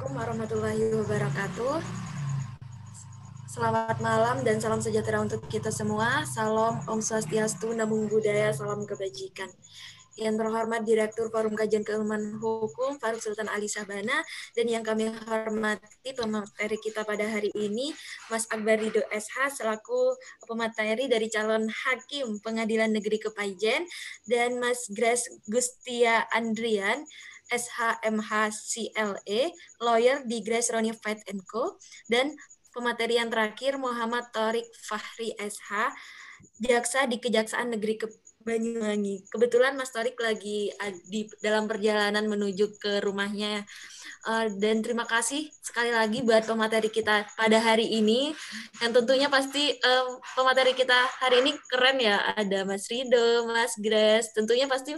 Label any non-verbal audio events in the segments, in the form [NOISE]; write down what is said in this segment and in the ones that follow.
Assalamualaikum warahmatullahi wabarakatuh. Selamat malam dan salam sejahtera untuk kita semua. Salam Om Swastiastu, Namo Buddhaya, salam kebajikan. Yang terhormat Direktur Forum Kajian Keilmuan Hukum Faruk Sultan Ali Sabana dan yang kami hormati pemateri kita pada hari ini Mas Akbar Rido SH selaku pemateri dari calon hakim Pengadilan Negeri Kepajen dan Mas Grace Gustia Andrian SHMH lawyer di Grace Ronnie Fight Co. Dan pemateri yang terakhir Muhammad Torik Fahri SH, jaksa di Kejaksaan Negeri ke Banyuwangi. Kebetulan Mas Torik lagi di dalam perjalanan menuju ke rumahnya. Uh, dan terima kasih sekali lagi buat pemateri kita pada hari ini. Yang tentunya pasti uh, pemateri kita hari ini keren ya. Ada Mas Rido, Mas Grace, tentunya pasti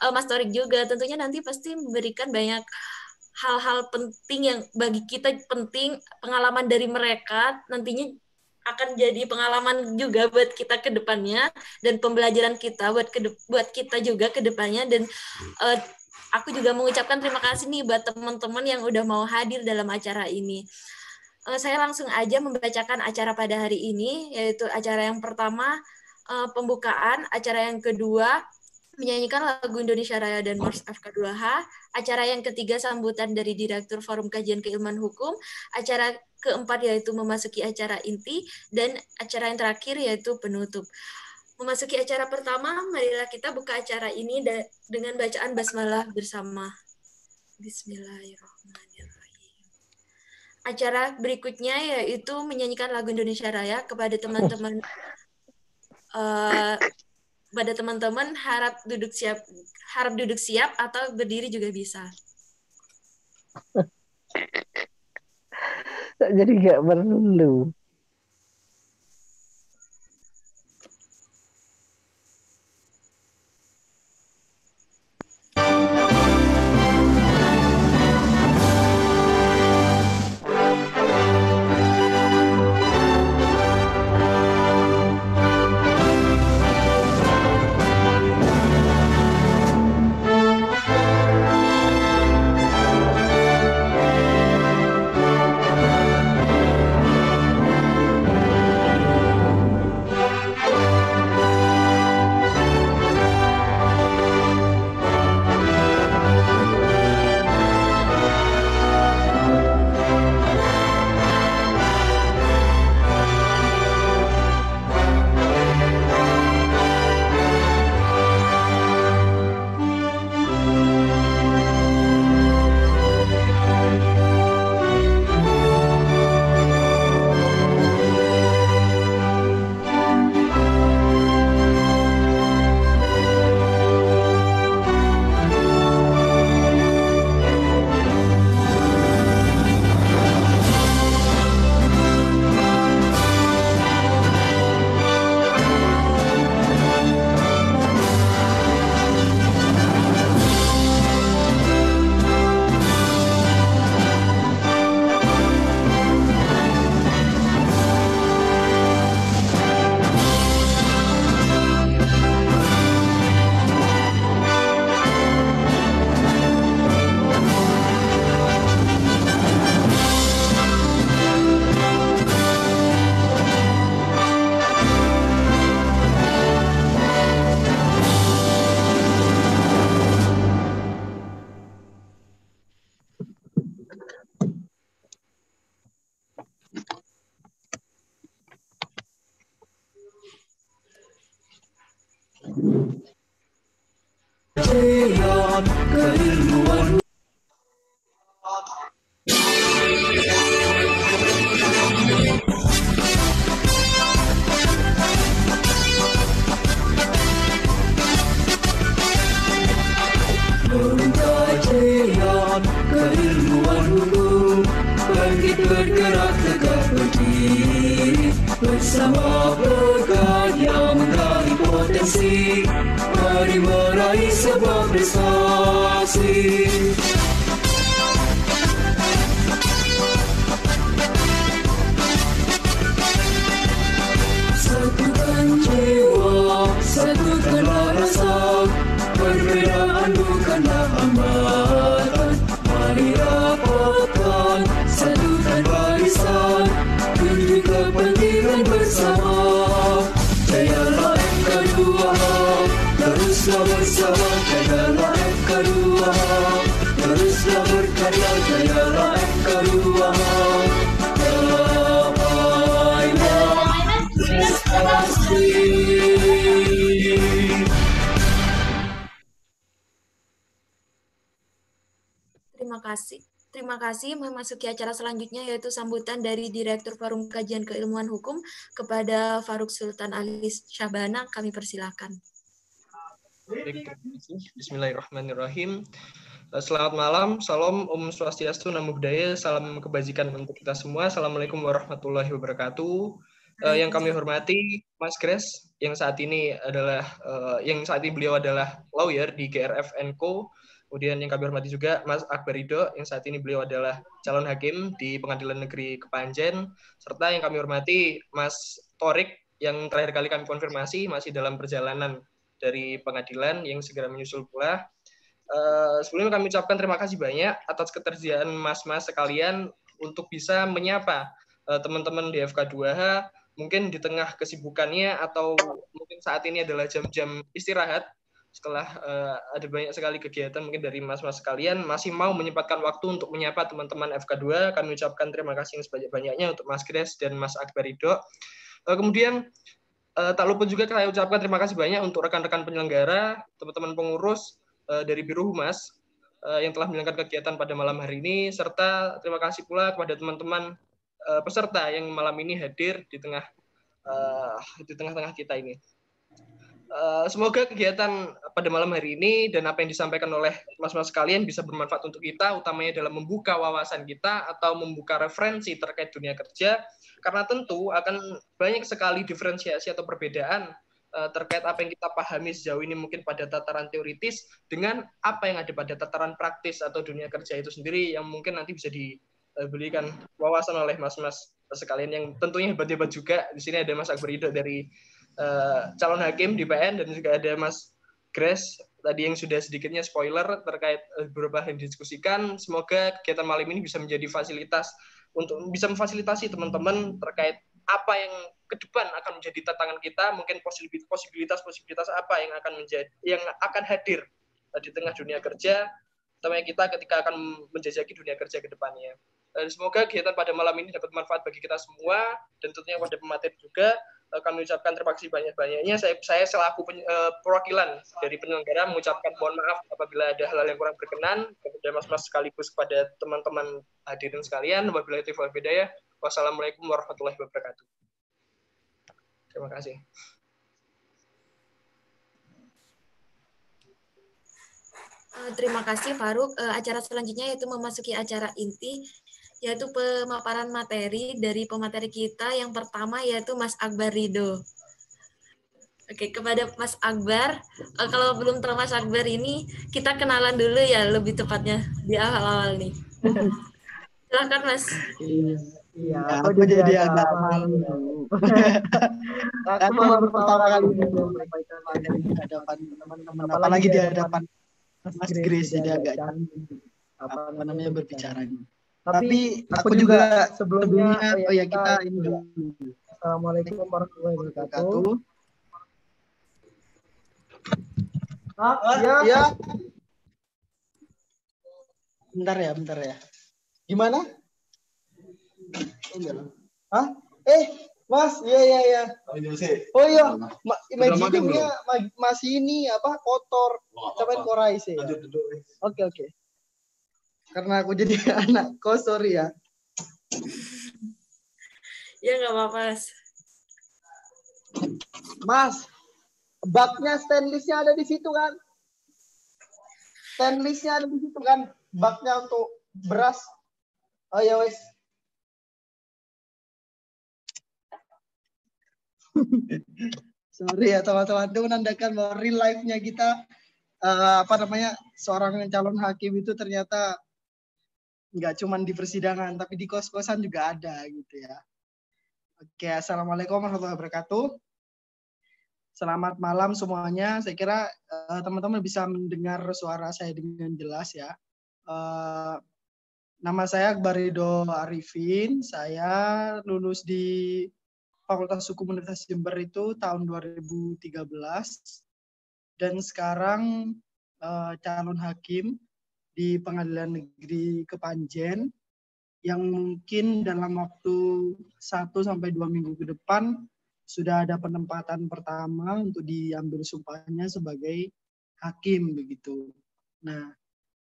uh, Mas Torik juga tentunya nanti pasti memberikan banyak hal-hal penting yang bagi kita penting pengalaman dari mereka nantinya akan jadi pengalaman juga buat kita ke depannya dan pembelajaran kita buat ke buat kita juga ke depannya dan uh, aku juga mengucapkan terima kasih nih buat teman-teman yang udah mau hadir dalam acara ini. Uh, saya langsung aja membacakan acara pada hari ini yaitu acara yang pertama uh, pembukaan, acara yang kedua menyanyikan lagu Indonesia Raya dan Mars FK2H, acara yang ketiga sambutan dari Direktur Forum Kajian Keilmuan Hukum, acara keempat yaitu memasuki acara inti, dan acara yang terakhir yaitu penutup. Memasuki acara pertama, marilah kita buka acara ini dengan bacaan basmalah bersama. Bismillahirrahmanirrahim. Acara berikutnya yaitu menyanyikan lagu Indonesia Raya kepada teman-teman uh, [LAUGHS] pada teman-teman harap duduk siap harap duduk siap atau berdiri juga bisa. [LAUGHS] Jadi nggak perlu. Kasih. Memasuki acara selanjutnya yaitu sambutan dari Direktur Forum Kajian Keilmuan Hukum kepada Faruk Sultan Alis Syabana. Kami persilakan. Bismillahirrahmanirrahim. Selamat malam, salam Om Swastiastu, Namo Buddhaya, salam kebajikan untuk kita semua. Assalamualaikum warahmatullahi wabarakatuh. Uh, yang kami hormati Mas Gres, yang saat ini adalah uh, yang saat ini beliau adalah lawyer di GRF Co Kemudian yang kami hormati juga Mas Akbar yang saat ini beliau adalah calon hakim di Pengadilan Negeri Kepanjen, serta yang kami hormati Mas Torik, yang terakhir kali kami konfirmasi masih dalam perjalanan dari pengadilan yang segera menyusul pula. Uh, sebelumnya kami ucapkan terima kasih banyak atas ketersediaan mas-mas sekalian untuk bisa menyapa uh, teman-teman di FK2H, mungkin di tengah kesibukannya atau mungkin saat ini adalah jam-jam istirahat setelah uh, ada banyak sekali kegiatan mungkin dari mas-mas sekalian masih mau menyempatkan waktu untuk menyapa teman-teman FK2 kami ucapkan terima kasih yang sebanyak-banyaknya untuk Mas Gres dan Mas Akbar Ridho. Uh, kemudian uh, tak lupa juga saya ucapkan terima kasih banyak untuk rekan-rekan penyelenggara, teman-teman pengurus uh, dari Biro Humas uh, yang telah menyelenggarakan kegiatan pada malam hari ini serta terima kasih pula kepada teman-teman uh, peserta yang malam ini hadir di tengah uh, di tengah-tengah kita ini. Eh, semoga kegiatan pada malam hari ini dan apa yang disampaikan oleh mas-mas sekalian bisa bermanfaat untuk kita, utamanya dalam membuka wawasan kita atau membuka referensi terkait dunia kerja, karena tentu akan banyak sekali diferensiasi atau perbedaan uh, terkait apa yang kita pahami sejauh ini mungkin pada tataran teoritis dengan apa yang ada pada tataran praktis atau dunia kerja itu sendiri yang mungkin nanti bisa diberikan wawasan oleh mas-mas sekalian yang tentunya hebat-hebat juga. Di sini ada Mas Akbar dari uh, calon hakim di PN dan juga ada Mas Grace. Tadi yang sudah sedikitnya spoiler terkait eh, beberapa yang didiskusikan. Semoga kegiatan malam ini bisa menjadi fasilitas untuk bisa memfasilitasi teman-teman terkait apa yang ke depan akan menjadi tantangan kita, mungkin posibilitas-posibilitas apa yang akan menjadi yang akan hadir eh, di tengah dunia kerja, terutama kita ketika akan menjajaki dunia kerja ke depannya. Dan semoga kegiatan pada malam ini dapat manfaat bagi kita semua. Dan tentunya pada pemateri juga kami ucapkan terima kasih banyak-banyaknya. Saya, saya selaku pen, uh, perwakilan dari penyelenggara mengucapkan mohon maaf apabila ada hal-hal yang kurang berkenan kepada mas-mas sekaligus kepada teman-teman hadirin sekalian. Wabillahi taufiq wal hidayah. Wassalamualaikum warahmatullahi wabarakatuh. Terima kasih. Eh, terima kasih Faruk. Acara selanjutnya yaitu memasuki acara inti yaitu pemaparan materi dari pemateri kita. Yang pertama yaitu Mas Akbar Rido. Oke, kepada Mas Akbar, eh, kalau belum tahu Mas Akbar ini, kita kenalan dulu ya lebih tepatnya di awal-awal nih. Silahkan Mas. Iya, aku jadi agak malu. [LAUGHS] aku baru pertama kali di hadapan teman-teman, apalagi di hadapan Mas Grace, jadi agak apa namanya berbicara. Tapi aku juga sebelumnya oh ya kita ini dulu. Assalamualaikum warahmatullahi wabarakatuh. Ah, ya. ya. Bentar ya, bentar ya. Gimana? Hah? Eh, Mas, iya iya iya. Oh iya, Ma imagine-nya masih ini apa kotor. Sampai korai sih. Ya. Oke oke karena aku jadi [LAUGHS] anak. Kos sorry ya? Ya nggak apa-apa mas. Mas baknya stainlessnya ada di situ kan? Stainlessnya ada di situ kan? Baknya untuk beras. Oh ya wes. [LAUGHS] Sorry ya teman-teman. Itu menandakan bahwa real life-nya kita uh, apa namanya seorang calon hakim itu ternyata nggak cuma di persidangan tapi di kos-kosan juga ada gitu ya. Oke, assalamualaikum warahmatullahi wabarakatuh. Selamat malam semuanya. Saya kira uh, teman-teman bisa mendengar suara saya dengan jelas ya. Uh, nama saya Akbarido Arifin. Saya lulus di Fakultas Hukum Universitas Jember itu tahun 2013 dan sekarang uh, calon hakim di Pengadilan Negeri Kepanjen yang mungkin dalam waktu 1 sampai 2 minggu ke depan sudah ada penempatan pertama untuk diambil sumpahnya sebagai hakim begitu. Nah,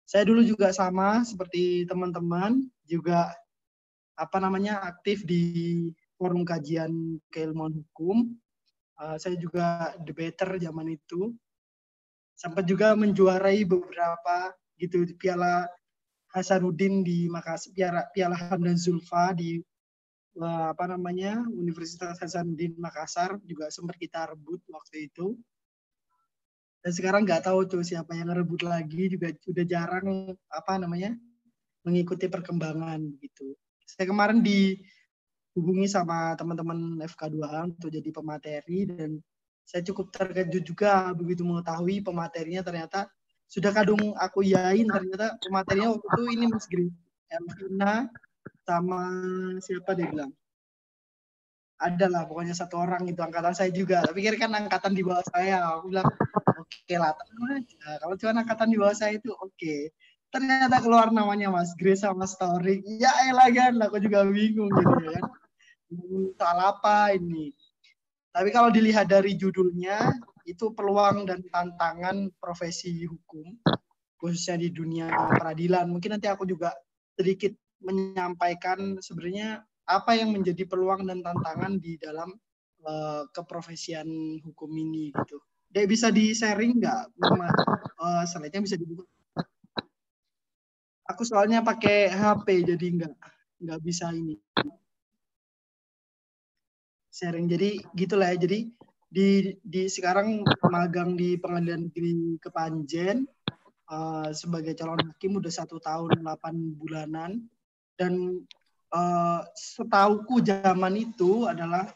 saya dulu juga sama seperti teman-teman juga apa namanya aktif di forum kajian keilmuan hukum. Uh, saya juga debater zaman itu. Sempat juga menjuarai beberapa gitu piala Hasanuddin di Makassar, piala, piala Hamdan Zulfa di uh, apa namanya Universitas Hasanuddin Makassar juga sempat kita rebut waktu itu. Dan sekarang nggak tahu tuh siapa yang rebut lagi juga sudah jarang apa namanya mengikuti perkembangan gitu. Saya kemarin dihubungi sama teman-teman FK2 untuk jadi pemateri dan saya cukup terkejut juga begitu mengetahui pematerinya ternyata sudah kadung aku yain ternyata materinya waktu itu ini Mas Gri Elvina sama siapa dia bilang? Ada lah pokoknya satu orang itu angkatan saya juga. Tapi kira kan angkatan di bawah saya. Aku bilang oke okay lah aja. Kalau cuma angkatan di bawah saya itu oke. Okay. ternyata keluar namanya Mas Grace sama Story. Ya elah kan. Aku juga bingung gitu kan. Soal apa ini? Tapi kalau dilihat dari judulnya itu peluang dan tantangan profesi hukum khususnya di dunia peradilan. Mungkin nanti aku juga sedikit menyampaikan sebenarnya apa yang menjadi peluang dan tantangan di dalam uh, keprofesian hukum ini gitu. Dek bisa di sharing nggak? Uh, slide-nya bisa dibuka. Aku soalnya pakai HP jadi nggak nggak bisa ini sharing. Jadi gitulah ya. Jadi di di sekarang magang di pengadilan negeri Kepanjen uh, sebagai calon hakim udah satu tahun 8 bulanan. Dan uh, setauku zaman itu adalah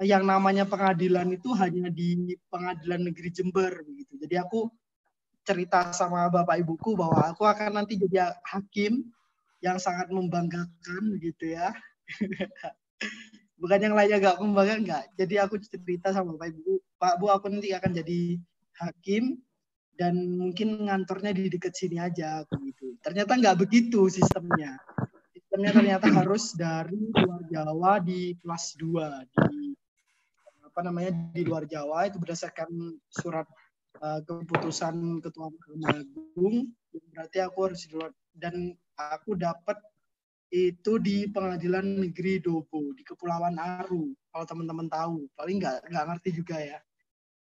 yang namanya pengadilan itu hanya di pengadilan negeri Jember begitu. Jadi aku cerita sama bapak ibuku bahwa aku akan nanti jadi hakim yang sangat membanggakan gitu ya [LAUGHS] bukan yang lainnya gak membangga enggak jadi aku cerita sama Pak Ibu. Pak Bu aku nanti akan jadi hakim dan mungkin ngantornya di dekat sini aja begitu ternyata nggak begitu sistemnya. Sistemnya ternyata [CLEARS THROAT] harus dari luar Jawa di kelas 2 di apa namanya di luar Jawa. Itu berdasarkan surat uh, keputusan ketua Mahkamah Agung. Berarti aku harus di luar dan aku dapat itu di pengadilan negeri Dobo di Kepulauan Aru kalau teman-teman tahu. Paling nggak nggak ngerti juga ya.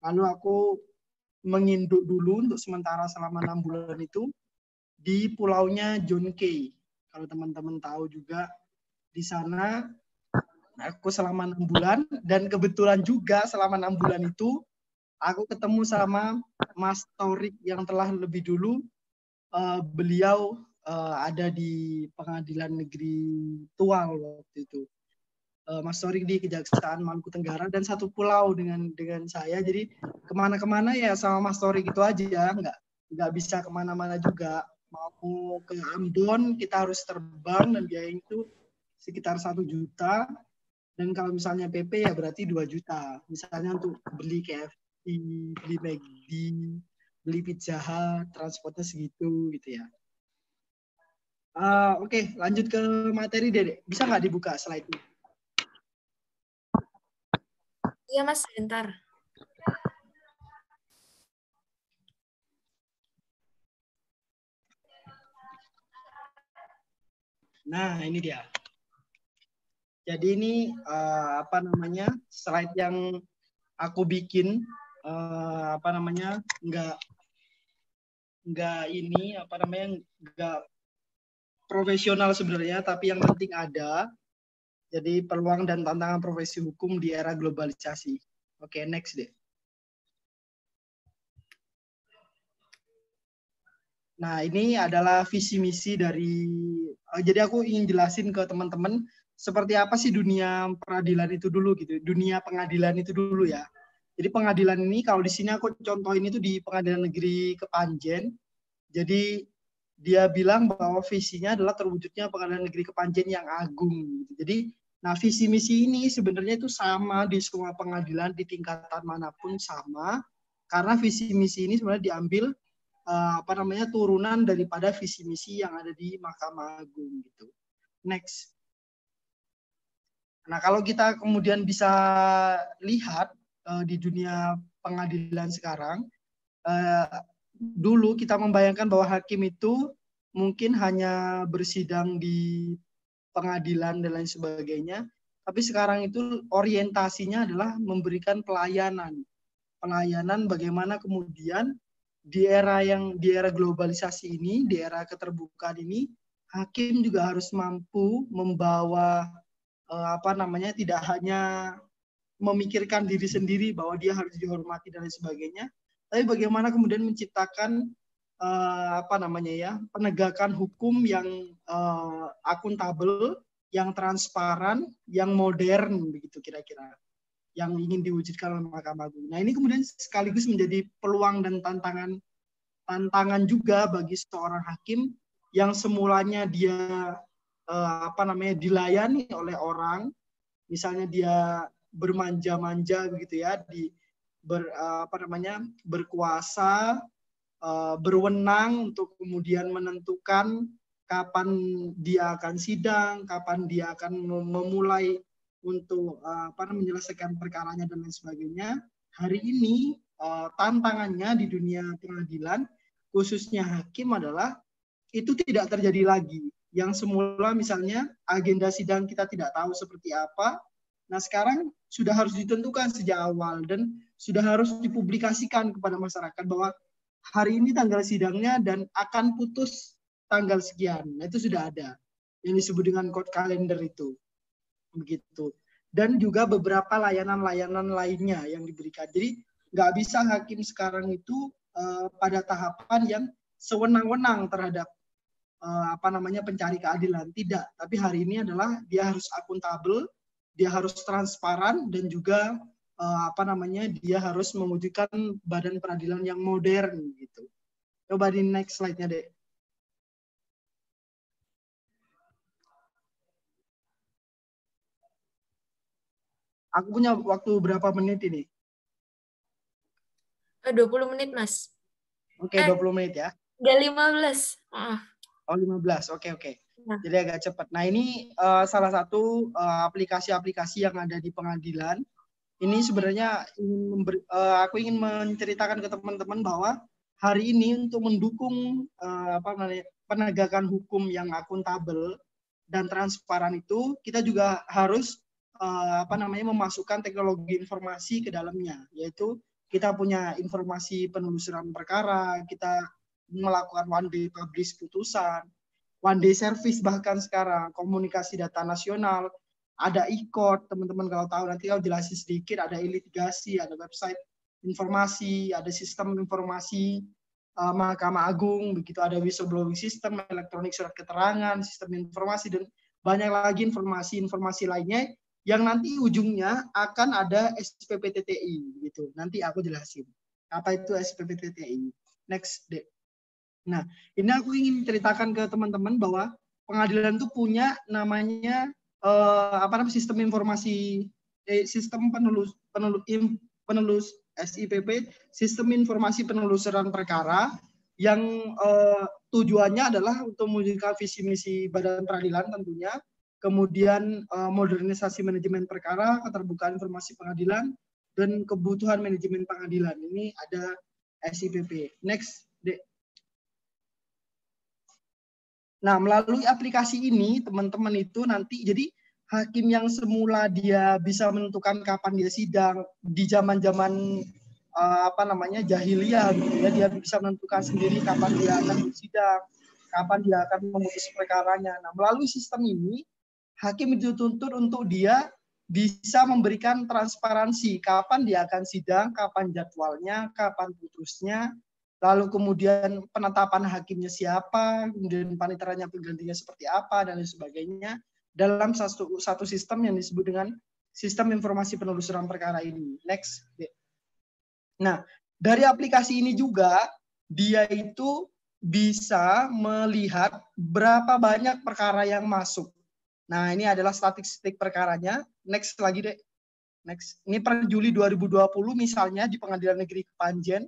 Lalu aku menginduk dulu untuk sementara selama enam bulan itu di pulaunya John Key kalau teman-teman tahu juga di sana aku selama enam bulan dan kebetulan juga selama enam bulan itu aku ketemu sama Mas Torik yang telah lebih dulu uh, beliau uh, ada di pengadilan negeri Tual waktu itu. Uh, Mas Torik di Kejaksaan Maluku Tenggara dan satu pulau dengan dengan saya. Jadi ke mana-kemana ya sama Mas Torik itu aja, nggak nggak bisa ke mana-mana juga. Mau ke Ambon kita harus terbang dan biaya itu sekitar satu juta. Dan kalau misalnya PP ya berarti 2 juta. Misalnya untuk beli KFC, beli McD, beli pizza transportnya segitu gitu ya. Uh, Oke, okay, lanjut ke materi Dede. Bisa nggak dibuka slide-nya? Iya Mas, sebentar. Nah, ini dia. Jadi ini uh, apa namanya slide yang aku bikin uh, apa namanya nggak nggak ini apa namanya nggak profesional sebenarnya, tapi yang penting ada. Jadi peluang dan tantangan profesi hukum di era globalisasi. Oke, okay, next deh. Nah, ini adalah visi misi dari uh, jadi aku ingin jelasin ke teman-teman seperti apa sih dunia peradilan itu dulu gitu. Dunia pengadilan itu dulu ya. Jadi pengadilan ini kalau di sini aku contohin itu di Pengadilan Negeri Kepanjen. Jadi dia bilang bahwa visinya adalah terwujudnya pengadilan negeri Kepanjen yang agung. Jadi, nah visi misi ini sebenarnya itu sama di semua pengadilan di tingkatan mana pun sama, karena visi misi ini sebenarnya diambil uh, apa namanya turunan daripada visi misi yang ada di Mahkamah Agung gitu. Next. Nah, kalau kita kemudian bisa lihat uh, di dunia pengadilan sekarang, uh, dulu kita membayangkan bahwa hakim itu mungkin hanya bersidang di pengadilan dan lain sebagainya, tapi sekarang itu orientasinya adalah memberikan pelayanan. Pelayanan bagaimana kemudian di era yang di era globalisasi ini, di era keterbukaan ini, hakim juga harus mampu membawa eh, apa namanya tidak hanya memikirkan diri sendiri bahwa dia harus dihormati dan lain sebagainya, tapi bagaimana kemudian menciptakan eh, apa namanya ya penegakan hukum yang eh, akuntabel yang transparan, yang modern begitu kira-kira yang ingin diwujudkan oleh Mahkamah Agung. Nah ini kemudian sekaligus menjadi peluang dan tantangan tantangan juga bagi seorang hakim yang semulanya dia eh, apa namanya dilayani oleh orang, misalnya dia bermanja-manja begitu ya di ber, apa namanya berkuasa eh, berwenang untuk kemudian menentukan kapan dia akan sidang, kapan dia akan memulai untuk uh, apa menyelesaikan perkaranya dan lain sebagainya. Hari ini tantangannya di dunia pengadilan khususnya hakim adalah itu tidak terjadi lagi. Yang semula misalnya agenda sidang kita tidak tahu seperti apa, nah sekarang sudah harus ditentukan sejak awal dan sudah harus dipublikasikan kepada masyarakat bahwa hari ini tanggal sidangnya dan akan putus tanggal sekian. Nah, itu sudah ada yang disebut dengan code kalender itu. Begitu. Dan juga beberapa layanan-layanan lainnya yang diberikan. Jadi nggak bisa hakim sekarang itu uh, pada tahapan yang sewenang-wenang terhadap uh, apa namanya pencari keadilan. Tidak. Tapi hari ini adalah dia harus akuntabel, dia harus transparan dan juga uh, apa namanya dia harus mewujudkan badan peradilan yang modern gitu. Coba di next slide-nya, Dek. Aku punya waktu berapa menit ini? 20 eh, menit, Mas. Oke, okay, eh, 20 menit ya. Enggak 15. Ah. Oh, 15. Oke, okay, oke. Okay. Nah. Jadi agak cepat. Nah, ini uh, salah satu aplikasi-aplikasi uh, yang ada di pengadilan. Ini sebenarnya ingin uh, aku ingin menceritakan ke teman-teman bahwa hari ini untuk mendukung uh, apa penegakan hukum yang akuntabel dan transparan itu kita juga harus uh, apa namanya memasukkan teknologi informasi ke dalamnya. Yaitu kita punya informasi penelusuran perkara kita melakukan one day publish putusan one day service bahkan sekarang komunikasi data nasional ada e-court teman-teman kalau tahu nanti kalau jelasin sedikit ada e-litigasi ada website informasi ada sistem informasi uh, Mahkamah Agung begitu ada whistleblowing system elektronik surat keterangan sistem informasi dan banyak lagi informasi-informasi lainnya yang nanti ujungnya akan ada SPPTTI gitu. Nanti aku jelasin apa itu SPPTTI. Next deh. Nah, ini aku ingin ceritakan ke teman-teman bahwa pengadilan itu punya namanya eh, apa namanya sistem informasi eh, sistem penelus penelus penelus SIPP sistem informasi penelusuran perkara yang eh, tujuannya adalah untuk mewujudkan visi misi badan peradilan tentunya kemudian uh, modernisasi manajemen perkara, keterbukaan informasi pengadilan, dan kebutuhan manajemen pengadilan. Ini ada SIPP. Next, Dek. Nah, melalui aplikasi ini, teman-teman itu nanti, jadi hakim yang semula dia bisa menentukan kapan dia sidang, di zaman-zaman uh, apa namanya jahiliyah, gitu ya, dia bisa menentukan sendiri kapan dia akan bersidang, kapan dia akan memutus perkaranya. Nah, melalui sistem ini, hakim dituntut untuk dia bisa memberikan transparansi kapan dia akan sidang, kapan jadwalnya, kapan putusnya, lalu kemudian penetapan hakimnya siapa, kemudian paniteranya penggantinya seperti apa dan lain sebagainya dalam satu satu sistem yang disebut dengan sistem informasi penelusuran perkara ini. Next. Nah, dari aplikasi ini juga dia itu bisa melihat berapa banyak perkara yang masuk Nah, ini adalah statistik perkaranya. Next lagi deh. Next. Ini per Juli 2020 misalnya di Pengadilan Negeri Kepanjen.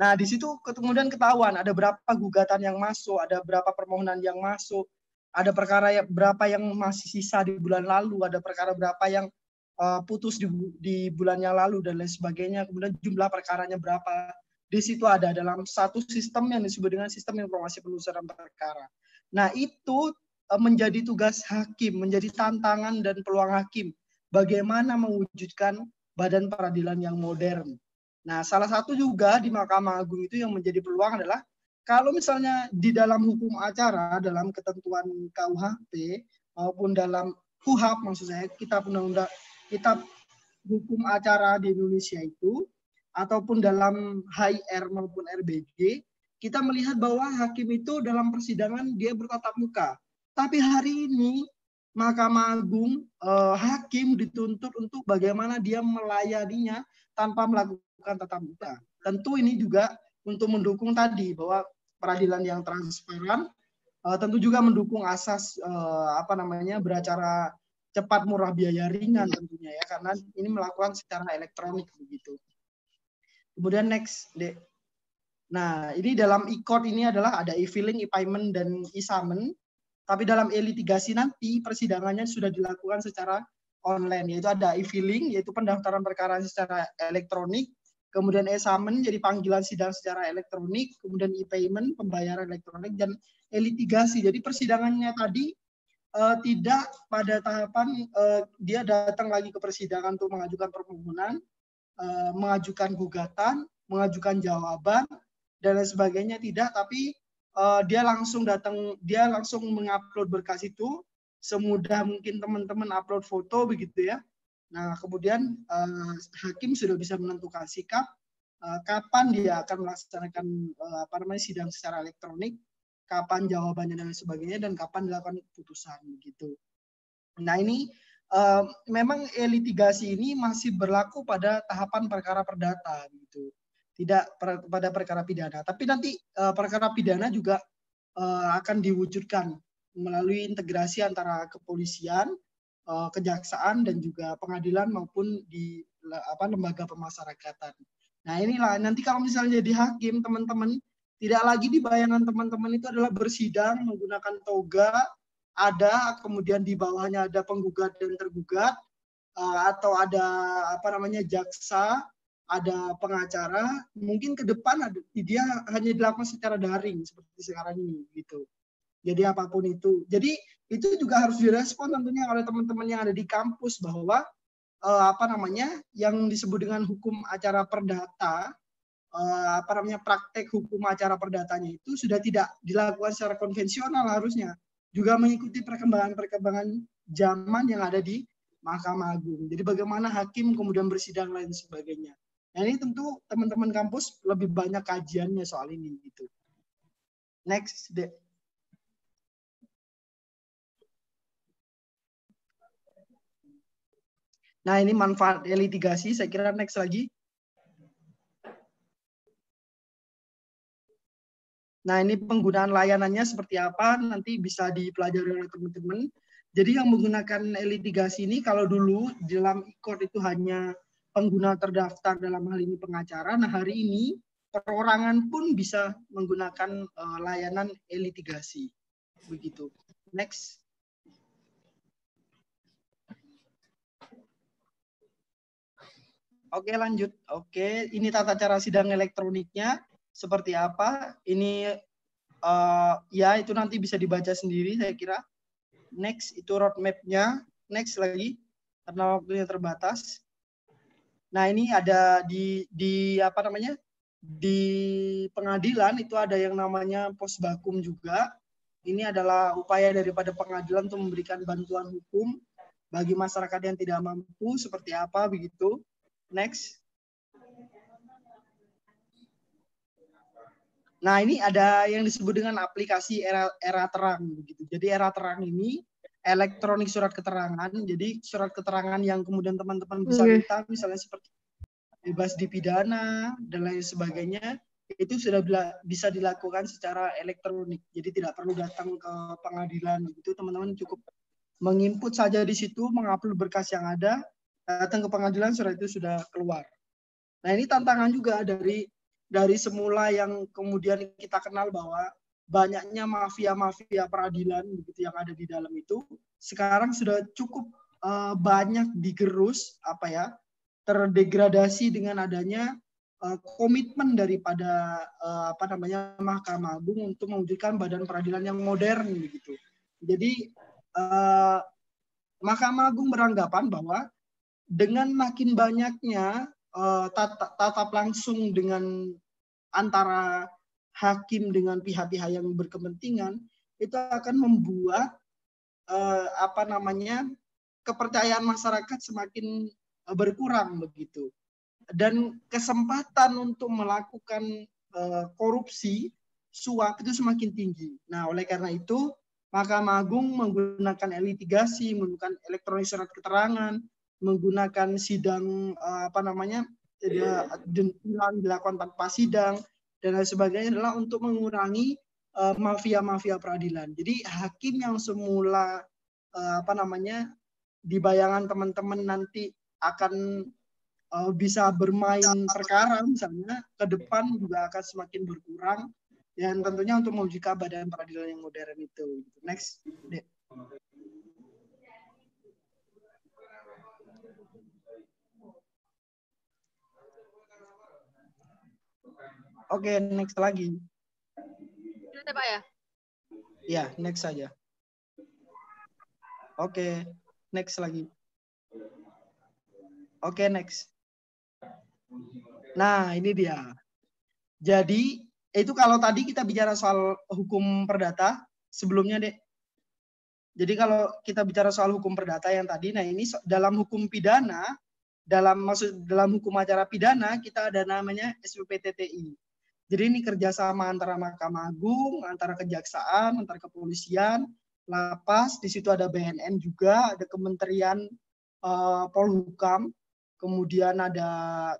Nah, di situ kemudian ketahuan ada berapa gugatan yang masuk, ada berapa permohonan yang masuk, ada perkara yang berapa yang masih sisa di bulan lalu, ada perkara berapa yang uh, putus di, di bulan yang lalu dan lain sebagainya. Kemudian jumlah perkaranya berapa. Di situ ada dalam satu sistem yang disebut dengan sistem informasi penelusuran perkara. Nah, itu uh, menjadi tugas hakim, menjadi tantangan dan peluang hakim bagaimana mewujudkan badan peradilan yang modern Nah, salah satu juga di Mahkamah Agung itu yang menjadi peluang adalah kalau misalnya di dalam hukum acara, dalam ketentuan KUHP maupun dalam KUHAP maksud saya, kitab undang-undang kitab hukum acara di Indonesia itu ataupun dalam HR maupun RBG, kita melihat bahwa hakim itu dalam persidangan dia bertatap muka. Tapi hari ini Mahkamah Agung eh, hakim dituntut untuk bagaimana dia melayaninya tanpa melakukan bukan tatap muka. Tentu ini juga untuk mendukung tadi bahwa peradilan yang transparan uh, tentu juga mendukung asas uh, apa namanya beracara cepat murah biaya ringan tentunya ya karena ini melakukan secara elektronik begitu. Kemudian next, Dek. Nah, ini dalam e-court ini adalah ada e-filing, e-payment dan e-summon. Tapi dalam e-litigasi nanti persidangannya sudah dilakukan secara online yaitu ada e-filing yaitu pendaftaran perkara secara elektronik kemudian e-summon jadi panggilan sidang secara elektronik, kemudian e-payment pembayaran elektronik dan e-litigasi. Jadi persidangannya tadi uh, tidak pada tahapan uh, dia datang lagi ke persidangan untuk mengajukan permohonan, uh, mengajukan gugatan, mengajukan jawaban dan lain sebagainya. Tidak, tapi uh, dia langsung datang, dia langsung mengupload berkas itu. Semudah mungkin teman-teman upload foto begitu ya Nah, kemudian uh, hakim sudah bisa menentukan sikap uh, kapan dia akan melaksanakan uh, apa namanya sidang secara elektronik, kapan jawabannya dan sebagainya dan kapan dilakukan putusan gitu. Nah, ini uh, memang litigasi ini masih berlaku pada tahapan perkara perdata gitu. Tidak per, pada perkara pidana, tapi nanti uh, perkara pidana juga uh, akan diwujudkan melalui integrasi antara kepolisian kejaksaan dan juga pengadilan maupun di apa lembaga pemasyarakatan. Nah inilah nanti kalau misalnya jadi hakim teman-teman tidak lagi di bayangan teman-teman itu adalah bersidang menggunakan toga ada kemudian di bawahnya ada penggugat dan tergugat uh, atau ada apa namanya jaksa ada pengacara mungkin ke depan ada, dia hanya dilakukan secara daring seperti sekarang ini gitu jadi apa pun itu. Jadi itu juga harus direspon tentunya oleh teman-teman yang ada di kampus bahwa uh, apa namanya yang disebut dengan hukum acara perdata uh, apa namanya praktek hukum acara perdatanya itu sudah tidak dilakukan secara konvensional harusnya juga mengikuti perkembangan-perkembangan zaman yang ada di Mahkamah Agung. Jadi bagaimana hakim kemudian bersidang lain sebagainya. Nah ini tentu teman-teman kampus lebih banyak kajiannya soal ini gitu. Next, Nah, ini manfaat litigasi. Saya kira next lagi. Nah, ini penggunaan layanannya seperti apa nanti bisa dipelajari oleh teman-teman. Jadi yang menggunakan litigasi ini kalau dulu dalam e-court itu hanya pengguna terdaftar dalam hal ini pengacara. Nah, hari ini perorangan pun bisa menggunakan uh, layanan litigasi. Begitu. Next. Oke lanjut. Oke, ini tata cara sidang elektroniknya seperti apa? Ini uh, ya itu nanti bisa dibaca sendiri saya kira. Next itu roadmapnya. Next lagi karena waktunya terbatas. Nah ini ada di di apa namanya di pengadilan itu ada yang namanya pos bakum juga. Ini adalah upaya daripada pengadilan untuk memberikan bantuan hukum bagi masyarakat yang tidak mampu seperti apa begitu. Next. Nah, ini ada yang disebut dengan aplikasi era era terang begitu. Jadi era terang ini elektronik surat keterangan. Jadi surat keterangan yang kemudian teman-teman bisa okay. minta misalnya seperti bebas dipidana dan lain sebagainya itu sudah bisa dilakukan secara elektronik. Jadi tidak perlu datang ke pengadilan itu teman-teman cukup menginput saja di situ, mengupload berkas yang ada, datang ke pengadilan surat itu sudah keluar. Nah ini tantangan juga dari dari semula yang kemudian kita kenal bahwa banyaknya mafia-mafia peradilan begitu yang ada di dalam itu sekarang sudah cukup uh, banyak digerus apa ya terdegradasi dengan adanya uh, komitmen daripada uh, apa namanya Mahkamah Agung untuk mewujudkan badan peradilan yang modern begitu. Jadi uh, Mahkamah Agung beranggapan bahwa dengan makin banyaknya uh, tatap langsung dengan antara hakim dengan pihak-pihak yang berkepentingan itu akan membuat uh, apa namanya kepercayaan masyarakat semakin berkurang begitu dan kesempatan untuk melakukan uh, korupsi suap itu semakin tinggi. Nah, oleh karena itu Mahkamah Agung menggunakan litigasi, menggunakan elektronik surat keterangan, menggunakan sidang uh, apa namanya dentilan dilakukan tanpa sidang dan lain sebagainya adalah untuk mengurangi mafia-mafia uh, peradilan. Jadi hakim yang semula uh, apa namanya di bayangan teman-teman nanti akan bisa bermain perkara misalnya ke depan juga akan semakin berkurang dan tentunya untuk mewujudkan badan peradilan yang modern itu. Next. Oke, okay, next lagi. Sudah, Pak ya? Ya, next saja. Oke, okay, next lagi. Oke, okay, next. Nah, ini dia. Jadi, itu kalau tadi kita bicara soal hukum perdata, sebelumnya, Dek. Jadi kalau kita bicara soal hukum perdata yang tadi, nah ini dalam hukum pidana, dalam maksud dalam hukum acara pidana kita ada namanya SUPTTI. Jadi ini kerjasama antara Mahkamah Agung, antara kejaksaan, antara kepolisian, lapas, di situ ada BNN juga, ada Kementerian uh, Polhukam, kemudian ada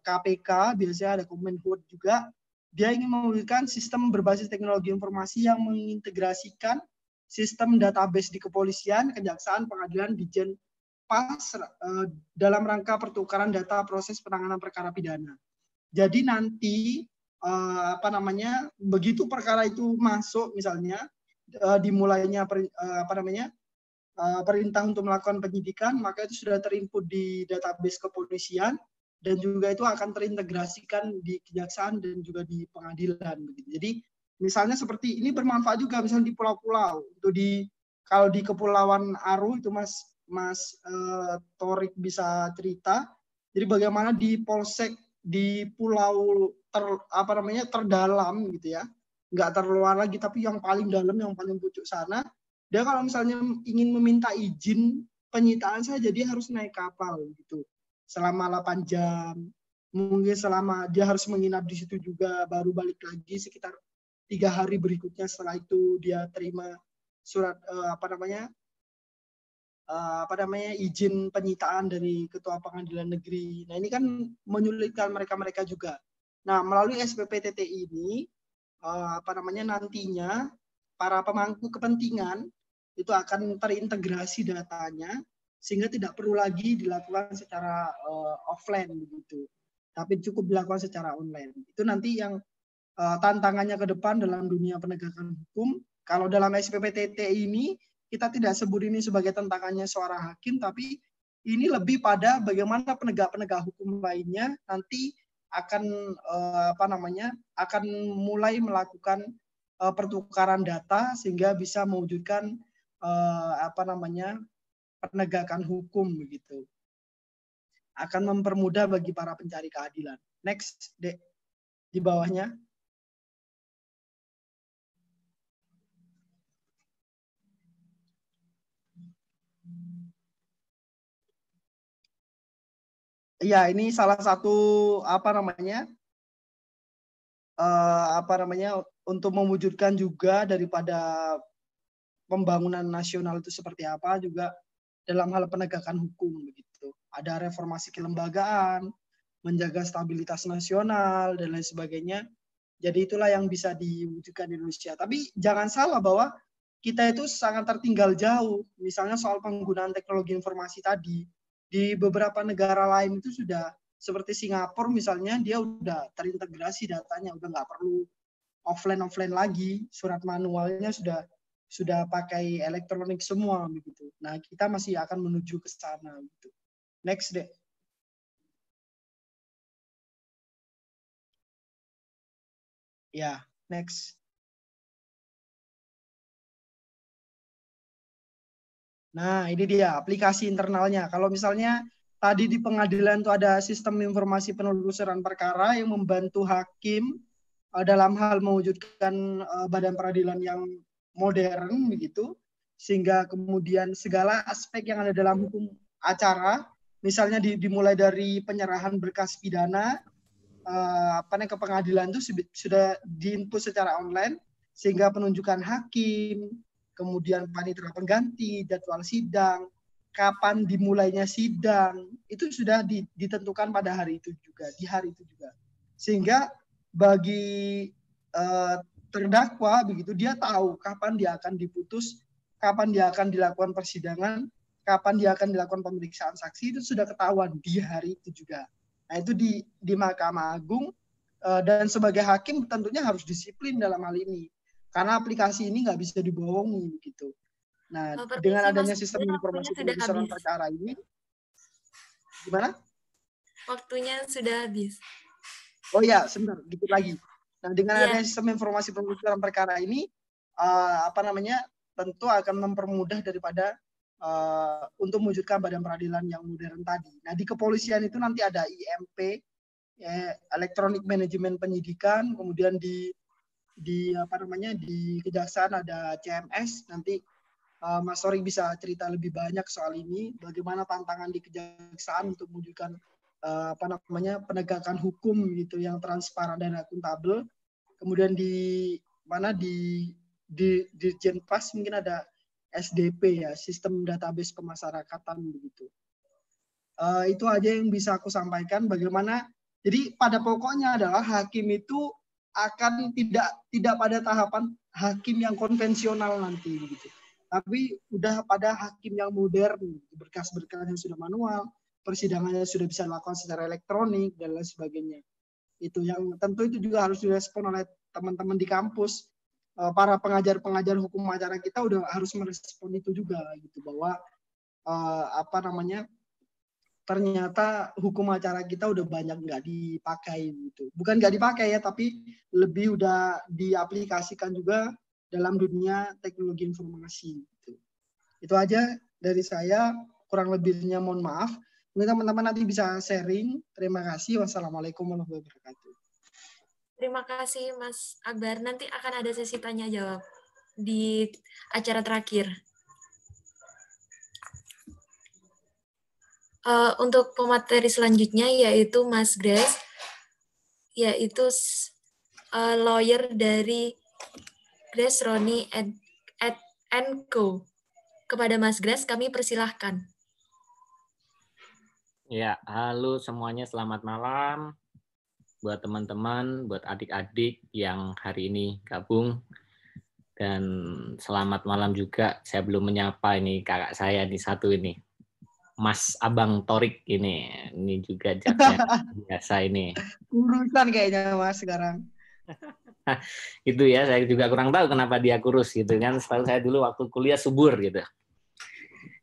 KPK, biasanya ada Kemenhub juga. Dia ingin mewujudkan sistem berbasis teknologi informasi yang mengintegrasikan sistem database di kepolisian, kejaksaan, pengadilan, dijen, pas uh, dalam rangka pertukaran data proses penanganan perkara pidana. Jadi nanti uh, apa namanya begitu perkara itu masuk misalnya uh, dimulainya per, uh, apa namanya perintah untuk melakukan penyidikan, maka itu sudah terinput di database kepolisian dan juga itu akan terintegrasikan di kejaksaan dan juga di pengadilan. Jadi misalnya seperti ini bermanfaat juga misalnya di pulau-pulau untuk di kalau di kepulauan Aru itu Mas Mas uh, Torik bisa cerita. Jadi bagaimana di polsek di pulau ter apa namanya terdalam gitu ya, nggak terluar lagi tapi yang paling dalam yang paling pucuk sana dia kalau misalnya ingin meminta izin penyitaan saja dia harus naik kapal gitu selama 8 jam. Mungkin selama dia harus menginap di situ juga baru balik lagi sekitar tiga hari berikutnya setelah itu dia terima surat uh, apa namanya uh, apa namanya izin penyitaan dari ketua pengadilan negeri. Nah ini kan menyulitkan mereka-mereka juga. Nah melalui SPPTT ini uh, apa namanya nantinya para pemangku kepentingan itu akan terintegrasi datanya sehingga tidak perlu lagi dilakukan secara uh, offline begitu tapi cukup dilakukan secara online. Itu nanti yang uh, tantangannya ke depan dalam dunia penegakan hukum. Kalau dalam SPPTT ini kita tidak sebut ini sebagai tantangannya suara hakim tapi ini lebih pada bagaimana penegak-penegak hukum lainnya nanti akan uh, apa namanya akan mulai melakukan uh, pertukaran data sehingga bisa mewujudkan uh, apa namanya penegakan hukum begitu akan mempermudah bagi para pencari keadilan. Next, dek di bawahnya. Ya, ini salah satu apa namanya uh, apa namanya untuk mewujudkan juga daripada pembangunan nasional itu seperti apa juga dalam hal penegakan hukum begitu. Ada reformasi kelembagaan, menjaga stabilitas nasional dan lain sebagainya. Jadi itulah yang bisa diwujudkan di Indonesia. Tapi jangan salah bahwa kita itu sangat tertinggal jauh. Misalnya soal penggunaan teknologi informasi tadi di beberapa negara lain itu sudah seperti Singapura misalnya dia udah terintegrasi datanya udah nggak perlu offline offline lagi. Surat manualnya sudah sudah pakai elektronik semua begitu. Nah kita masih akan menuju ke sana gitu. Next deh. Ya next Nah, ini dia aplikasi internalnya. Kalau misalnya tadi di pengadilan itu ada sistem informasi penelusuran perkara yang membantu hakim uh, dalam hal mewujudkan uh, badan peradilan yang modern begitu sehingga kemudian segala aspek yang ada dalam hukum acara misalnya di, dimulai dari penyerahan berkas pidana uh, apa ke pengadilan itu sudah diinput secara online sehingga penunjukan hakim kemudian panitera pengganti jadwal sidang. Kapan dimulainya sidang. Itu sudah ditentukan pada hari itu juga di hari itu juga. Sehingga bagi uh, terdakwa begitu dia tahu kapan dia akan diputus kapan dia akan dilakukan persidangan kapan dia akan dilakukan pemeriksaan saksi itu sudah ketahuan di hari itu juga. Nah itu di di Mahkamah Agung uh, dan sebagai hakim tentunya harus disiplin dalam hal ini karena aplikasi ini nggak bisa dibohongi begitu Nah, oh, dengan adanya sistem informasi penelusuran perkara ini, gimana? Waktunya sudah habis. Oh ya, sebentar, dikit lagi. Nah, dengan yeah. adanya sistem informasi penelusuran perkara ini, uh, apa namanya, tentu akan mempermudah daripada uh, untuk mewujudkan badan peradilan yang modern tadi. Nah, di kepolisian itu nanti ada IMP, ya, Electronic Management Penyidikan, kemudian di di apa namanya di kejaksaan ada CMS, nanti uh, Mas Sori bisa cerita lebih banyak soal ini, bagaimana tantangan di kejaksaan untuk mewujudkan uh, apa namanya penegakan hukum gitu yang transparan dan akuntabel. Kemudian di mana di di di Jenpas mungkin ada SDP ya, sistem database pemasyarakatan begitu. Uh, itu aja yang bisa aku sampaikan bagaimana jadi pada pokoknya adalah hakim itu akan tidak tidak pada tahapan hakim yang konvensional nanti gitu tapi udah pada hakim yang modern, berkas-berkas yang sudah manual, persidangannya sudah bisa dilakukan secara elektronik dan lain sebagainya. Itu yang tentu itu juga harus direspon oleh teman-teman di kampus. Eh, para pengajar-pengajar hukum acara kita udah harus merespon itu juga gitu bahwa eh, apa namanya ternyata hukum acara kita udah banyak nggak dipakai gitu. Bukan nggak dipakai ya, tapi lebih udah diaplikasikan juga dalam dunia teknologi informasi. Gitu. Itu aja dari saya. Kurang lebihnya mohon maaf. Mungkin teman-teman nanti bisa sharing. Terima kasih. Wassalamualaikum warahmatullahi wabarakatuh. Terima kasih Mas Akbar. Nanti akan ada sesi tanya jawab di acara terakhir. Uh, untuk pemateri selanjutnya yaitu Mas Grace, yaitu uh, lawyer dari Grace Roni at, and Co. Kepada Mas Grace, kami persilahkan. Ya, halo semuanya, selamat malam. Buat teman-teman, buat adik-adik yang hari ini gabung. Dan selamat malam juga, saya belum menyapa ini kakak saya di satu ini. Mas Abang Torik ini, ini juga [LAUGHS] jaksa biasa ini. Urusan kayaknya Mas sekarang. [LAUGHS] itu ya saya juga kurang tahu kenapa dia kurus gitu kan setahu saya dulu waktu kuliah subur gitu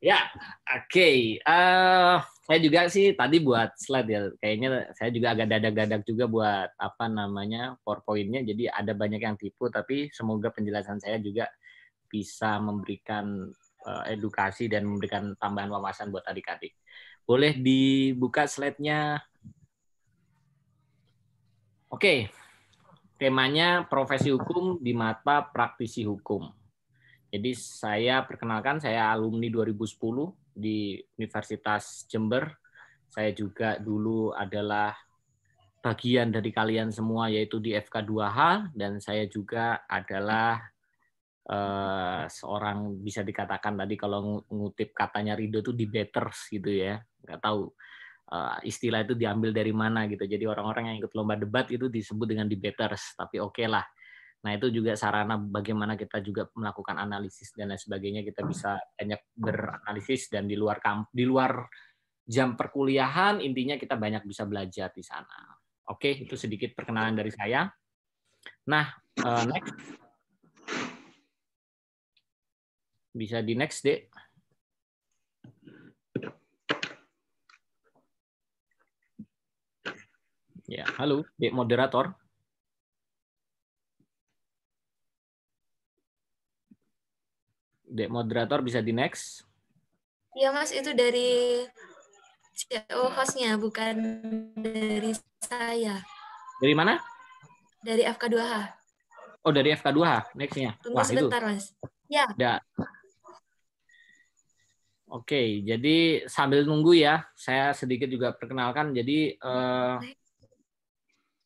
ya oke okay. uh, eh, saya juga sih tadi buat slide ya kayaknya saya juga agak dadak-dadak juga buat apa namanya powerpointnya jadi ada banyak yang tipu tapi semoga penjelasan saya juga bisa memberikan edukasi dan memberikan tambahan wawasan buat adik-adik boleh dibuka slide-nya oke temanya profesi hukum di mata praktisi hukum. Jadi saya perkenalkan saya alumni 2010 di Universitas Jember. Saya juga dulu adalah bagian dari kalian semua yaitu di FK2H dan saya juga adalah uh, seorang bisa dikatakan tadi kalau ngutip katanya Rido itu debaters gitu ya. Nggak tahu uh, istilah itu diambil dari mana gitu. Jadi orang-orang yang ikut lomba debat itu disebut dengan debaters, tapi oke okay lah. Nah itu juga sarana bagaimana kita juga melakukan analisis dan lain sebagainya kita bisa banyak beranalisis dan di luar kamp di luar jam perkuliahan intinya kita banyak bisa belajar di sana. Oke, itu sedikit perkenalan dari saya. Nah, uh, next. Bisa di next, Dek. Ya, halo, Dek moderator. Dek moderator bisa di next. Iya, Mas, itu dari CEO hostnya, bukan dari saya. Dari mana? Dari FK2H. Oh, dari FK2H, next-nya. Tunggu Wah, sebentar, itu. Mas. Ya. Da. Oke, jadi sambil nunggu ya, saya sedikit juga perkenalkan. Jadi eh,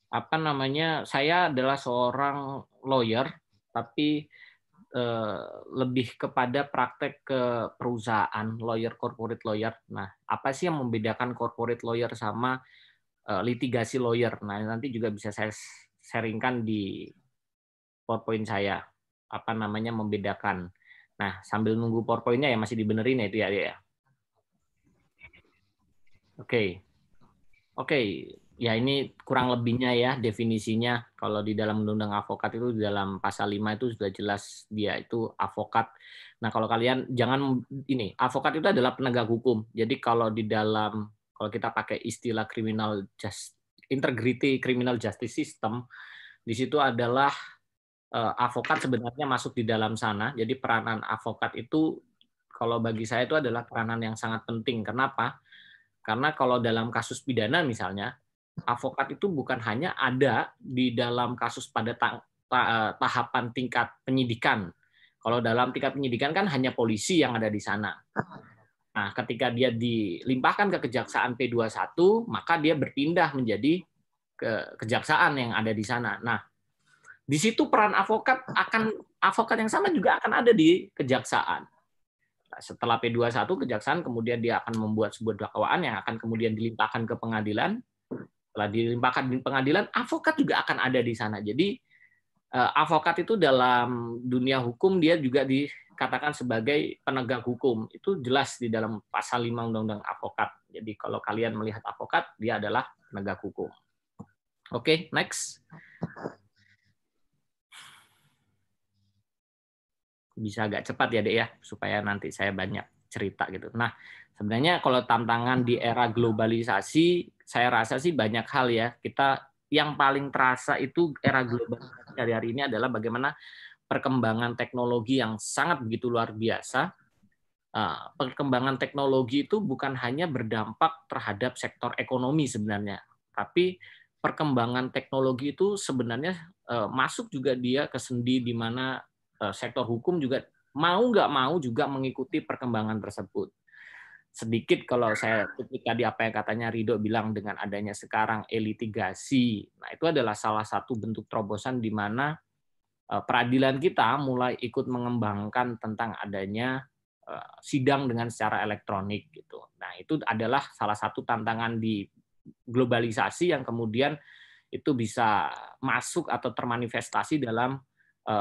apa namanya? Saya adalah seorang lawyer, tapi eh, lebih kepada praktek ke perusahaan, lawyer corporate lawyer. Nah, apa sih yang membedakan corporate lawyer sama eh, litigasi lawyer? Nah, nanti juga bisa saya sharingkan di PowerPoint saya. Apa namanya membedakan. Nah, sambil nunggu PowerPoint-nya ya masih dibenerin ya itu ya, ya. Oke. Oke, ya ini kurang lebihnya ya definisinya. Kalau di dalam Undang-Undang Avokat itu di dalam pasal 5 itu sudah jelas dia itu avokat. Nah, kalau kalian jangan ini, avokat itu adalah penegak hukum. Jadi kalau di dalam kalau kita pakai istilah criminal just integrity criminal justice system, di situ adalah avokat sebenarnya masuk di dalam sana. Jadi peranan avokat itu kalau bagi saya itu adalah peranan yang sangat penting. Kenapa? Karena kalau dalam kasus pidana misalnya, avokat itu bukan hanya ada di dalam kasus pada ta ta eh, tahapan tingkat penyidikan. Kalau dalam tingkat penyidikan kan hanya polisi yang ada di sana. Nah, ketika dia dilimpahkan ke kejaksaan P21, maka dia berpindah menjadi ke kejaksaan yang ada di sana. Nah, di situ peran avokat akan avokat yang sama juga akan ada di kejaksaan. Setelah P21 kejaksaan kemudian dia akan membuat sebuah dakwaan yang akan kemudian dilimpahkan ke pengadilan. Setelah dilimpahkan di pengadilan, avokat juga akan ada di sana. Jadi eh, avokat itu dalam dunia hukum dia juga dikatakan sebagai penegak hukum. Itu jelas di dalam pasal 5 Undang-Undang Avokat. Jadi kalau kalian melihat avokat, dia adalah penegak hukum. Oke, okay, next. Bisa agak cepat ya dek ya supaya nanti saya banyak cerita gitu. Nah sebenarnya kalau tantangan di era globalisasi saya rasa sih banyak hal ya kita yang paling terasa itu era globalisasi hari hari ini adalah bagaimana perkembangan teknologi yang sangat begitu luar biasa. Ah, perkembangan teknologi itu bukan hanya berdampak terhadap sektor ekonomi sebenarnya, tapi perkembangan teknologi itu sebenarnya eh, masuk juga dia ke sendi di mana sektor hukum juga mau nggak mau juga mengikuti perkembangan tersebut. Sedikit kalau saya ketika di apa yang katanya Rido bilang dengan adanya sekarang elitigasi, nah itu adalah salah satu bentuk terobosan di mana eh, peradilan kita mulai ikut mengembangkan tentang adanya eh, sidang dengan secara elektronik gitu. Nah, itu adalah salah satu tantangan di globalisasi yang kemudian itu bisa masuk atau termanifestasi dalam Eh,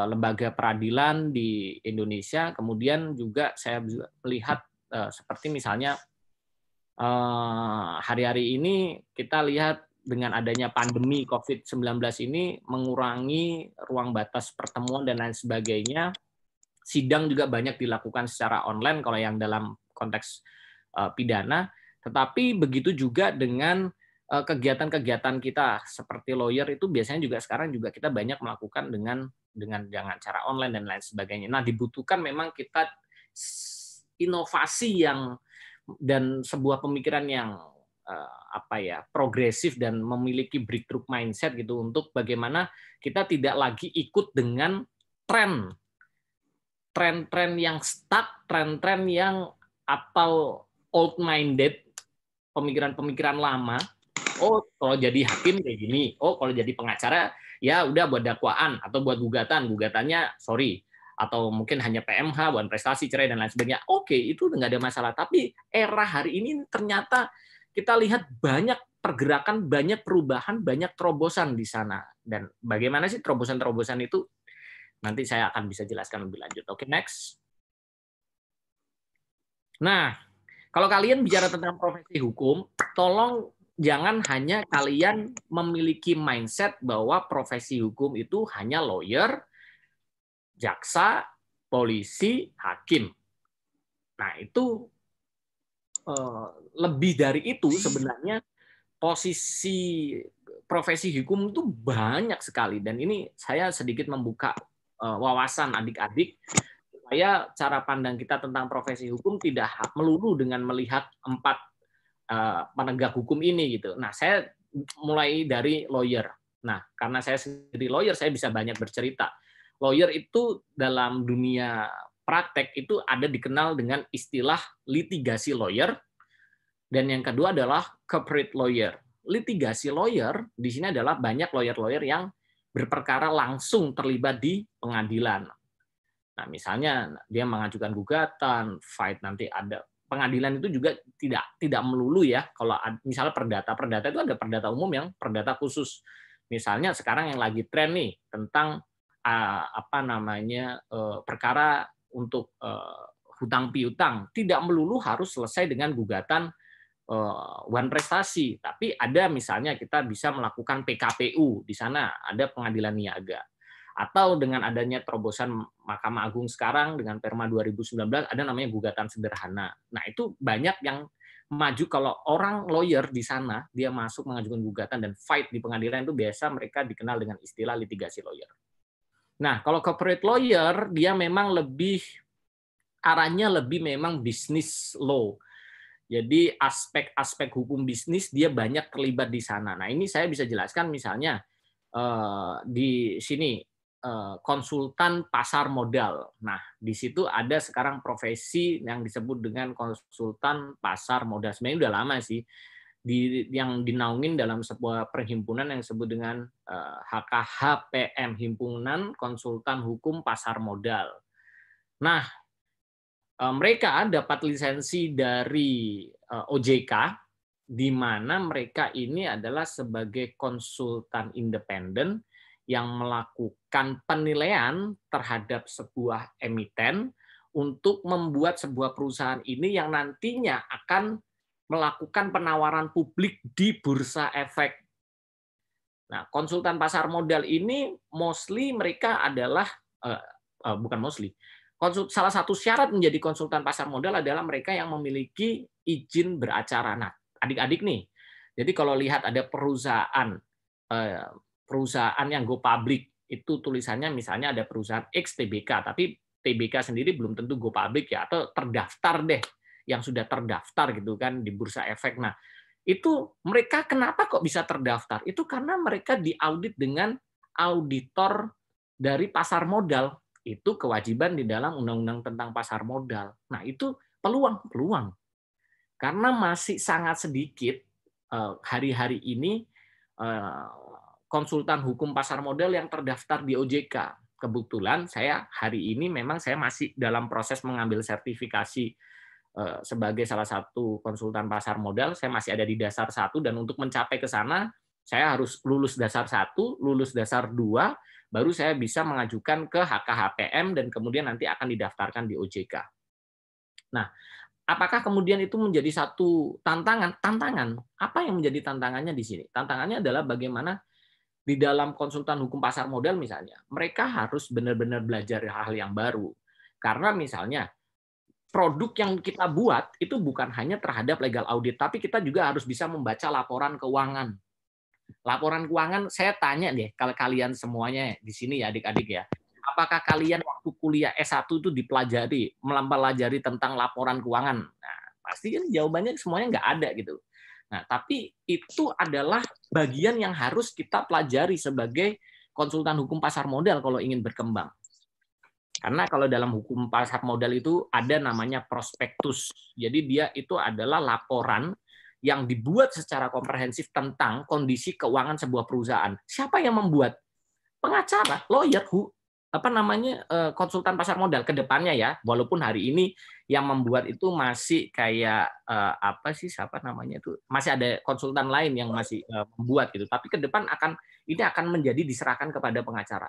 lembaga peradilan di Indonesia. Kemudian juga saya melihat eh, seperti misalnya eh, hari-hari ini kita lihat dengan adanya pandemi COVID-19 ini mengurangi ruang batas pertemuan dan lain sebagainya. Sidang juga banyak dilakukan secara online kalau yang dalam konteks pidana. Tetapi begitu juga dengan kegiatan-kegiatan kita seperti lawyer itu biasanya juga sekarang juga kita banyak melakukan dengan dengan jangan cara online dan lain sebagainya. Nah, dibutuhkan memang kita inovasi yang dan sebuah pemikiran yang uh, apa ya progresif dan memiliki breakthrough mindset gitu untuk bagaimana kita tidak lagi ikut dengan tren tren-tren yang stuck, tren-tren yang atau old minded pemikiran-pemikiran lama. Oh, kalau jadi hakim kayak gini. Oh, kalau jadi pengacara ya udah buat dakwaan atau buat gugatan, gugatannya sorry atau mungkin hanya PMH buat prestasi cerai dan lain sebagainya. Oke, itu nggak ada masalah. Tapi era hari ini ternyata kita lihat banyak pergerakan, banyak perubahan, banyak terobosan di sana. Dan bagaimana sih terobosan-terobosan itu? Nanti saya akan bisa jelaskan lebih lanjut. Oke, next. Nah, Kalau kalian bicara tentang profesi hukum, tolong jangan hanya kalian memiliki mindset bahwa profesi hukum itu hanya lawyer, jaksa, polisi, hakim. Nah, itu eh, lebih dari itu sebenarnya posisi profesi hukum itu banyak sekali dan ini saya sedikit membuka eh, wawasan adik-adik supaya cara pandang kita tentang profesi hukum tidak melulu dengan melihat empat uh, penegak hukum ini gitu. Nah, saya mulai dari lawyer. Nah, karena saya sendiri lawyer, saya bisa banyak bercerita. Lawyer itu dalam dunia praktek itu ada dikenal dengan istilah litigasi lawyer dan yang kedua adalah corporate lawyer. Litigasi lawyer di sini adalah banyak lawyer-lawyer yang berperkara langsung terlibat di pengadilan. Nah, misalnya dia mengajukan gugatan, fight nanti ada pengadilan itu juga tidak tidak melulu ya. Kalau misalnya perdata, perdata itu ada perdata umum yang perdata khusus. Misalnya sekarang yang lagi tren nih tentang uh, apa namanya uh, perkara untuk uh, hutang piutang tidak melulu harus selesai dengan gugatan uh, one prestasi, tapi ada misalnya kita bisa melakukan PKPU di sana ada pengadilan niaga atau dengan adanya terobosan Mahkamah Agung sekarang dengan Perma 2019 ada namanya gugatan sederhana. Nah, itu banyak yang maju kalau orang lawyer di sana dia masuk mengajukan gugatan dan fight di pengadilan itu biasa mereka dikenal dengan istilah litigasi lawyer. Nah, kalau corporate lawyer dia memang lebih arahnya lebih memang bisnis law. Jadi aspek-aspek hukum bisnis dia banyak terlibat di sana. Nah, ini saya bisa jelaskan misalnya eh, di sini konsultan pasar modal. Nah, di situ ada sekarang profesi yang disebut dengan konsultan pasar modal. Sebenarnya udah lama sih di yang dinaungin dalam sebuah perhimpunan yang disebut dengan HKHPM eh, Himpunan Konsultan Hukum Pasar Modal. Nah, eh, mereka dapat lisensi dari OJK di mana mereka ini adalah sebagai konsultan independen yang melakukan penilaian terhadap sebuah emiten untuk membuat sebuah perusahaan ini yang nantinya akan melakukan penawaran publik di bursa efek. Nah, konsultan pasar modal ini mostly mereka adalah uh, uh, bukan mostly. Konsult, salah satu syarat menjadi konsultan pasar modal adalah mereka yang memiliki izin beracara. Nah, adik-adik nih. Jadi kalau lihat ada perusahaan uh, perusahaan yang go public itu tulisannya misalnya ada perusahaan X TBK tapi TBK sendiri belum tentu go public ya atau terdaftar deh yang sudah terdaftar gitu kan di bursa efek. Nah, itu mereka kenapa kok bisa terdaftar? Itu karena mereka diaudit dengan auditor dari pasar modal. Itu kewajiban di dalam undang-undang tentang pasar modal. Nah, itu peluang-peluang. Karena masih sangat sedikit eh, hari-hari ini eh, konsultan hukum pasar modal yang terdaftar di OJK. Kebetulan saya hari ini memang saya masih dalam proses mengambil sertifikasi eh, sebagai salah satu konsultan pasar modal. Saya masih ada di dasar satu dan untuk mencapai ke sana saya harus lulus dasar satu, lulus dasar dua, baru saya bisa mengajukan ke HKHPM dan kemudian nanti akan didaftarkan di OJK. Nah, apakah kemudian itu menjadi satu tantangan? Tantangan. Apa yang menjadi tantangannya di sini? Tantangannya adalah bagaimana di dalam konsultan hukum pasar modal misalnya, mereka harus benar-benar belajar hal yang baru. Karena misalnya produk yang kita buat itu bukan hanya terhadap legal audit, tapi kita juga harus bisa membaca laporan keuangan. Laporan keuangan saya tanya deh kalau kalian semuanya di sini ya adik-adik ya. Apakah kalian waktu kuliah S1 itu dipelajari, mempelajari tentang laporan keuangan? Nah, pasti kan jawabannya semuanya nggak ada gitu. Nah, tapi itu adalah bagian yang harus kita pelajari sebagai konsultan hukum pasar modal kalau ingin berkembang. Karena kalau dalam hukum pasar modal itu ada namanya prospektus. Jadi dia itu adalah laporan yang dibuat secara komprehensif tentang kondisi keuangan sebuah perusahaan. Siapa yang membuat? Pengacara, lawyer, apa namanya eh, konsultan pasar modal ke depannya ya walaupun hari ini yang membuat itu masih kayak eh, apa sih siapa namanya itu masih ada konsultan lain yang masih eh, membuat gitu tapi ke depan akan ini akan menjadi diserahkan kepada pengacara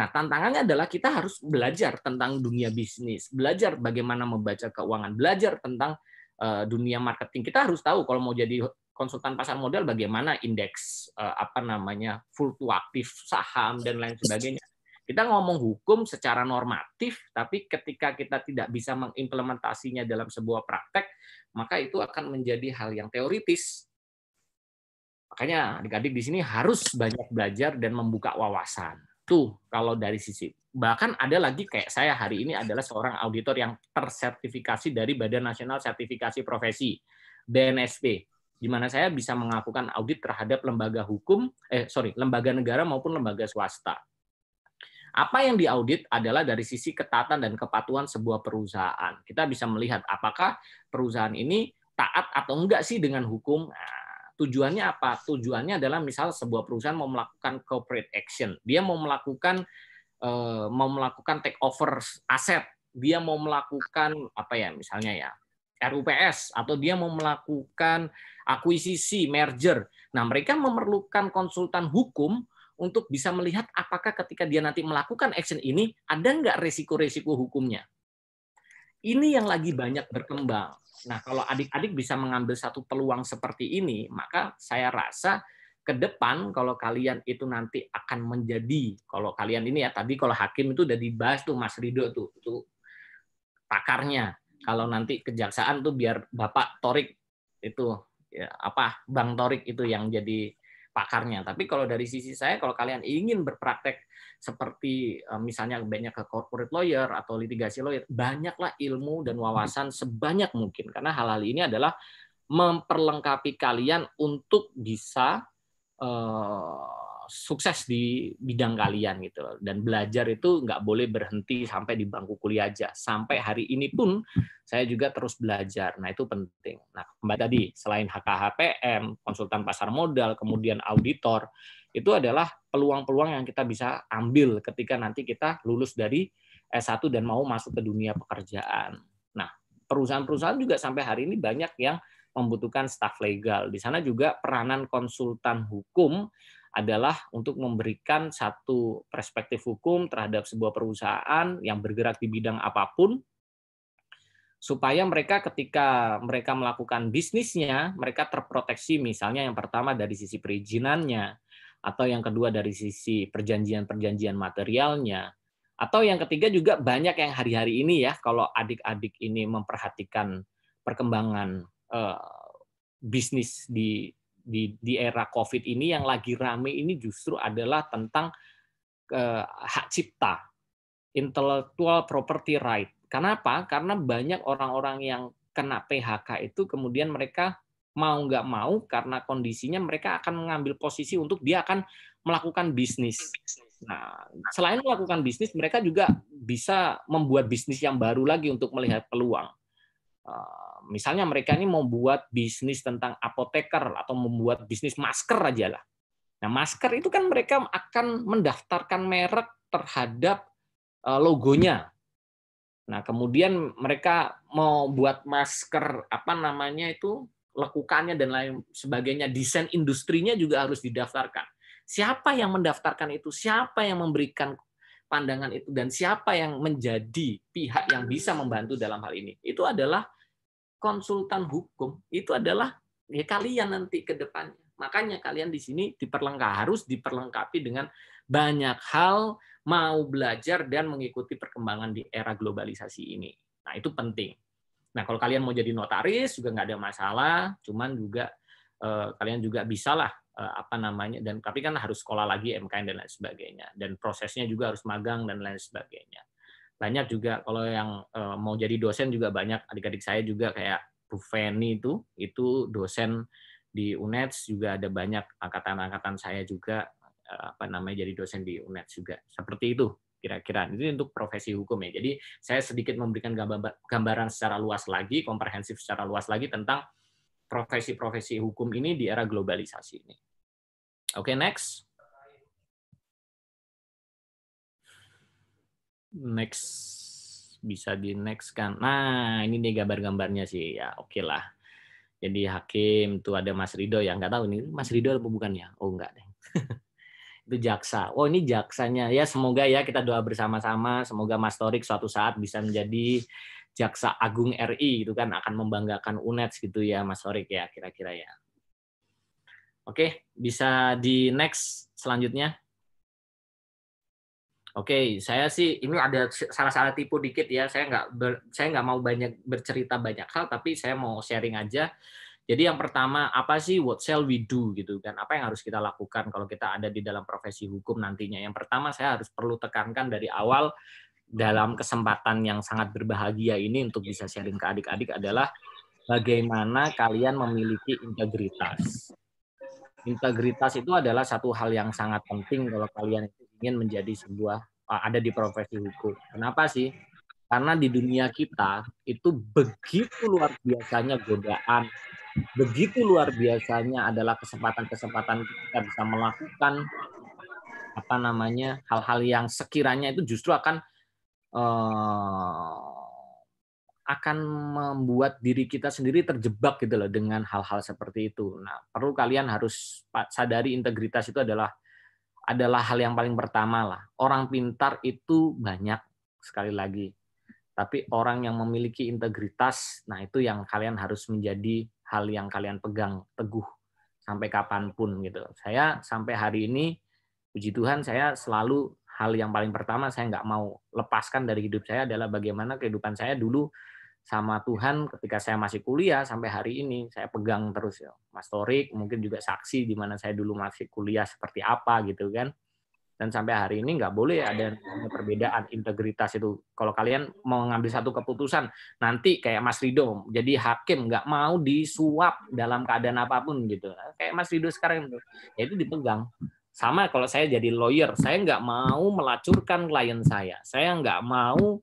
nah tantangannya adalah kita harus belajar tentang dunia bisnis belajar bagaimana membaca keuangan belajar tentang dunia marketing. Kita harus tahu kalau mau jadi konsultan pasar modal bagaimana indeks apa namanya fluktuatif saham dan lain sebagainya. Kita ngomong hukum secara normatif, tapi ketika kita tidak bisa mengimplementasinya dalam sebuah praktek, maka itu akan menjadi hal yang teoritis. Makanya adik-adik di sini harus banyak belajar dan membuka wawasan. Tuh kalau dari sisi bahkan ada lagi kayak saya hari ini adalah seorang auditor yang tersertifikasi dari Badan Nasional Sertifikasi Profesi BNSP di mana saya bisa melakukan audit terhadap lembaga hukum, eh sorry, lembaga negara maupun lembaga swasta. Apa yang diaudit adalah dari sisi ketatan dan kepatuhan sebuah perusahaan. Kita bisa melihat apakah perusahaan ini taat atau enggak sih dengan hukum. Nah, tujuannya apa? Tujuannya adalah misal sebuah perusahaan mau melakukan corporate action, dia mau melakukan eh, mau melakukan take over aset, dia mau melakukan apa ya misalnya ya RUPS atau dia mau melakukan akuisisi, merger. Nah, mereka memerlukan konsultan hukum untuk bisa melihat apakah ketika dia nanti melakukan action ini ada nggak resiko-resiko hukumnya. Ini yang lagi banyak berkembang. Nah, kalau adik-adik bisa mengambil satu peluang seperti ini, maka saya rasa ke depan kalau kalian itu nanti akan menjadi kalau kalian ini ya tadi kalau hakim itu udah dibahas tuh Mas Rido tuh itu pakarnya kalau nanti kejaksaan tuh biar Bapak Torik itu ya apa Bang Torik itu yang jadi pakarnya. Tapi kalau dari sisi saya kalau kalian ingin berpraktek seperti eh, misalnya banyak ke corporate lawyer atau litigasi lawyer, banyaklah ilmu dan wawasan sebanyak mungkin karena hal-hal ini adalah memperlengkapi kalian untuk bisa eh, sukses di bidang kalian gitu loh. Dan belajar itu nggak boleh berhenti sampai di bangku kuliah aja. Sampai hari ini pun saya juga terus belajar. Nah, itu penting. Nah, kembali tadi, selain HKHPM, konsultan pasar modal, kemudian auditor, itu adalah peluang-peluang yang kita bisa ambil ketika nanti kita lulus dari S1 dan mau masuk ke dunia pekerjaan. Nah, perusahaan-perusahaan juga sampai hari ini banyak yang membutuhkan staf legal. Di sana juga peranan konsultan hukum adalah untuk memberikan satu perspektif hukum terhadap sebuah perusahaan yang bergerak di bidang apa pun supaya mereka ketika mereka melakukan bisnisnya mereka terproteksi. Misalnya yang pertama dari sisi perizinannya atau yang kedua dari sisi perjanjian-perjanjian materialnya atau yang ketiga juga banyak yang hari-hari ini ya kalau adik-adik ini memperhatikan perkembangan eh, bisnis di di di era Covid ini yang lagi rame ini justru adalah tentang uh, hak cipta, intellectual property right. Kenapa? Karena banyak orang-orang yang kena PHK itu kemudian mereka mau nggak mau karena kondisinya mereka akan mengambil posisi untuk dia akan melakukan bisnis. Nah, selain melakukan bisnis, mereka juga bisa membuat bisnis yang baru lagi untuk melihat peluang. Eh, misalnya mereka ini mau buat bisnis tentang apoteker atau membuat bisnis masker aja lah. Nah, masker itu kan mereka akan mendaftarkan merek terhadap eh, logonya. Nah, kemudian mereka mau buat masker apa namanya itu lekukannya dan lain sebagainya, desain industrinya juga harus didaftarkan. Siapa yang mendaftarkan itu? Siapa yang memberikan pandangan itu dan siapa yang menjadi pihak yang bisa membantu dalam hal ini? Itu adalah konsultan hukum. Itu adalah ya kalian nanti ke depannya. Makanya kalian di sini diperlengkapi harus diperlengkapi dengan banyak hal mau belajar dan mengikuti perkembangan di era globalisasi ini. Nah, itu penting. Nah, kalau kalian mau jadi notaris juga nggak ada masalah, cuman juga eh, kalian juga bisalah Eh, apa namanya dan tapi kan harus sekolah lagi MKN dan lain sebagainya dan prosesnya juga harus magang dan lain sebagainya banyak juga kalau yang eh, mau jadi dosen juga banyak. Adik-adik saya juga kayak Bu Feni itu itu dosen di UNED juga ada banyak. Angkatan-angkatan saya juga eh, apa namanya jadi dosen di UNED juga. Seperti itu kira-kira. Ini untuk profesi hukum ya. Jadi saya sedikit memberikan gambaran secara luas lagi komprehensif secara luas lagi tentang profesi-profesi hukum ini di era globalisasi ini. Oke, okay, next. Next bisa di next kan. Nah, ini nih gambar-gambarnya sih. Ya, oke okay lah. Jadi hakim tuh ada Mas Rido yang nggak tahu ini Mas Rido apa bukan ya? Oh, enggak deh. [LAUGHS] itu jaksa. Oh, ini jaksanya. Ya, semoga ya kita doa bersama-sama. Semoga Mas Torik suatu saat bisa menjadi Jaksa Agung RI itu kan akan membanggakan UNED gitu ya Mas Sorik ya kira-kira ya. Oke, bisa di next selanjutnya. Oke, saya sih ini ada salah-salah tipu dikit ya. Saya nggak ber, saya nggak mau banyak bercerita banyak hal, tapi saya mau sharing aja. Jadi yang pertama apa sih what shall we do gitu kan? Apa yang harus kita lakukan kalau kita ada di dalam profesi hukum nantinya? Yang pertama saya harus perlu tekankan dari awal dalam kesempatan yang sangat berbahagia ini untuk bisa sharing ke adik-adik adalah bagaimana kalian memiliki integritas. Integritas itu adalah satu hal yang sangat penting kalau kalian ingin menjadi sebuah ada di profesi hukum. Kenapa sih? Karena di dunia kita itu begitu luar biasanya godaan, begitu luar biasanya adalah kesempatan-kesempatan kita bisa melakukan apa namanya hal-hal yang sekiranya itu justru akan uh, akan membuat diri kita sendiri terjebak gitu loh dengan hal-hal seperti itu. Nah, perlu kalian harus sadari integritas itu adalah adalah hal yang paling pertama lah. Orang pintar itu banyak sekali lagi. Tapi orang yang memiliki integritas, nah itu yang kalian harus menjadi hal yang kalian pegang teguh sampai kapan pun gitu. Saya sampai hari ini, puji Tuhan, saya selalu hal yang paling pertama saya nggak mau lepaskan dari hidup saya adalah bagaimana kehidupan saya dulu sama Tuhan ketika saya masih kuliah sampai hari ini. Saya pegang terus ya. Mas Torik mungkin juga saksi di mana saya dulu masih kuliah seperti apa gitu kan. Dan sampai hari ini nggak boleh ada perbedaan integritas itu. Kalau kalian mau ngambil satu keputusan nanti kayak Mas Rido jadi hakim nggak mau disuap dalam keadaan apa pun gitu. Kayak Mas Rido sekarang ya itu dipegang. Sama kalau saya jadi lawyer, saya nggak mau melacurkan klien saya. Saya nggak mau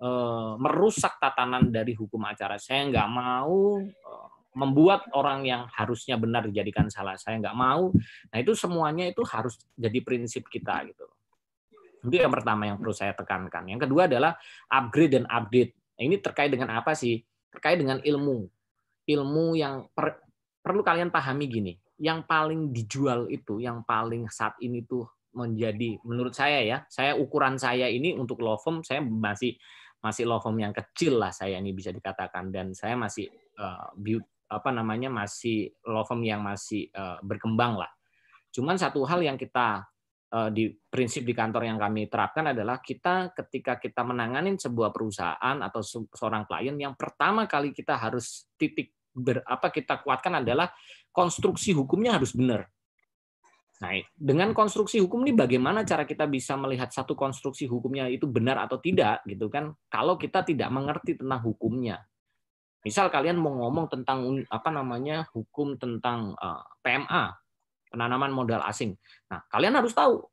uh, merusak tatanan dari hukum acara. Saya nggak mau uh, membuat orang yang harusnya benar dijadikan salah. Saya nggak mau. Nah itu semuanya itu harus jadi prinsip kita gitu. Itu yang pertama yang perlu saya tekankan. Yang kedua adalah upgrade dan update. Nah, ini terkait dengan apa sih? Terkait dengan ilmu. Ilmu yang per, perlu kalian pahami gini yang paling dijual itu, yang paling saat ini tuh menjadi menurut saya ya, saya ukuran saya ini untuk law firm saya masih masih law firm yang kecil lah saya ini bisa dikatakan dan saya masih uh, apa namanya masih law firm yang masih uh, berkembang lah. Cuman satu hal yang kita uh, di prinsip di kantor yang kami terapkan adalah kita ketika kita menangani sebuah perusahaan atau seorang klien yang pertama kali kita harus titik ber, apa kita kuatkan adalah konstruksi hukumnya harus benar. Nah, dengan konstruksi hukum ini bagaimana cara kita bisa melihat satu konstruksi hukumnya itu benar atau tidak gitu kan? Kalau kita tidak mengerti tentang hukumnya. Misal kalian mau ngomong tentang apa namanya hukum tentang eh, PMA, penanaman modal asing. Nah, kalian harus tahu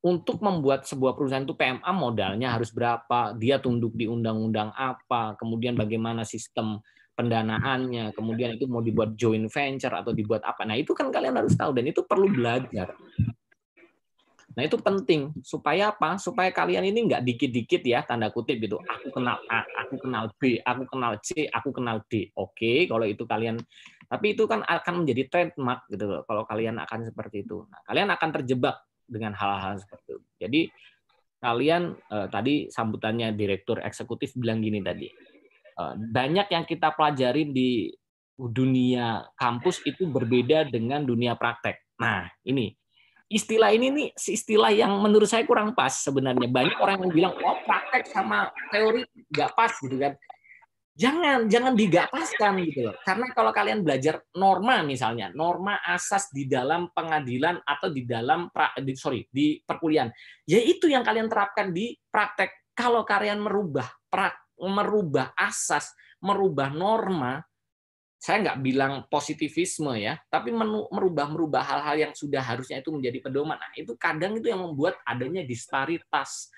untuk membuat sebuah perusahaan itu PMA modalnya harus berapa, dia tunduk di undang-undang apa, kemudian bagaimana sistem pendanaannya, kemudian itu mau dibuat joint venture atau dibuat apa. Nah, itu kan kalian harus tahu dan itu perlu belajar. Nah, itu penting supaya apa? Supaya kalian ini nggak dikit-dikit ya, tanda kutip gitu. Aku kenal A, aku kenal B, aku kenal C, aku kenal D. Oke, kalau itu kalian tapi itu kan akan menjadi trademark gitu loh kalau kalian akan seperti itu. Nah, kalian akan terjebak dengan hal-hal seperti itu. Jadi kalian eh, tadi sambutannya direktur eksekutif bilang gini tadi banyak yang kita pelajari di dunia kampus itu berbeda dengan dunia praktek. Nah, ini istilah ini nih istilah yang menurut saya kurang pas sebenarnya. Banyak orang yang bilang, oh praktek sama teori nggak pas gitu kan. Jangan, jangan digapaskan gitu loh. Karena kalau kalian belajar norma misalnya, norma asas di dalam pengadilan atau di dalam pra, di, sorry di perkuliahan, ya itu yang kalian terapkan di praktek. Kalau kalian merubah praktek merubah asas, merubah norma, saya nggak bilang positivisme ya, tapi merubah merubah hal-hal yang sudah harusnya itu menjadi pedoman. Nah, itu kadang itu yang membuat adanya disparitas.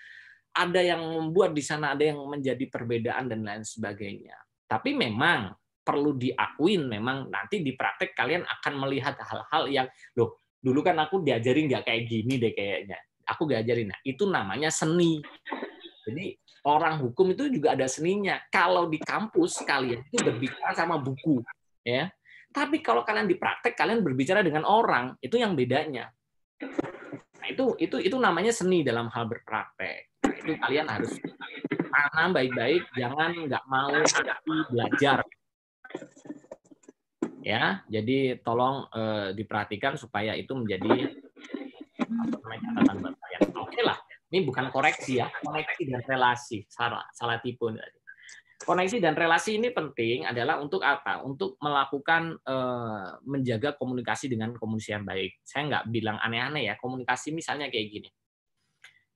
Ada yang membuat di sana ada yang menjadi perbedaan dan lain sebagainya. Tapi memang perlu diakuin memang nanti di praktek kalian akan melihat hal-hal yang loh dulu kan aku diajarin nggak kayak gini deh kayaknya aku diajarin nah itu namanya seni jadi orang hukum itu juga ada seninya. Kalau di kampus kalian itu berbicara sama buku, ya. Tapi kalau kalian di praktek kalian berbicara dengan orang, itu yang bedanya. Nah, itu itu itu namanya seni dalam hal berpraktek. Itu kalian harus tanam baik-baik, jangan nggak mau belajar. Ya, jadi tolong eh, diperhatikan supaya itu menjadi namanya catatan buat kalian. Oke lah, ini bukan koreksi ya, koneksi dan relasi. Salah, salah tipu. Koneksi dan relasi ini penting adalah untuk apa? Untuk melakukan eh, menjaga komunikasi dengan komunikasi yang baik. Saya nggak bilang aneh-aneh ya. Komunikasi misalnya kayak gini.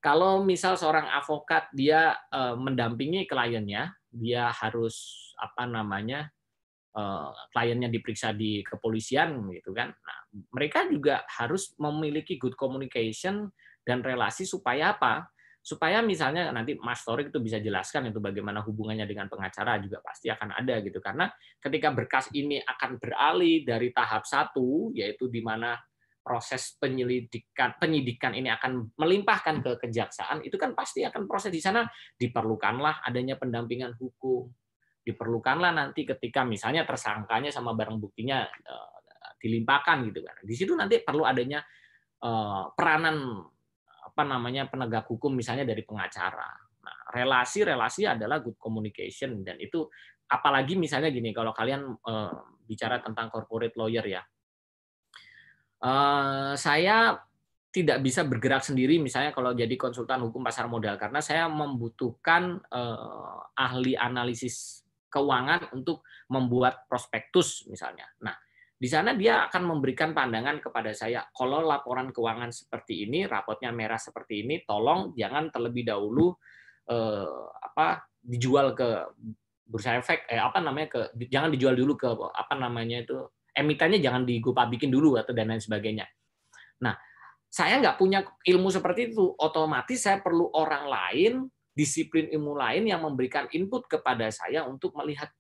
Kalau misal seorang avokat dia eh, mendampingi kliennya, dia harus apa namanya kliennya diperiksa di kepolisian gitu kan. Nah, mereka juga harus memiliki good communication dan relasi supaya apa? supaya misalnya nanti Mas Torik itu bisa jelaskan itu bagaimana hubungannya dengan pengacara juga pasti akan ada gitu karena ketika berkas ini akan beralih dari tahap satu yaitu di mana proses penyelidikan penyidikan ini akan melimpahkan ke kejaksaan itu kan pasti akan proses di sana diperlukanlah adanya pendampingan hukum diperlukanlah nanti ketika misalnya tersangkanya sama barang buktinya eh, dilimpahkan gitu kan di situ nanti perlu adanya eh, peranan apa namanya penegak hukum misalnya dari pengacara. Nah, relasi-relasi adalah good communication dan itu apalagi misalnya gini kalau kalian uh, bicara tentang corporate lawyer ya. Saya tidak bisa bergerak sendiri misalnya kalau jadi konsultan hukum pasar modal karena saya membutuhkan uh, ahli analisis keuangan untuk membuat prospektus misalnya. Nah, di sana dia akan memberikan pandangan kepada saya, kalau laporan keuangan seperti ini, rapotnya merah seperti ini, tolong jangan terlebih dahulu eh, apa dijual ke bursa efek, eh apa namanya ke jangan dijual dulu ke apa namanya itu emitennya jangan bikin dulu atau dan lain sebagainya. Nah, saya nggak punya ilmu seperti itu, otomatis saya perlu orang lain, disiplin ilmu lain yang memberikan input kepada saya untuk melihat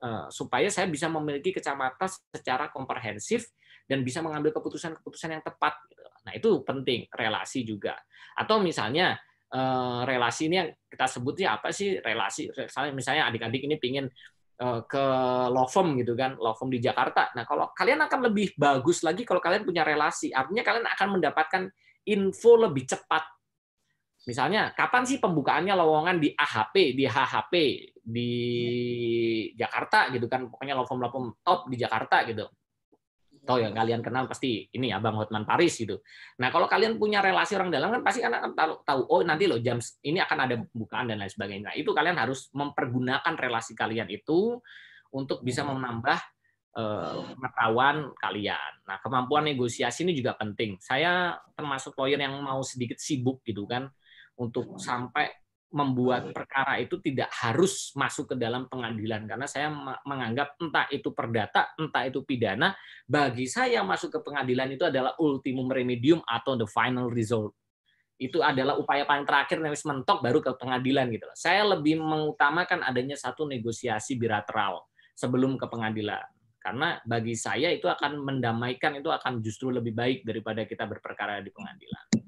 Eh, supaya saya bisa memiliki kecamatan secara komprehensif dan bisa mengambil keputusan-keputusan yang tepat. Nah itu penting relasi juga. Atau misalnya eh, relasi ini yang kita sebutnya apa sih relasi? Misalnya adik-adik ini pingin eh, ke law firm gitu kan, law firm di Jakarta. Nah kalau kalian akan lebih bagus lagi kalau kalian punya relasi. Artinya kalian akan mendapatkan info lebih cepat Misalnya, kapan sih pembukaannya lowongan di AHP, di HHP, di Jakarta gitu kan, pokoknya lowongan top di Jakarta gitu. Tahu ya kalian kenal pasti ini Abang Hotman Paris gitu. Nah kalau kalian punya relasi orang dalam kan pasti kan tahu, tahu oh nanti loh jam ini akan ada pembukaan dan lain sebagainya. Nah, itu kalian harus mempergunakan relasi kalian itu untuk bisa menambah eh, pengetahuan kalian. Nah, kemampuan negosiasi ini juga penting. Saya termasuk lawyer yang mau sedikit sibuk gitu kan untuk sampai membuat perkara itu tidak harus masuk ke dalam pengadilan. Karena saya menganggap entah itu perdata entah itu pidana bagi saya masuk ke pengadilan itu adalah ultimum remedium atau the final result. Itu adalah upaya paling terakhir yang mentok baru ke pengadilan gitu saya lebih mengutamakan adanya satu negosiasi bilateral sebelum ke pengadilan karena bagi saya itu akan mendamaikan itu akan justru lebih baik daripada kita berperkara di pengadilan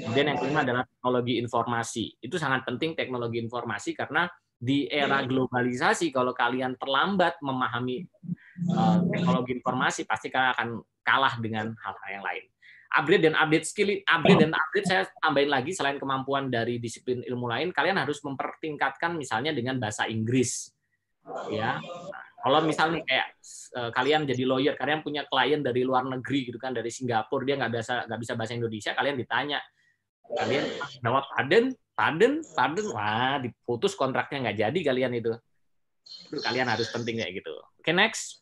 Kemudian yang kelima adalah teknologi informasi. Itu sangat penting teknologi informasi karena di era globalisasi kalau kalian terlambat memahami uh, teknologi informasi pasti kalian akan kalah dengan hal-hal yang lain. Upgrade dan update skill, upgrade dan update saya tambahin lagi selain kemampuan dari disiplin ilmu lain, kalian harus mempertingkatkan misalnya dengan bahasa Inggris. Ya. Kalau misalnya kayak uh, kalian jadi lawyer, kalian punya klien dari luar negeri gitu kan, dari Singapura, dia nggak bisa nggak bisa bahasa Indonesia, kalian ditanya, kalian jawab pardon, pardon, pardon, wah diputus kontraknya nggak jadi kalian itu. Itu kalian harus penting kayak gitu. Oke okay, next.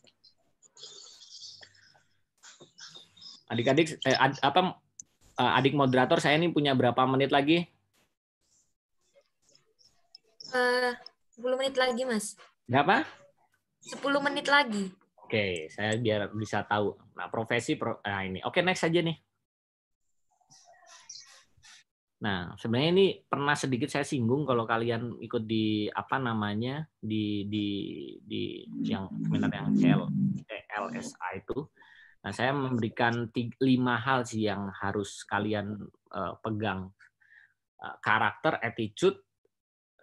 Adik-adik, eh, ad, apa eh, adik moderator saya ini punya berapa menit lagi? Uh, 10 menit lagi, Mas. Berapa? 10 menit lagi. Oke, saya biar bisa tahu. Nah, profesi pro, nah ini. Oke, next aja nih. Nah, sebenarnya ini pernah sedikit saya singgung kalau kalian ikut di apa namanya di di di yang seminar yang CL, LSA itu. Nah, saya memberikan tiga, lima hal sih yang harus kalian uh, pegang. Uh, karakter, attitude,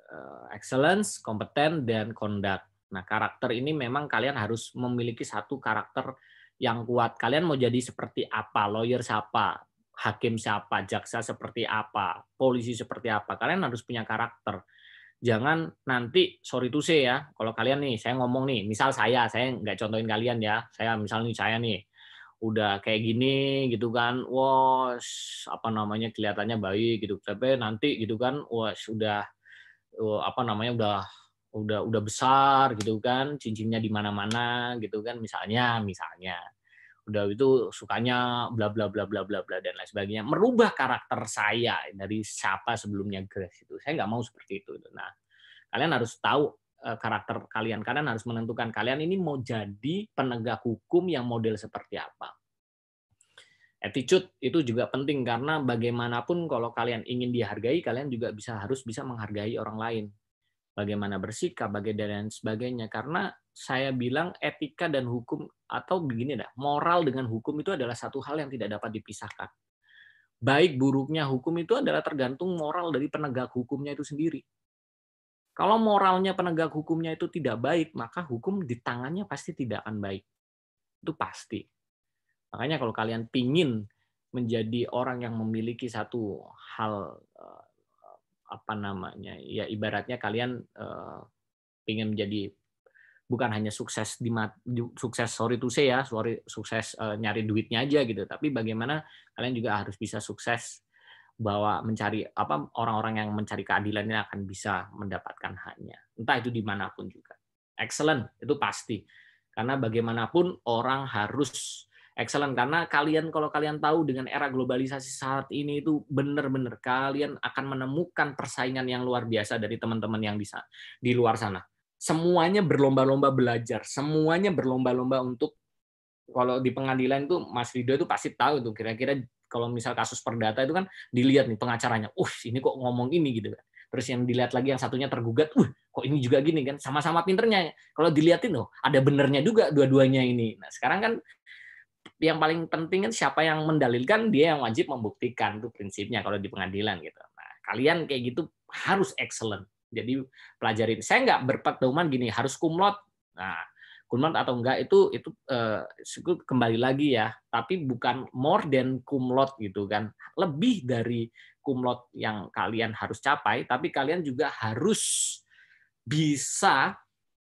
uh, excellence, kompeten, dan conduct. Nah, karakter ini memang kalian harus memiliki satu karakter yang kuat. Kalian mau jadi seperti apa? Lawyer siapa? hakim siapa, jaksa seperti apa, polisi seperti apa. Kalian harus punya karakter. Jangan nanti sorry to say ya, kalau kalian nih saya ngomong nih, misal saya, saya nggak contohin kalian ya, saya misalnya saya nih udah kayak gini gitu kan, wah apa namanya kelihatannya baik gitu, tapi nanti gitu kan, wah sudah apa namanya udah udah udah besar gitu kan, cincinnya di mana-mana gitu kan, misalnya misalnya. Udah itu sukanya bla bla bla bla bla bla dan lain sebagainya. Merubah karakter saya dari siapa sebelumnya Grace itu. Saya nggak mau seperti itu nah kalian harus tahu eh, karakter kalian. Kalian harus menentukan kalian ini mau jadi penegak hukum yang model seperti apa. Attitude itu juga penting karena bagaimanapun kalau kalian ingin dihargai kalian juga bisa harus bisa menghargai orang lain bagaimana bersikap bagaimana dan sebagainya karena saya bilang etika dan hukum atau begini dah, moral dengan hukum itu adalah satu hal yang tidak dapat dipisahkan. Baik buruknya hukum itu adalah tergantung moral dari penegak hukumnya itu sendiri. Kalau moralnya penegak hukumnya itu tidak baik, maka hukum di tangannya pasti tidak akan baik. Itu pasti. Makanya kalau kalian pingin menjadi orang yang memiliki satu hal eh, apa namanya ya ibaratnya kalian uh, ingin menjadi bukan hanya sukses di sukses sorry to say ya sorry sukses uh, nyari duitnya aja gitu tapi bagaimana kalian juga harus bisa sukses bahwa mencari apa orang-orang yang mencari keadilan ini akan bisa mendapatkan haknya. Entah itu di mana pun juga. Excellent itu pasti. Karena bagaimanapun orang harus excellent karena kalian kalau kalian tahu dengan era globalisasi saat ini itu benar-benar kalian akan menemukan persaingan yang luar biasa dari teman-teman yang di di luar sana semuanya berlomba-lomba belajar, semuanya berlomba-lomba untuk kalau di pengadilan itu Mas Rido itu pasti tahu tuh kira-kira kalau misal kasus perdata itu kan dilihat nih pengacaranya, uh ini kok ngomong ini gitu kan. Terus yang dilihat lagi yang satunya tergugat, uh kok ini juga gini kan, sama-sama pinternya. Kalau dilihatin loh, ada benernya juga dua-duanya ini. Nah sekarang kan yang paling penting kan siapa yang mendalilkan dia yang wajib membuktikan tuh prinsipnya kalau di pengadilan gitu. Nah kalian kayak gitu harus excellent jadi pelajarin. Saya nggak berpedoman gini harus kumlot. Nah, kumlot atau enggak itu itu uh, kembali lagi ya. Tapi bukan more than kumlot gitu kan. Lebih dari kumlot yang kalian harus capai, tapi kalian juga harus bisa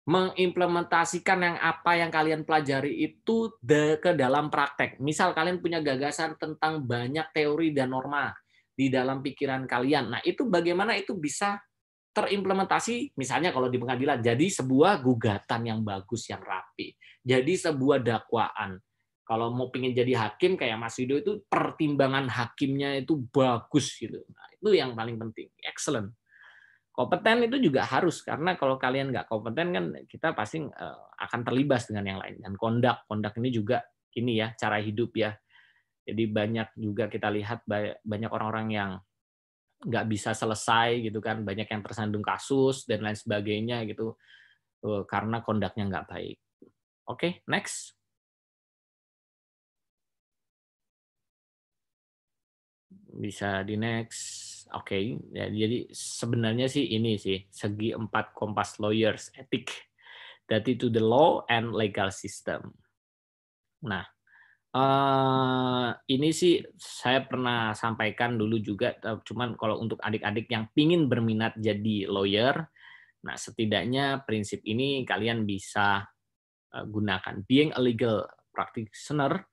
mengimplementasikan yang apa yang kalian pelajari itu ke dalam praktek. Misal kalian punya gagasan tentang banyak teori dan norma di dalam pikiran kalian. Nah, itu bagaimana itu bisa terimplementasi? Misalnya kalau di pengadilan jadi sebuah gugatan yang bagus yang rapi. Jadi sebuah dakwaan. Kalau mau pengen jadi hakim kayak Mas Wido itu pertimbangan hakimnya itu bagus gitu. Nah, itu yang paling penting. Excellent kompeten itu juga harus karena kalau kalian nggak kompeten kan kita pasti eh, akan terlibas dengan yang lain. Dan kondak kondak ini juga ini ya cara hidup ya. Jadi banyak juga kita lihat banyak orang-orang yang nggak bisa selesai gitu kan. Banyak yang tersandung kasus dan lain sebagainya gitu. Eh, karena kondaknya nggak baik. Oke okay, next. Bisa di next oke okay. ya, jadi sebenarnya sih ini sih segi empat kompas lawyers etik that to the law and legal system nah Uh, ini sih saya pernah sampaikan dulu juga, cuman kalau untuk adik-adik yang pingin berminat jadi lawyer, nah setidaknya prinsip ini kalian bisa uh, gunakan. Being a legal practitioner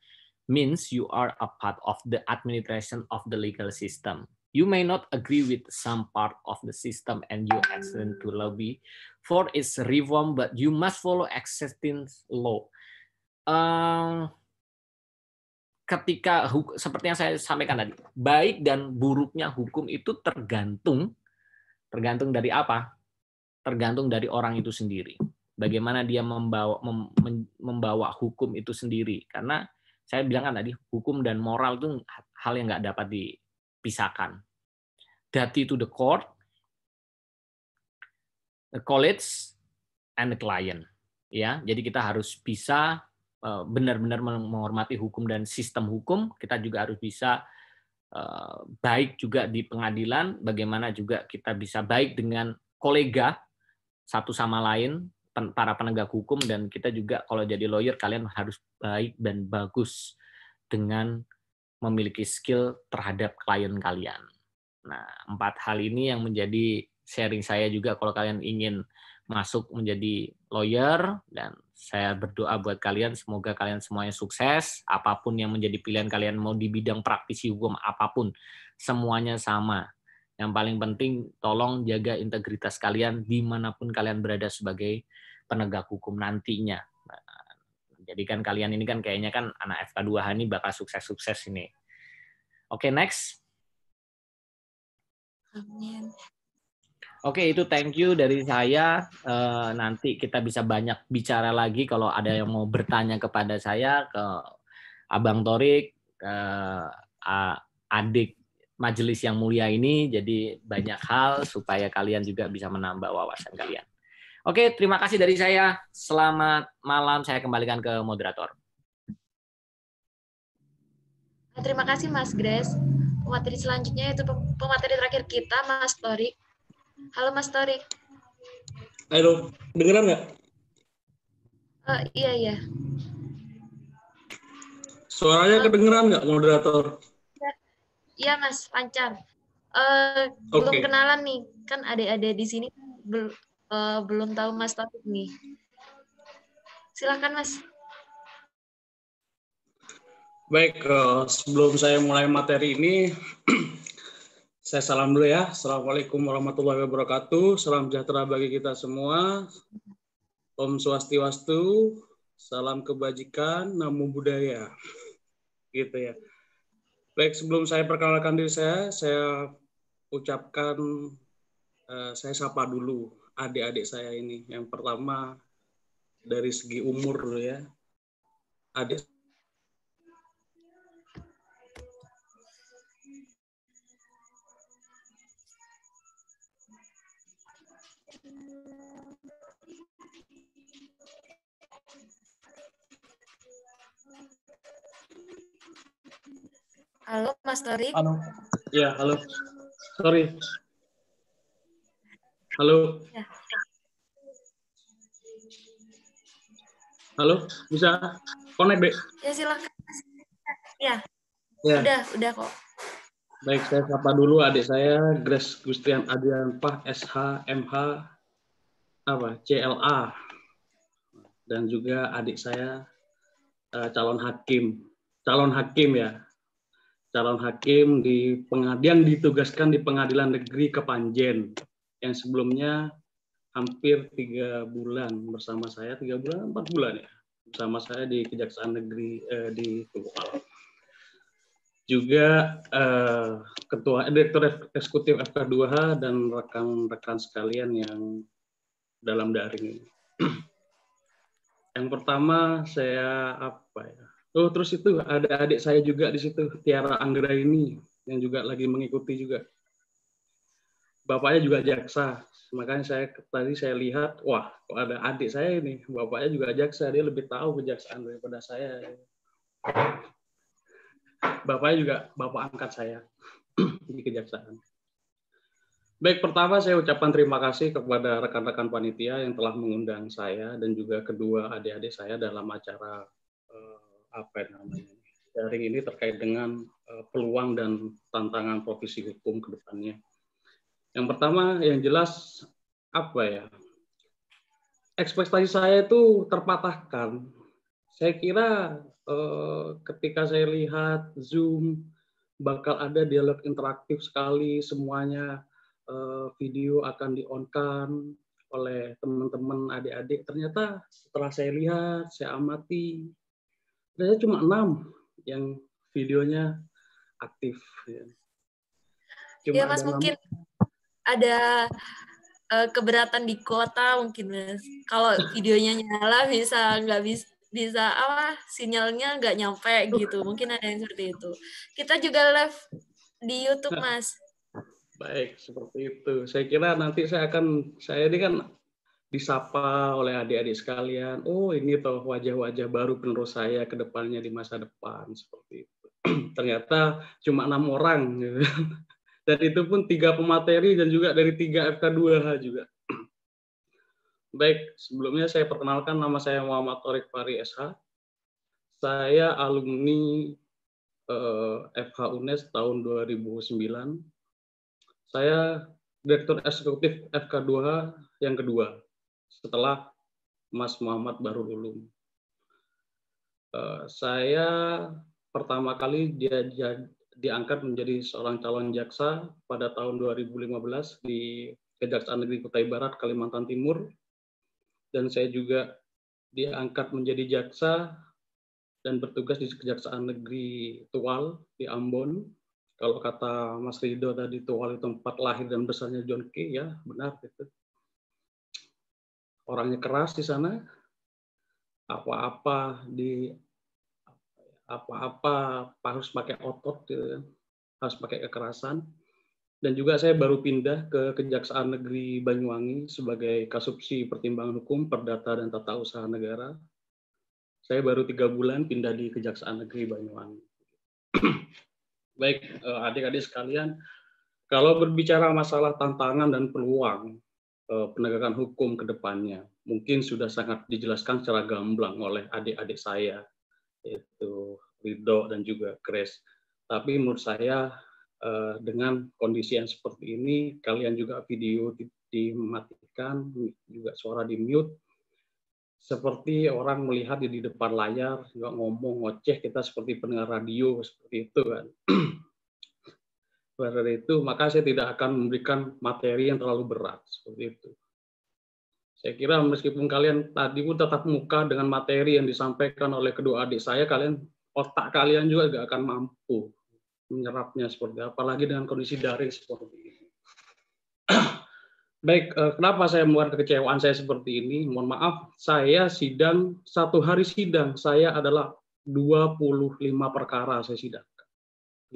means you are a part of the administration of the legal system. You may not agree with some part of the system and you accident to lobby for its reform, but you must follow existing law. Uh, ketika seperti yang saya sampaikan tadi, baik dan buruknya hukum itu tergantung tergantung dari apa? Tergantung dari orang itu sendiri. Bagaimana dia membawa mem, membawa hukum itu sendiri. Karena saya bilang kan tadi, hukum dan moral itu hal yang nggak dapat dipisahkan. Dati to the court, the college, and the client. Ya, jadi kita harus bisa Eh, benar-benar menghormati hukum dan sistem hukum, kita juga harus bisa eh, baik juga di pengadilan, bagaimana juga kita bisa baik dengan kolega satu sama lain, para penegak hukum, dan kita juga kalau jadi lawyer, kalian harus baik dan bagus dengan memiliki skill terhadap klien kalian. Nah, empat hal ini yang menjadi sharing saya juga kalau kalian ingin masuk menjadi lawyer dan saya berdoa buat kalian semoga kalian semuanya sukses. Apa pun yang menjadi pilihan kalian mau di bidang praktisi hukum apa pun semuanya sama. Yang paling penting tolong jaga integritas kalian di mana pun kalian berada sebagai penegak hukum nantinya. Jadi kan kalian ini kan kayaknya kan anak FK2H ini bakal sukses-sukses ini. Oke next Amin. Oke, itu thank you dari saya. Uh, nanti kita bisa banyak bicara lagi kalau ada yang mau bertanya kepada saya ke Abang Torik, ke uh, adik majelis yang mulia ini. Jadi banyak hal supaya kalian juga bisa menambah wawasan kalian. Oke, terima kasih dari saya. Selamat malam. Saya kembalikan ke moderator. Terima kasih Mas Grace. Pemateri selanjutnya itu pemateri terakhir kita Mas Torik. Halo Mas Torik. Halo, dengeran nggak? Uh, iya, iya. Suaranya kedengeran nggak, moderator? Iya, Mas, lancar. Uh, okay. Belum kenalan nih, kan adik-adik di sini bel uh, belum tahu Mas Torik nih. Silakan, Mas. Baik, uh, sebelum saya mulai materi ini, [CLEARS THROAT] Saya salam dulu ya. Assalamualaikum warahmatullahi wabarakatuh. Salam sejahtera bagi kita semua. Om Swastiwastu. Salam kebajikan, namo budaya. Gitu ya. Baik, sebelum saya perkenalkan diri saya, saya ucapkan uh, saya sapa dulu adik-adik saya ini. Yang pertama dari segi umur ya. Adik Halo, Mas Torik. Halo. Ya, halo. Sorry. Halo. Ya. Halo, bisa connect, Be? Ya, silakan. Ya. ya. Udah, udah kok. Baik, saya sapa dulu adik saya, Grace Gustian Adian Pah, SH, MH, apa, CLA. Dan juga adik saya, uh, calon hakim. Calon hakim ya, calon hakim di pengadilan ditugaskan di pengadilan negeri Kepanjen yang sebelumnya hampir tiga bulan bersama saya tiga bulan empat bulan ya bersama saya di kejaksaan negeri eh, di Tugu juga eh, ketua eh, direktur eksekutif FK2H dan rekan-rekan sekalian yang dalam daring ini. [CLEARS THROAT] yang pertama saya apa ya Oh, terus itu ada adik saya juga di situ, Tiara Anggra ini yang juga lagi mengikuti juga. Bapaknya juga jaksa. Makanya saya tadi saya lihat, wah, kok ada adik saya ini, bapaknya juga jaksa, dia lebih tahu kejaksaan daripada saya. Bapaknya juga bapak angkat saya [CLEARS THROAT] di kejaksaan. Baik, pertama saya ucapkan terima kasih kepada rekan-rekan panitia yang telah mengundang saya dan juga kedua adik-adik saya dalam acara apa namanya daring ini terkait dengan uh, peluang dan tantangan profesi hukum ke depannya. Yang pertama yang jelas apa ya? Ekspektasi saya itu terpatahkan. Saya kira uh, ketika saya lihat Zoom bakal ada dialog interaktif sekali semuanya uh, video akan di-on-kan oleh teman-teman adik-adik. Ternyata setelah saya lihat, saya amati, ternyata cuma enam yang videonya aktif. Ya, cuma ya Mas mungkin ada uh, keberatan di kota mungkin Mas. Kalau videonya nyala bisa nggak bisa bisa apa sinyalnya nggak nyampe gitu. Mungkin ada yang seperti itu. Kita juga live di YouTube Mas. Baik, seperti itu. Saya kira nanti saya akan saya ini kan disapa oleh adik-adik sekalian. Oh, ini toh wajah-wajah baru penerus saya ke depannya di masa depan seperti itu. [CLEARS THROAT] Ternyata cuma enam orang, gitu. [LAUGHS] dan itu pun tiga pemateri dan juga dari tiga FK2H juga. [CLEARS THROAT] Baik, sebelumnya saya perkenalkan nama saya Muhammad Torik Fari SH. Saya alumni eh, FH UNES tahun 2009. Saya Direktur Eksekutif FK2H yang kedua setelah Mas Muhammad Baru Ulum. Uh, saya pertama kali dia, dia diangkat menjadi seorang calon jaksa pada tahun 2015 di Kejaksaan Negeri Kutai Barat, Kalimantan Timur. Dan saya juga diangkat menjadi jaksa dan bertugas di Kejaksaan Negeri Tual di Ambon. Kalau kata Mas Rido tadi Tual itu tempat lahir dan besarnya John Key, ya benar itu. Orangnya keras di sana, apa-apa di apa-apa harus pakai otot, gitu ya. harus pakai kekerasan. Dan juga saya baru pindah ke Kejaksaan Negeri Banyuwangi sebagai kasupsi pertimbangan hukum, perdata, dan tata usaha negara. Saya baru tiga bulan pindah di Kejaksaan Negeri Banyuwangi. Baik, eh, adik-adik sekalian, kalau berbicara masalah tantangan dan peluang penegakan hukum ke depannya, mungkin sudah sangat dijelaskan secara gamblang oleh adik-adik saya, yaitu Ridho dan juga Grace. Tapi menurut saya Eh, dengan kondisi yang seperti ini, kalian juga video dimatikan, juga suara di mute, seperti orang melihat di depan layar, juga ngomong ngoceh, kita seperti pendengar radio, seperti itu kan. [CLEARS THROAT] Pada itu, maka saya tidak akan memberikan materi yang terlalu berat, seperti itu. Saya kira meskipun kalian tadi pun tetap muka dengan materi yang disampaikan oleh kedua adik saya, kalian otak kalian juga tidak akan mampu menyerapnya seperti apalagi dengan kondisi daring seperti ini. [CLEARS THROAT] Baik, eh, kenapa saya membuat kekecewaan saya seperti ini? Mohon maaf, saya sidang satu hari sidang saya adalah 25 perkara saya sidang.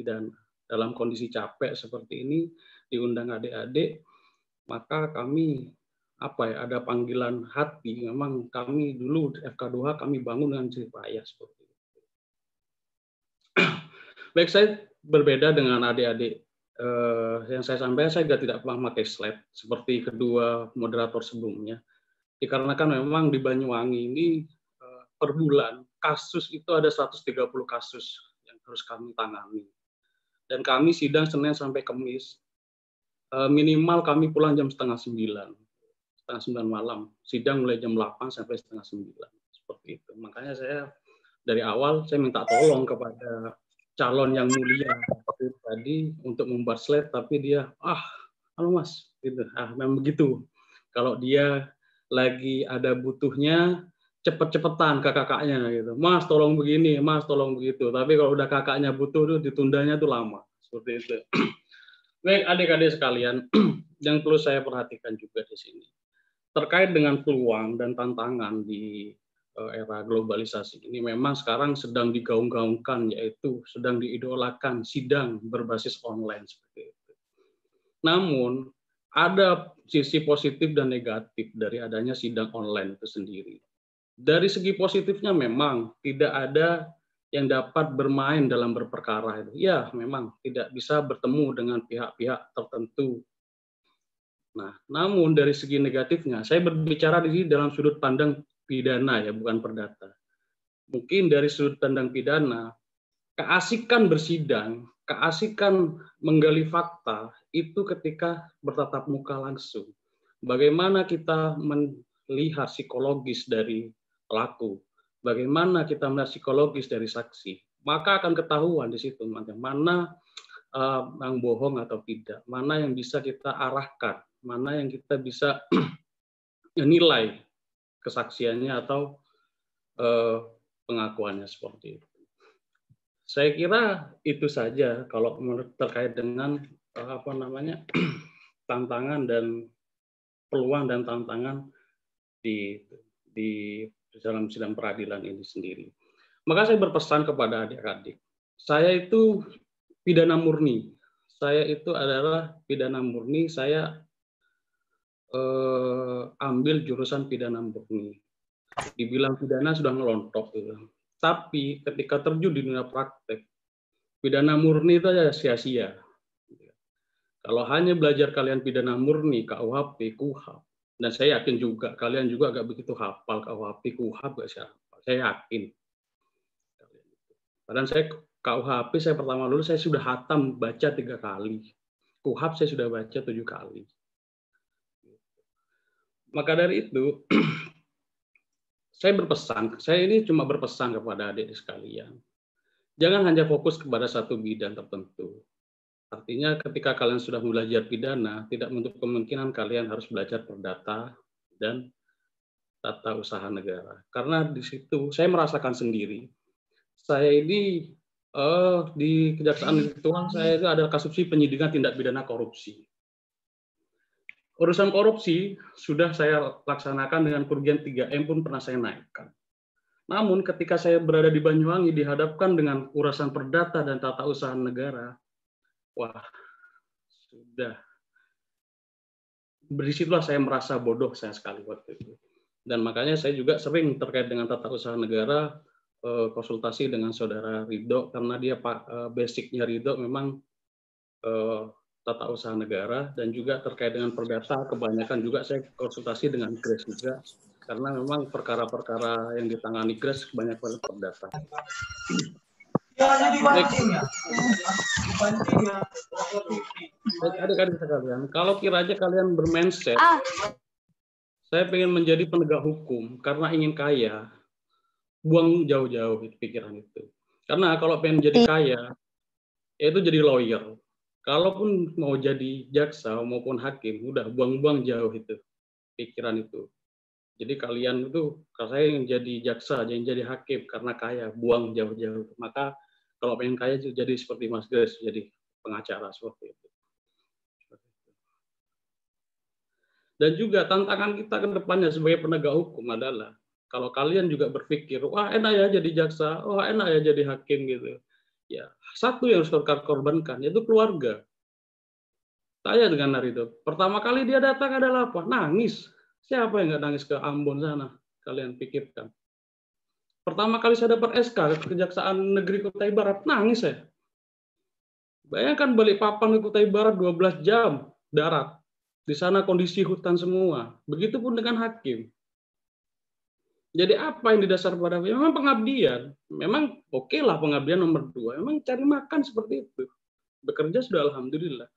Dan dalam kondisi capek seperti ini diundang adik-adik, maka kami apa ya ada panggilan hati memang kami dulu FK2 kami bangun dengan cerita payah seperti itu. [CLEARS THROAT] Baik saya berbeda dengan adik-adik uh, yang saya sampaikan, saya juga tidak pernah pakai slide seperti kedua moderator sebelumnya. Dikarenakan memang di Banyuwangi ini uh, per bulan kasus itu ada 130 kasus yang harus kami tangani. Dan kami sidang Senin sampai Kamis. Uh, minimal kami pulang jam setengah sembilan, setengah sembilan malam. Sidang mulai jam 8 sampai setengah sembilan. Seperti itu. Makanya saya dari awal saya minta tolong kepada calon yang mulia tadi untuk membuat slide tapi dia ah halo mas gitu ah memang begitu kalau dia lagi ada butuhnya cepet-cepetan ke kakaknya gitu mas tolong begini mas tolong begitu tapi kalau udah kakaknya butuh tuh ditundanya tuh lama seperti itu [CLEARS THROAT] baik adik-adik sekalian [CLEARS THROAT] yang perlu saya perhatikan juga di sini terkait dengan peluang dan tantangan di Eh, era globalisasi ini memang sekarang sedang digaung-gaungkan yaitu sedang diidolakan sidang berbasis online seperti itu. Namun ada sisi positif dan negatif dari adanya sidang online itu sendiri. Dari segi positifnya memang tidak ada yang dapat bermain dalam berperkara itu. Ya, memang tidak bisa bertemu dengan pihak-pihak tertentu. Nah, namun dari segi negatifnya, saya berbicara di sini dalam sudut pandang pidana ya, bukan perdata. Mungkin dari sudut pandang pidana, keasikan bersidang, keasikan menggali fakta itu ketika bertatap muka langsung. Bagaimana kita melihat psikologis dari pelaku, bagaimana kita melihat psikologis dari saksi, maka akan ketahuan di situ mana uh, yang bohong atau tidak, mana yang bisa kita arahkan, mana yang kita bisa [CLEARS THROAT] nilai kesaksiannya atau eh, pengakuannya seperti itu. Saya kira itu saja kalau terkait dengan eh, apa namanya [CLEARS THROAT] tantangan dan peluang dan tantangan di di dalam sidang peradilan ini sendiri. Maka saya berpesan kepada adik-adik, saya itu pidana murni. Saya itu adalah pidana murni, saya eh, ambil jurusan pidana murni. Dibilang pidana sudah ngelontok gitu. Tapi ketika terjun di dunia praktek, pidana murni itu aja sia-sia. Kalau hanya belajar kalian pidana murni, KUHP, KUHAP, dan saya yakin juga kalian juga agak begitu hafal KUHP, KUHAP gak siapa. Saya yakin. Dan saya KUHP saya pertama lulus saya sudah hatam baca tiga kali. KUHAP saya sudah baca tujuh kali. Maka dari itu, [CLEARS THROAT] saya berpesan, saya ini cuma berpesan kepada adik sekalian. Jangan hanya fokus kepada satu bidang tertentu. Artinya ketika kalian sudah belajar pidana, tidak menutup kemungkinan kalian harus belajar perdata dan tata usaha negara. Karena di situ saya merasakan sendiri, saya ini uh, di Kejaksaan Tuhan saya itu ada kasus penyidikan tindak pidana korupsi. Urusan korupsi sudah saya laksanakan dengan kerugian 3M pun pernah saya naikkan. Namun ketika saya berada di Banyuwangi dihadapkan dengan urusan perdata dan tata usaha negara, wah sudah berisitulah saya merasa bodoh saya sekali waktu itu. Dan makanya saya juga sering terkait dengan tata usaha negara Eh, konsultasi dengan saudara Ridho karena dia pak eh, basicnya Ridho memang eh, tata usaha negara dan juga terkait dengan perdata kebanyakan juga saya konsultasi dengan Grace juga karena memang perkara-perkara yang ditangani Grace kebanyakan perdata. Adik-adik sekalian, kalau kiranya kalian bermindset, ah. saya ingin menjadi penegak hukum karena ingin kaya, buang jauh-jauh pikiran itu. Karena kalau pengen jadi kaya, ya itu jadi lawyer. Kalaupun mau jadi jaksa maupun hakim, udah buang-buang jauh itu pikiran itu. Jadi kalian itu, kalau saya yang jadi jaksa, yang jadi hakim karena kaya, buang jauh-jauh. Maka kalau pengen kaya jadi seperti Mas Grace, jadi pengacara seperti itu. Dan juga tantangan kita ke depannya sebagai penegak hukum adalah kalau kalian juga berpikir, wah enak ya jadi jaksa, wah enak ya jadi hakim gitu. Ya, satu yang harus korbankan yaitu keluarga. Saya dengan hari itu. Pertama kali dia datang adalah apa? Nangis. Siapa yang nggak nangis ke Ambon sana? Kalian pikirkan. Pertama kali saya dapat SK ke Kejaksaan Negeri Kutai Barat, nangis saya. Bayangkan balik papan ke Kutai Barat 12 jam darat. Di sana kondisi hutan semua. Begitupun dengan hakim. Jadi apa yang didasar pada memang pengabdian. Memang oke okay lah pengabdian nomor dua. Memang cari makan seperti itu. Bekerja sudah alhamdulillah.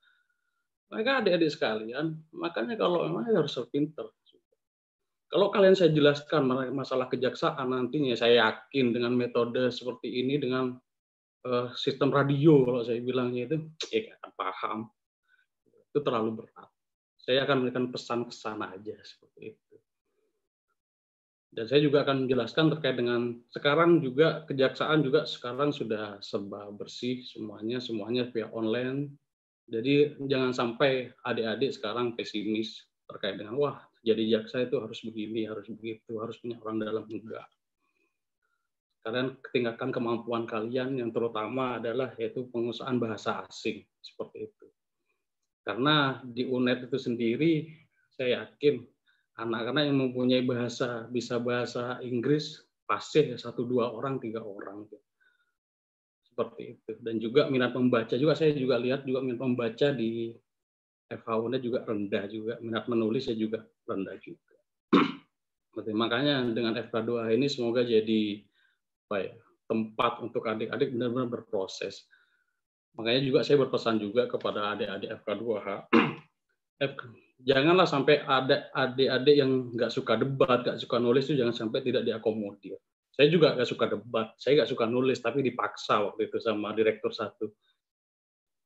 Mereka adik-adik sekalian, makanya kalau memang harus pinter. Kalau kalian saya jelaskan masalah kejaksaan nantinya, saya yakin dengan metode seperti ini, dengan uh, sistem radio kalau saya bilangnya itu, ya akan paham. Itu terlalu berat. Saya akan memberikan pesan ke sana aja seperti itu. Dan saya juga akan menjelaskan terkait dengan sekarang juga kejaksaan juga sekarang sudah serba bersih semuanya, semuanya via online. Jadi jangan sampai adik-adik sekarang pesimis terkait dengan wah jadi jaksa itu harus begini, harus begitu, harus punya orang dalam enggak. Kalian tingkatkan kemampuan kalian yang terutama adalah yaitu pengusahaan bahasa asing seperti itu. Karena di UNED itu sendiri saya yakin anak-anak yang mempunyai bahasa bisa bahasa Inggris pasti satu dua orang tiga orang seperti itu dan juga minat membaca juga saya juga lihat juga minat membaca di FHU-nya juga rendah juga minat menulisnya juga rendah juga makanya dengan FK2 ini semoga jadi apa ya, tempat untuk adik-adik benar-benar berproses makanya juga saya berpesan juga kepada adik-adik FK2H janganlah sampai ada adik-adik yang nggak suka debat, nggak suka nulis itu jangan sampai tidak diakomodir. Saya juga nggak suka debat, saya nggak suka nulis, tapi dipaksa waktu itu sama direktur satu.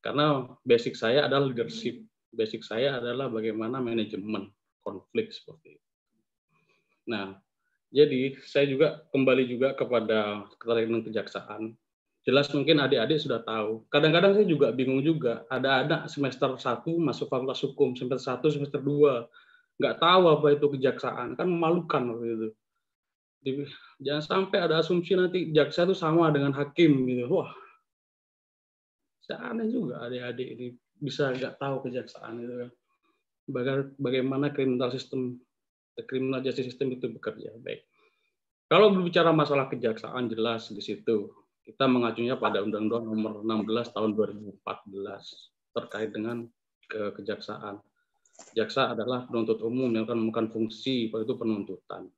Karena basic saya adalah leadership, basic saya adalah bagaimana manajemen konflik seperti itu. Nah, jadi saya juga kembali juga kepada keterangan kejaksaan jelas mungkin adik-adik sudah tahu. Kadang-kadang saya juga bingung juga. Ada anak semester 1 masuk fakultas hukum, semester 1, semester 2. Nggak tahu apa itu kejaksaan. Kan memalukan waktu itu. Jangan sampai ada asumsi nanti jaksa itu sama dengan hakim. gitu. Wah, saya aneh juga adik-adik ini bisa nggak tahu kejaksaan itu kan. Bagaimana kriminal sistem, kriminal justice system itu bekerja. Baik. Kalau berbicara masalah kejaksaan jelas di situ kita mengacunya pada Undang-Undang Nomor 16 Tahun 2014 terkait dengan ke kejaksaan. Jaksa adalah penuntut umum yang akan memegang fungsi itu penuntutan.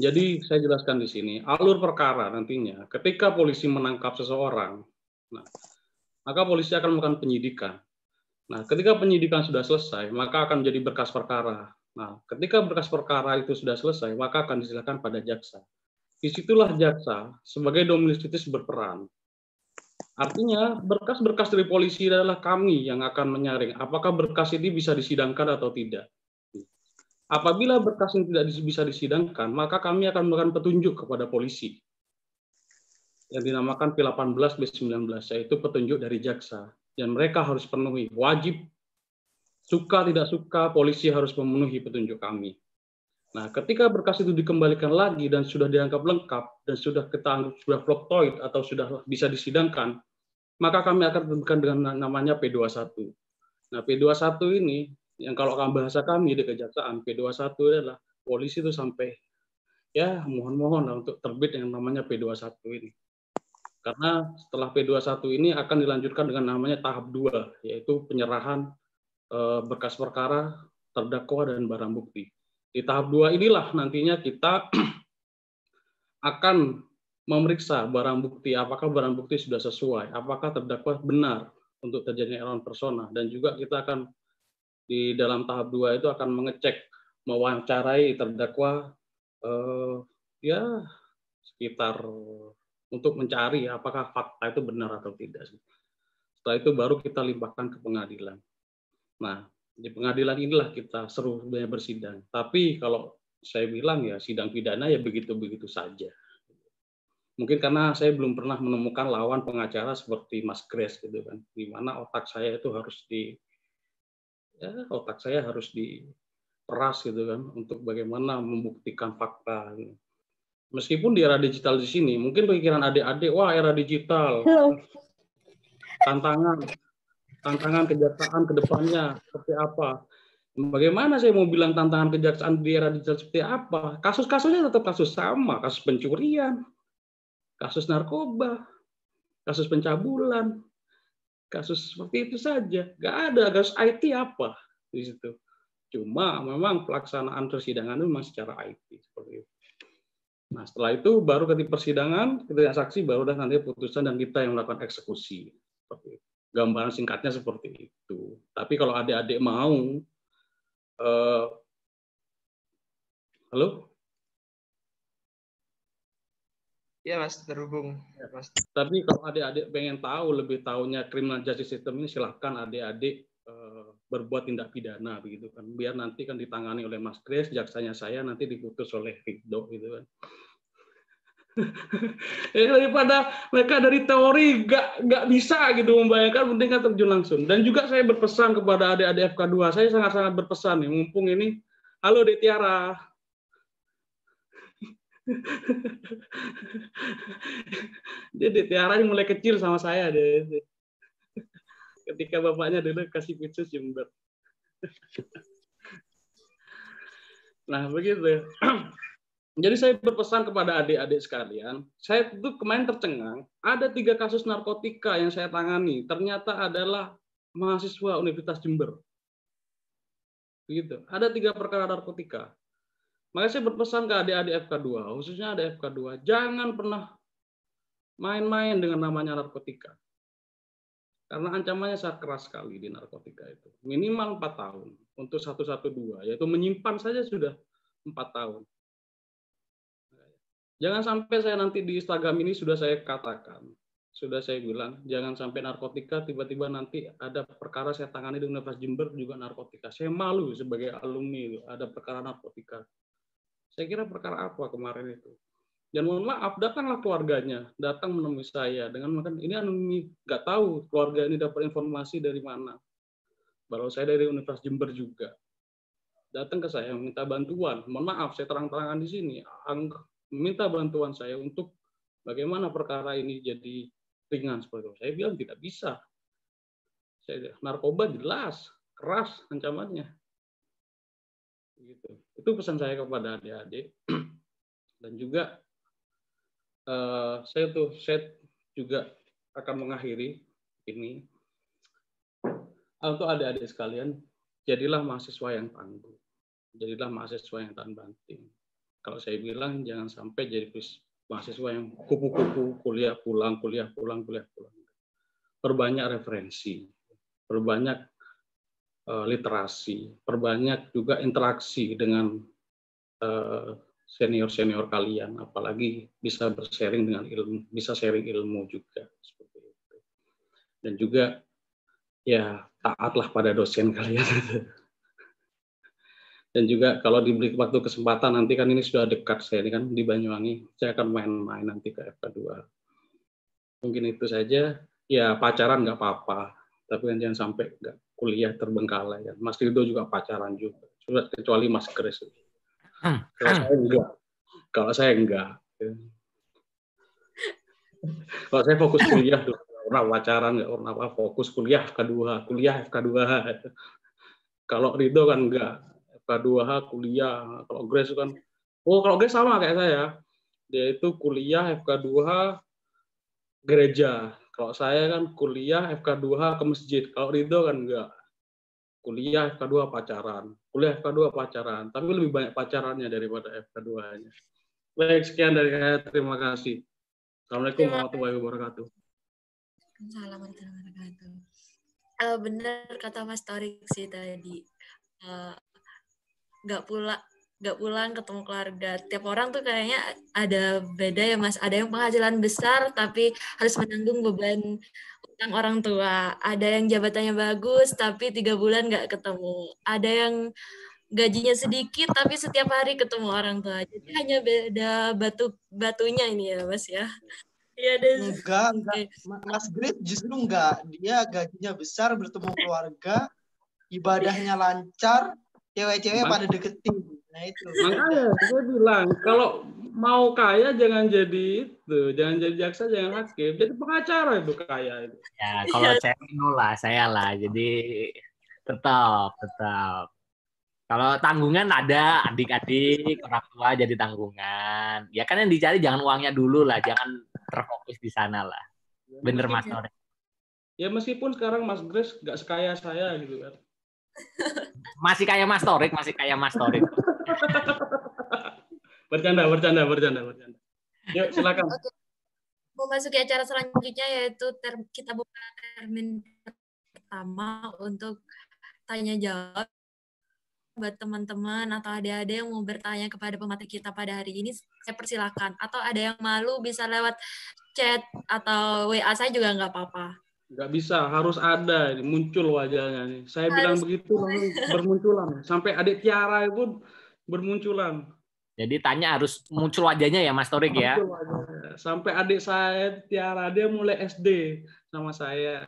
Jadi saya jelaskan di sini, alur perkara nantinya ketika polisi menangkap seseorang, nah, maka polisi akan melakukan penyidikan. Nah, ketika penyidikan sudah selesai, maka akan menjadi berkas perkara. Nah, ketika berkas perkara itu sudah selesai, maka akan disilakan pada jaksa. Di situlah jaksa sebagai domestis berperan. Artinya, berkas-berkas dari polisi adalah kami yang akan menyaring apakah berkas ini bisa disidangkan atau tidak. Apabila berkas ini tidak bisa disidangkan, maka kami akan memberikan petunjuk kepada polisi yang dinamakan P18 B19 yaitu petunjuk dari jaksa dan mereka harus penuhi wajib suka tidak suka polisi harus memenuhi petunjuk kami. Nah, ketika berkas itu dikembalikan lagi dan sudah dianggap lengkap dan sudah kita anggap sudah fluktoid atau sudah bisa disidangkan, maka kami akan tentukan dengan namanya P21. Nah, P21 ini yang kalau bahasa kami di kejaksaan P21 adalah polisi itu sampai ya mohon-mohon untuk terbit yang namanya P21 ini. Karena setelah P21 ini akan dilanjutkan dengan namanya tahap 2 yaitu penyerahan eh, berkas perkara, terdakwa dan barang bukti. Di tahap 2 inilah nantinya kita [CLEARS THROAT] akan memeriksa barang bukti apakah barang bukti sudah sesuai, apakah terdakwa benar untuk terjadinya erawan persona dan juga kita akan di dalam tahap dua itu akan mengecek mewawancarai terdakwa eh, ya sekitar untuk mencari apakah fakta itu benar atau tidak. Setelah itu baru kita limpahkan ke pengadilan. Nah, di pengadilan inilah kita seru bersidang. Tapi kalau saya bilang ya sidang pidana ya begitu-begitu saja. Mungkin karena saya belum pernah menemukan lawan pengacara seperti Mas Grace gitu kan, di mana otak saya itu harus di ya otak saya harus diperas gitu kan untuk bagaimana membuktikan fakta. Gitu. Meskipun di era digital di sini, mungkin pikiran adik-adik, wah era digital, tantangan, tantangan kejaksaan ke depannya seperti apa. Bagaimana saya mau bilang tantangan kejaksaan di era digital seperti apa? Kasus-kasusnya tetap kasus sama, kasus pencurian, kasus narkoba, kasus pencabulan, kasus seperti itu saja. Nggak ada kasus IT apa di situ. Cuma memang pelaksanaan persidangan itu memang secara IT seperti itu. Nah setelah itu baru ketika persidangan kita saksi baru dah nanti putusan dan kita yang melakukan eksekusi. Seperti itu. Gambaran singkatnya seperti itu. Tapi kalau adik-adik mau, uh, halo? Iya mas, terhubung. Ya, mas. Tapi kalau adik-adik pengen tahu lebih tahunya criminal justice system ini silahkan adik-adik uh, berbuat tindak pidana begitu kan. Biar nanti kan ditangani oleh Mas Grace, jaksanya saya nanti diputus oleh Rido gitu kan. ya, [LAUGHS] daripada mereka dari teori nggak nggak bisa gitu membayangkan penting kan terjun langsung dan juga saya berpesan kepada adik-adik FK2 saya sangat-sangat berpesan nih mumpung ini halo Detiara [LAUGHS] dia tiaranya mulai kecil sama saya deh. Ketika bapaknya dulu kasih khusus Jember. [LAUGHS] Nah, begitu. [CLEARS THROAT] Jadi saya berpesan kepada adik-adik sekalian, saya itu kemarin tercengang, ada tiga kasus narkotika yang saya tangani, ternyata adalah mahasiswa Universitas Jember. Begitu. Ada tiga perkara narkotika. Makanya saya berpesan ke adik-adik FK2, khususnya adik FK2, jangan pernah main-main dengan namanya narkotika. Karena ancamannya sangat keras sekali di narkotika itu. Minimal 4 tahun untuk 112, yaitu menyimpan saja sudah 4 tahun. Jangan sampai saya nanti di Instagram ini sudah saya katakan, sudah saya bilang, jangan sampai narkotika tiba-tiba nanti ada perkara saya tangani di Universitas Jember juga narkotika. Saya malu sebagai alumni ada perkara narkotika. Saya kira perkara apa kemarin itu. Dan mohon maaf, datanglah keluarganya, datang menemui saya dengan makan ini anonim, nggak tahu keluarga ini dapat informasi dari mana. Baru saya dari Universitas Jember juga. Datang ke saya minta bantuan. Mohon maaf, saya terang-terangan di sini. Minta bantuan saya untuk bagaimana perkara ini jadi ringan seperti itu. Saya bilang tidak bisa. Saya narkoba jelas, keras ancamannya. Gitu. Itu pesan saya kepada adik-adik. [CLEARS THROAT] Dan juga uh, saya tuh set juga akan mengakhiri ini. Untuk adik-adik sekalian, jadilah mahasiswa yang tangguh. Jadilah mahasiswa yang tahan banting. Kalau saya bilang jangan sampai jadi mahasiswa yang kupu-kupu kuliah pulang, kuliah pulang, kuliah pulang. Perbanyak referensi, perbanyak uh, literasi, perbanyak juga interaksi dengan uh, senior-senior kalian, apalagi bisa bersharing dengan ilmu, bisa sharing ilmu juga seperti itu. Dan juga ya taatlah pada dosen [LAUGHS] kalian. Dan juga kalau diberi waktu kesempatan nanti kan ini sudah dekat saya ini kan di Banyuwangi, saya akan main-main nanti ke FK2. Mungkin itu saja. Ya pacaran nggak apa-apa, tapi kan jangan sampai nggak kuliah terbengkalai. Mas Rido juga pacaran juga, kecuali Mas Kris. Kalau saya enggak, kalau saya enggak. Kalau saya fokus kuliah tuh, pernah pacaran nggak pernah apa fokus kuliah FK2, kuliah FK2. Kalau Rido kan enggak, K2H kuliah. Kalau Grace kan, oh kalau Grace sama kayak saya. Dia itu kuliah FK2H gereja. Kalau saya kan kuliah FK2H ke masjid. Kalau Ridho kan enggak. Kuliah FK2 pacaran. Kuliah FK2 pacaran. Tapi lebih banyak pacarannya daripada FK2-nya. Baik, sekian dari saya. Terima kasih. Assalamualaikum warahmatullahi wabarakatuh. Assalamualaikum warahmatullahi wabarakatuh. Uh, benar kata Mas Torik sih tadi. Uh, nggak pulang nggak pulang ketemu keluarga. Tiap orang tuh kayaknya ada beda ya mas. Ada yang penghasilan besar tapi harus menanggung beban utang orang tua. Ada yang jabatannya bagus tapi tiga bulan nggak ketemu. Ada yang gajinya sedikit tapi setiap hari ketemu orang tua. Jadi hanya beda batu batunya ini ya mas ya. Iya deh. Enggak, enggak. Mas Grit justru enggak. Dia gajinya besar, bertemu keluarga, ibadahnya lancar, cewek-cewek pada deketin nah itu. Makanya saya bilang kalau mau kaya jangan jadi itu jangan jadi jaksa jangan hakim jadi pengacara itu kaya itu. Ya kalau saya lah saya lah jadi tetap tetap. Kalau tanggungan ada adik-adik orang tua jadi tanggungan. Ya kan yang dicari jangan uangnya dulu lah jangan terfokus di sana lah. Bener mas Nore. Ya meskipun sekarang mas Grace nggak sekaya saya gitu kan. Masih kayak Mas Torik, masih kayak Mas Torik. [LAUGHS] bercanda, bercanda, bercanda, bercanda. Yuk, silakan. Oke. Mau masuk ke acara selanjutnya yaitu ter kita buka termin pertama untuk tanya jawab buat teman-teman atau adik-adik yang mau bertanya kepada pemateri kita pada hari ini, saya persilakan. Atau ada yang malu bisa lewat chat atau WA saya juga nggak apa-apa nggak bisa harus ada muncul wajahnya nih saya harus bilang begitu [LAUGHS] bermunculan sampai adik Tiara pun bermunculan. Jadi tanya harus muncul wajahnya ya Mas Torik ya? Sampai adik saya Tiara dia mulai SD sama saya.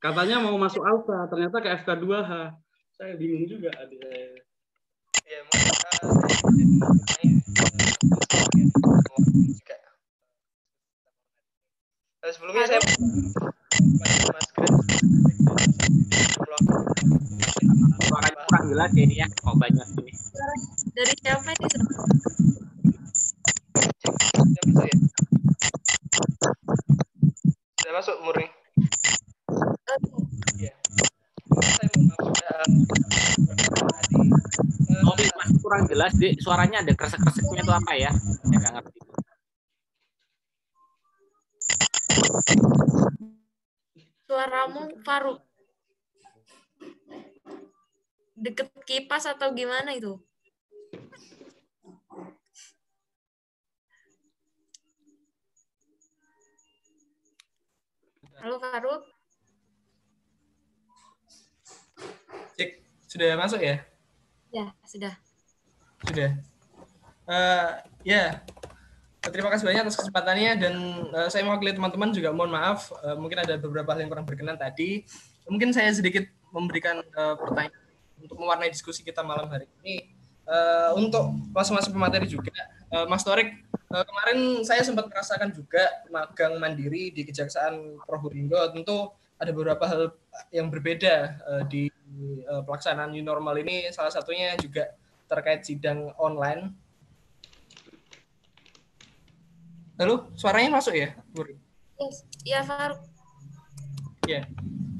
Katanya mau masuk Alfa ternyata ke FK 2H saya bingung juga adik saya. Ya sebelumnya saya Suaranya kurang jelas ya ini ya, kok banyak ini. Dari siapa ini? Sudah masuk murni. Iya. Oh, masih kurang jelas, di suaranya ada kresek-kreseknya itu apa ya? Saya nggak ngerti. Suaramu Faruk. Deket kipas atau gimana itu? Halo Faruk. Cek, sudah masuk ya? Ya, sudah. Sudah. Uh, ya, terima kasih banyak atas kesempatannya dan uh, saya mewakili teman-teman juga mohon maaf uh, mungkin ada beberapa hal yang kurang berkenan tadi. Mungkin saya sedikit memberikan uh, pertanyaan untuk mewarnai diskusi kita malam hari ini. Uh, untuk masing-masing pemateri juga, uh, Mas Torik, uh, kemarin saya sempat merasakan juga magang mandiri di Kejaksaan Probolinggo. Tentu ada beberapa hal yang berbeda uh, di uh, pelaksanaan new normal ini. Salah satunya juga terkait sidang online Lalu suaranya masuk ya, Buri? Yes. Ya, Faruk. Ya,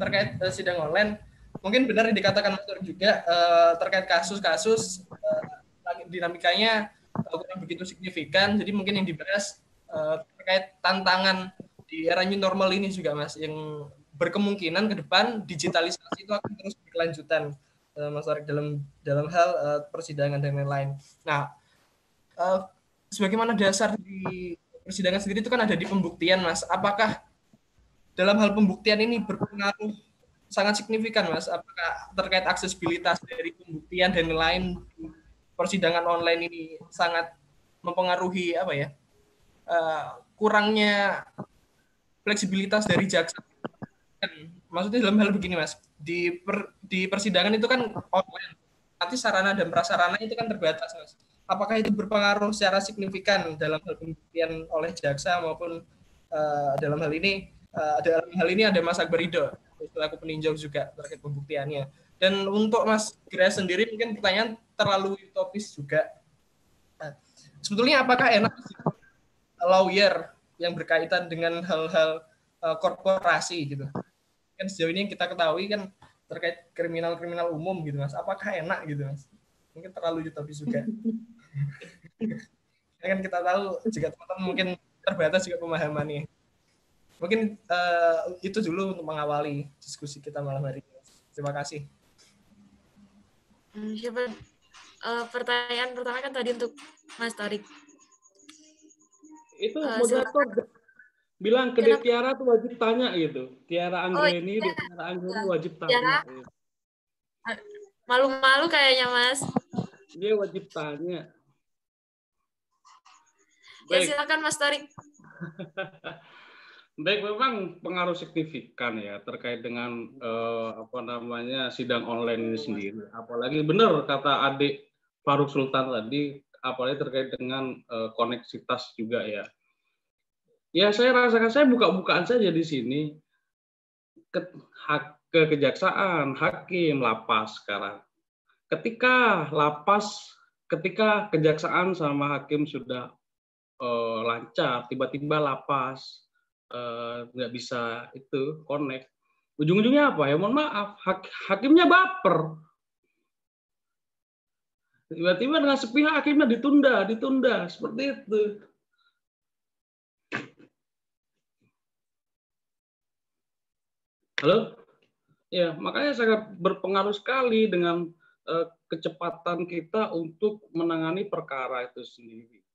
terkait uh, sidang online, mungkin benar yang dikatakan Mas juga uh, terkait kasus-kasus uh, dinamikanya begitu signifikan. Jadi mungkin yang dibahas uh, terkait tantangan di era new normal ini juga Mas yang berkemungkinan ke depan digitalisasi itu akan terus berkelanjutan uh, Mas Tarik dalam dalam hal uh, persidangan dan lain-lain. Nah, uh, sebagaimana dasar di persidangan sendiri itu kan ada di pembuktian Mas. Apakah dalam hal pembuktian ini berpengaruh sangat signifikan Mas? Apakah terkait aksesibilitas dari pembuktian dan lain persidangan online ini sangat mempengaruhi apa ya? Uh, kurangnya fleksibilitas dari jaksa maksudnya dalam hal begini mas di per, di persidangan itu kan online nanti sarana dan prasarana itu kan terbatas mas apakah itu berpengaruh secara signifikan dalam hal pembuktian oleh jaksa maupun uh, dalam hal ini uh, dalam hal ini ada mas Akbar Ido selaku peninjau juga terkait pembuktiannya. Dan untuk mas Gira sendiri mungkin pertanyaan terlalu utopis juga. Nah, sebetulnya apakah enak lawyer yang berkaitan dengan hal-hal uh, korporasi gitu? Kan sejauh ini yang kita ketahui kan terkait kriminal-kriminal umum gitu mas. Apakah enak gitu mas? Mungkin terlalu utopis juga [LAUGHS] kan kita tahu jika teman-teman mungkin terbatas juga pemahamannya mungkin uh, itu dulu untuk mengawali diskusi kita malam hari ini terima kasih hmm, siapa uh, pertanyaan pertama kan tadi untuk Mas Tarik itu uh, moderator bilang ke Kenapa? Tiara tuh wajib tanya gitu. Tiara Anggreni, oh, iya. Tiara Anggreni wajib tanya. Tiara. Gitu. Malu-malu kayaknya, Mas. Dia wajib tanya. Ya, Baik. Ya silakan Mas Tarik. [LAUGHS] Baik, memang pengaruh signifikan ya terkait dengan eh, apa namanya sidang online ini sendiri. Apalagi benar kata adik Faruk Sultan tadi, apalagi terkait dengan eh, koneksitas juga ya ya saya rasakan saya buka-bukaan saja di sini ke, hak, ke kejaksaan, hakim, lapas sekarang. Ketika lapas, ketika kejaksaan sama hakim sudah uh, lancar, tiba-tiba lapas uh, nggak bisa itu connect. Ujung-ujungnya apa ya? Mohon maaf, hak, hakimnya baper. Tiba-tiba dengan sepihak hakimnya ditunda, ditunda seperti itu. Halo? Ya, makanya sangat berpengaruh sekali dengan uh, kecepatan kita untuk menangani perkara itu sendiri.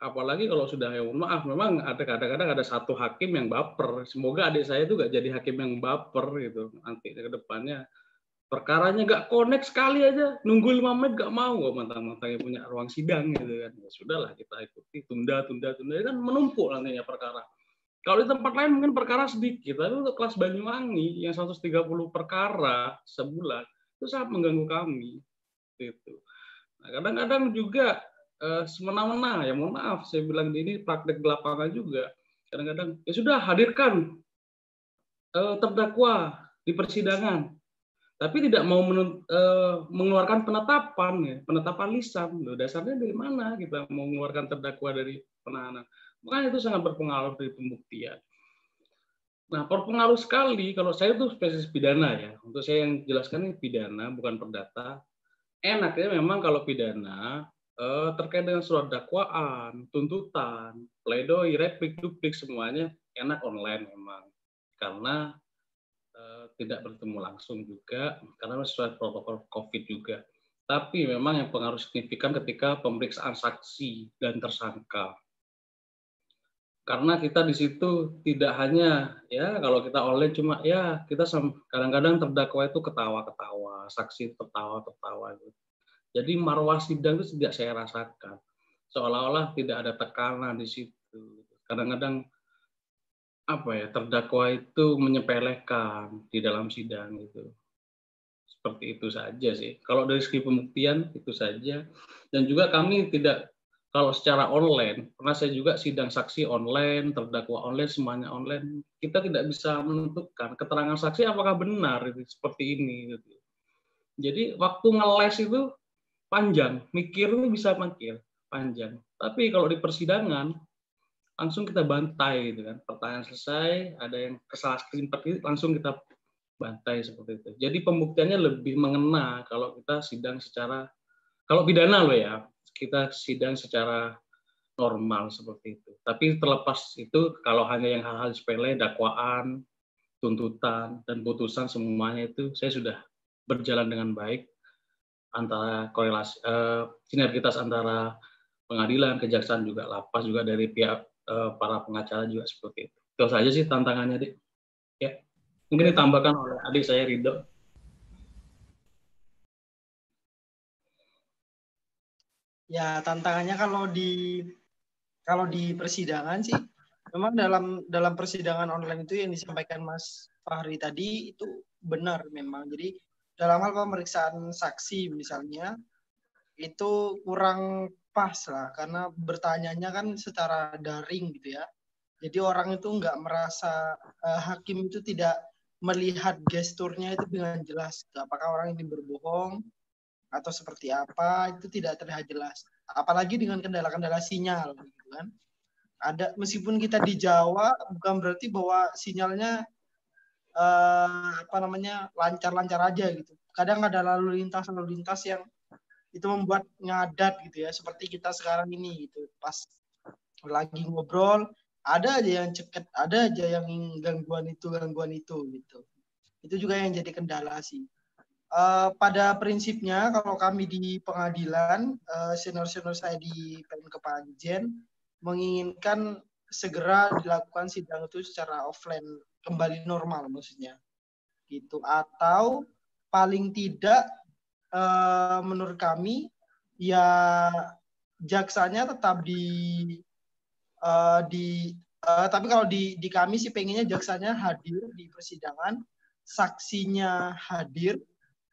Apalagi kalau sudah ya maaf, memang ada kadang-kadang ada satu hakim yang baper. Semoga adik saya itu gak jadi hakim yang baper gitu nanti ke depannya. Perkaranya gak connect sekali aja, nunggu lima menit gak mau, oh, mantang-mantangnya punya ruang sidang gitu kan. Ya sudahlah kita ikuti, tunda, tunda, tunda, kan menumpuk nantinya perkara kalau di tempat lain mungkin perkara sedikit, tapi untuk kelas Banyuwangi yang 130 perkara sebulan itu sangat mengganggu kami. Itu. Nah, kadang-kadang juga eh, semena-mena ya mohon maaf saya bilang ini praktek lapangan juga. Kadang-kadang ya sudah hadirkan eh, terdakwa di persidangan, tapi tidak mau menun, eh, mengeluarkan penetapan ya, penetapan lisan. Loh, dasarnya dari mana kita mau mengeluarkan terdakwa dari penahanan? Makanya itu sangat berpengaruh dari pembuktian. Nah, berpengaruh sekali kalau saya itu spesies pidana ya. Untuk saya yang jelaskan ini pidana bukan perdata. Enaknya memang kalau pidana eh, terkait dengan surat dakwaan, tuntutan, pledoi, replik, duplik semuanya enak online memang. Karena eh, tidak bertemu langsung juga karena sesuai protokol Covid juga. Tapi memang yang pengaruh signifikan ketika pemeriksaan saksi dan tersangka karena kita di situ tidak hanya ya kalau kita online cuma ya kita kadang-kadang terdakwa itu ketawa-ketawa, saksi tertawa-tertawa gitu. Jadi marwah sidang itu tidak saya rasakan. Seolah-olah tidak ada tekanan di situ. Kadang-kadang apa ya terdakwa itu menyepelekan di dalam sidang itu. Seperti itu saja sih. Kalau dari segi pembuktian itu saja. Dan juga kami tidak kalau secara online, pernah saya juga sidang saksi online, terdakwa online, semuanya online, kita tidak bisa menentukan keterangan saksi apakah benar seperti ini. Gitu. Jadi waktu ngeles itu panjang, mikir itu bisa mikir panjang. Tapi kalau di persidangan langsung kita bantai gitu kan. Pertanyaan selesai, ada yang kesalahan screen langsung kita bantai seperti itu. Jadi pembuktiannya lebih mengena kalau kita sidang secara kalau pidana loh ya, kita sidang secara normal seperti itu. Tapi terlepas itu kalau hanya yang hal-hal sepele, dakwaan, tuntutan dan putusan semuanya itu saya sudah berjalan dengan baik antara korelasi eh, sinergitas antara pengadilan, kejaksaan juga lapas juga dari pihak eh, para pengacara juga seperti itu. Itu saja sih tantangannya, Dik. Ya. Mungkin ditambahkan oleh adik saya Ridho. Ya, tantangannya kalau di kalau di persidangan sih memang dalam dalam persidangan online itu yang disampaikan Mas Fahri tadi itu benar memang. Jadi dalam hal pemeriksaan saksi misalnya itu kurang pas lah karena bertanyanya kan secara daring gitu ya. Jadi orang itu nggak merasa uh, hakim itu tidak melihat gesturnya itu dengan jelas. Apakah orang ini berbohong atau seperti apa itu tidak terlihat jelas. Apalagi dengan kendala-kendala sinyal, gitu kan. Ada meskipun kita di Jawa bukan berarti bahwa sinyalnya uh, apa namanya lancar-lancar aja gitu. Kadang ada lalu lintas lalu lintas yang itu membuat ngadat gitu ya seperti kita sekarang ini gitu. Pas lagi ngobrol ada aja yang ceket ada aja yang gangguan itu gangguan itu gitu. Itu juga yang jadi kendala sih. Uh, pada prinsipnya kalau kami di pengadilan uh, senior-senior saya di Kepanjen menginginkan segera dilakukan sidang itu secara offline kembali normal maksudnya gitu atau paling tidak uh, menurut kami ya jaksanya tetap di uh, di uh, tapi kalau di di kami sih pengennya jaksanya hadir di persidangan saksinya hadir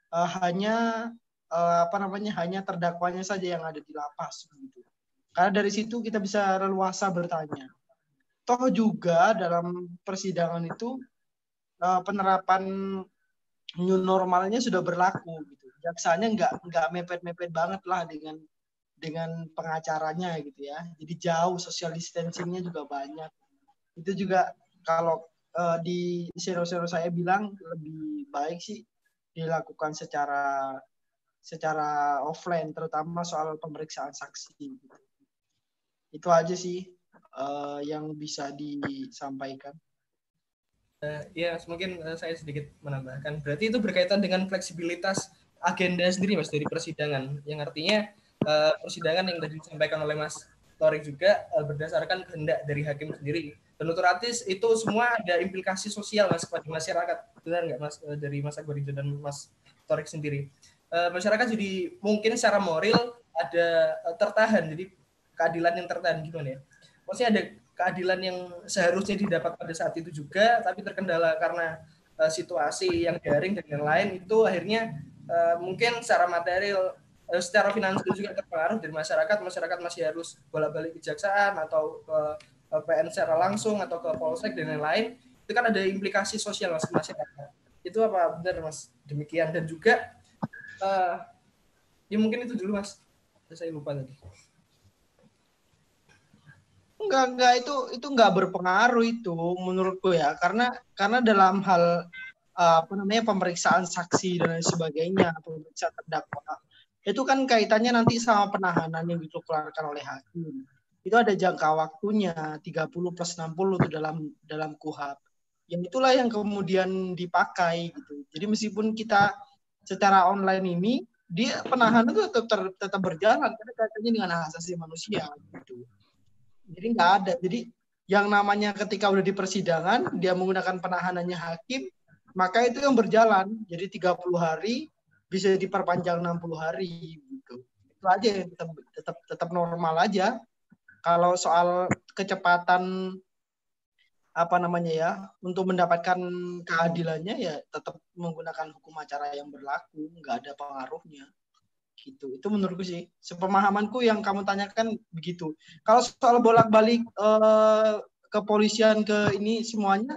uh, hanya uh, apa namanya hanya terdakwanya saja yang ada di lapas gitu. Karena dari situ kita bisa leluasa bertanya. Toh juga dalam persidangan itu uh, penerapan new normalnya sudah berlaku gitu. Jaksanya nggak nggak mepet-mepet banget lah dengan dengan pengacaranya gitu ya. Jadi jauh social distancingnya juga banyak. Itu juga kalau uh, di sero-sero saya bilang lebih baik sih dilakukan secara secara offline terutama soal pemeriksaan saksi gitu. itu aja sih uh, yang bisa disampaikan? Uh, ya mungkin uh, saya sedikit menambahkan. Berarti itu berkaitan dengan fleksibilitas agenda sendiri mas dari persidangan. Yang artinya uh, persidangan yang tadi disampaikan oleh mas Torik juga uh, berdasarkan kehendak dari hakim sendiri. Dan itu semua ada implikasi sosial mas kepada masyarakat. Benar nggak mas eh, dari mas Akbar dan mas Torik sendiri? Uh, masyarakat jadi mungkin secara moral ada uh, tertahan. Jadi keadilan yang tertahan gimana ya maksudnya ada keadilan yang seharusnya didapat pada saat itu juga tapi terkendala karena uh, situasi yang daring dan yang lain itu akhirnya uh, mungkin secara material uh, secara finansial juga terpengaruh dari masyarakat. Masyarakat masih harus bolak-balik kejaksaan atau uh, PN secara langsung atau ke polsek dan lain-lain itu kan ada implikasi sosial mas masyarakat itu apa? Benar mas. Demikian. Dan juga uh, ya mungkin itu dulu mas. Saya lupa tadi enggak enggak itu itu enggak berpengaruh itu menurutku ya karena karena dalam hal uh, apa namanya pemeriksaan saksi dan lain sebagainya pemeriksaan terdakwa itu kan kaitannya nanti sama penahanan yang dikeluarkan oleh hakim itu ada jangka waktunya 30 plus 60 itu dalam dalam kuhab. Yang itulah yang kemudian dipakai gitu. Jadi meskipun kita secara online ini dia penahanan itu tetap tetap berjalan karena kaitannya dengan hak asasi manusia gitu. Jadi nggak ada. Jadi yang namanya ketika udah di persidangan dia menggunakan penahanannya hakim, maka itu yang berjalan. Jadi 30 hari bisa diperpanjang 60 hari gitu. Itu aja tetap tetap tetap normal aja kalau soal kecepatan apa namanya ya untuk mendapatkan keadilannya ya tetap menggunakan hukum acara yang berlaku nggak ada pengaruhnya gitu. Itu menurutku sih sepemahamanku yang kamu tanyakan begitu. Kalau soal bolak balik eh, kepolisian ke ini semuanya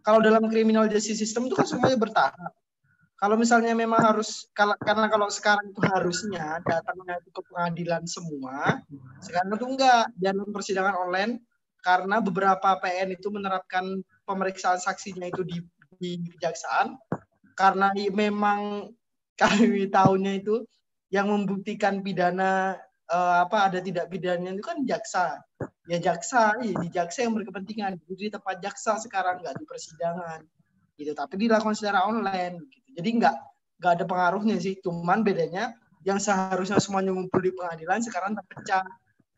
kalau dalam criminal justice system itu kan semuanya bertahap. Kalau misalnya memang harus karena kalau sekarang itu harusnya datangnya itu ke pengadilan semua, sekarang itu enggak. Dalam persidangan online karena beberapa PN itu menerapkan pemeriksaan saksinya itu di, di kejaksaan karena memang kami tahunya itu yang membuktikan pidana eh, apa ada tidak pidana itu kan jaksa. Ya jaksa, iya, di jaksa yang berkepentingan. Di tempat jaksa sekarang nggak di persidangan gitu. Tapi dilakukan secara online gitu. Jadi nggak nggak ada pengaruhnya sih. Cuman bedanya yang seharusnya semuanya ngumpul di pengadilan sekarang terpecah.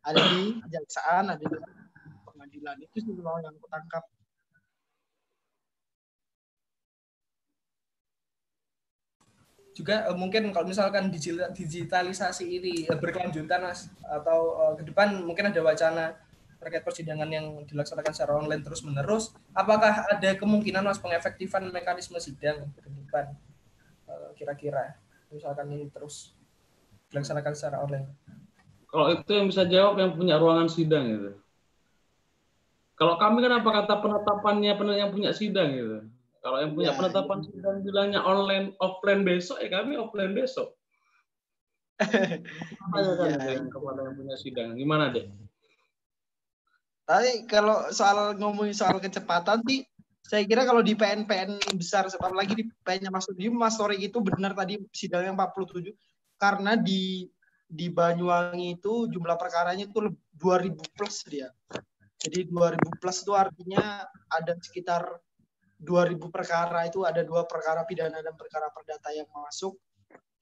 Ada di jaksaan, ada di pengadilan. Itu sih yang aku tangkap. Juga uh, mungkin kalau misalkan digitalisasi ini uh, berkelanjutan mas atau uh, ke depan mungkin ada wacana terkait persidangan yang dilaksanakan secara online terus menerus apakah ada kemungkinan mas pengefektifan mekanisme sidang ke depan? Kira-kira misalkan ini terus dilaksanakan secara online. Kalau itu yang bisa jawab yang punya ruangan sidang itu kalau kami kan apa kata penetapannya yang punya sidang gitu kalau yang punya ya, penetapan ya. sidang bilangnya online offline besok, ya kami offline besok. [LAUGHS] Ayo kan ya. kepada yang punya sidang. Gimana deh? Tapi kalau soal ngomongin soal kecepatan sih, saya kira kalau di PN-PN besar, apalagi di PN-nya Mas Todi, Mas Tori itu benar tadi sidangnya 47, karena di di Banyuwangi itu jumlah perkaranya itu 2000 plus dia. Jadi 2000 plus itu artinya ada sekitar 2000 perkara itu ada dua perkara pidana dan perkara perdata yang masuk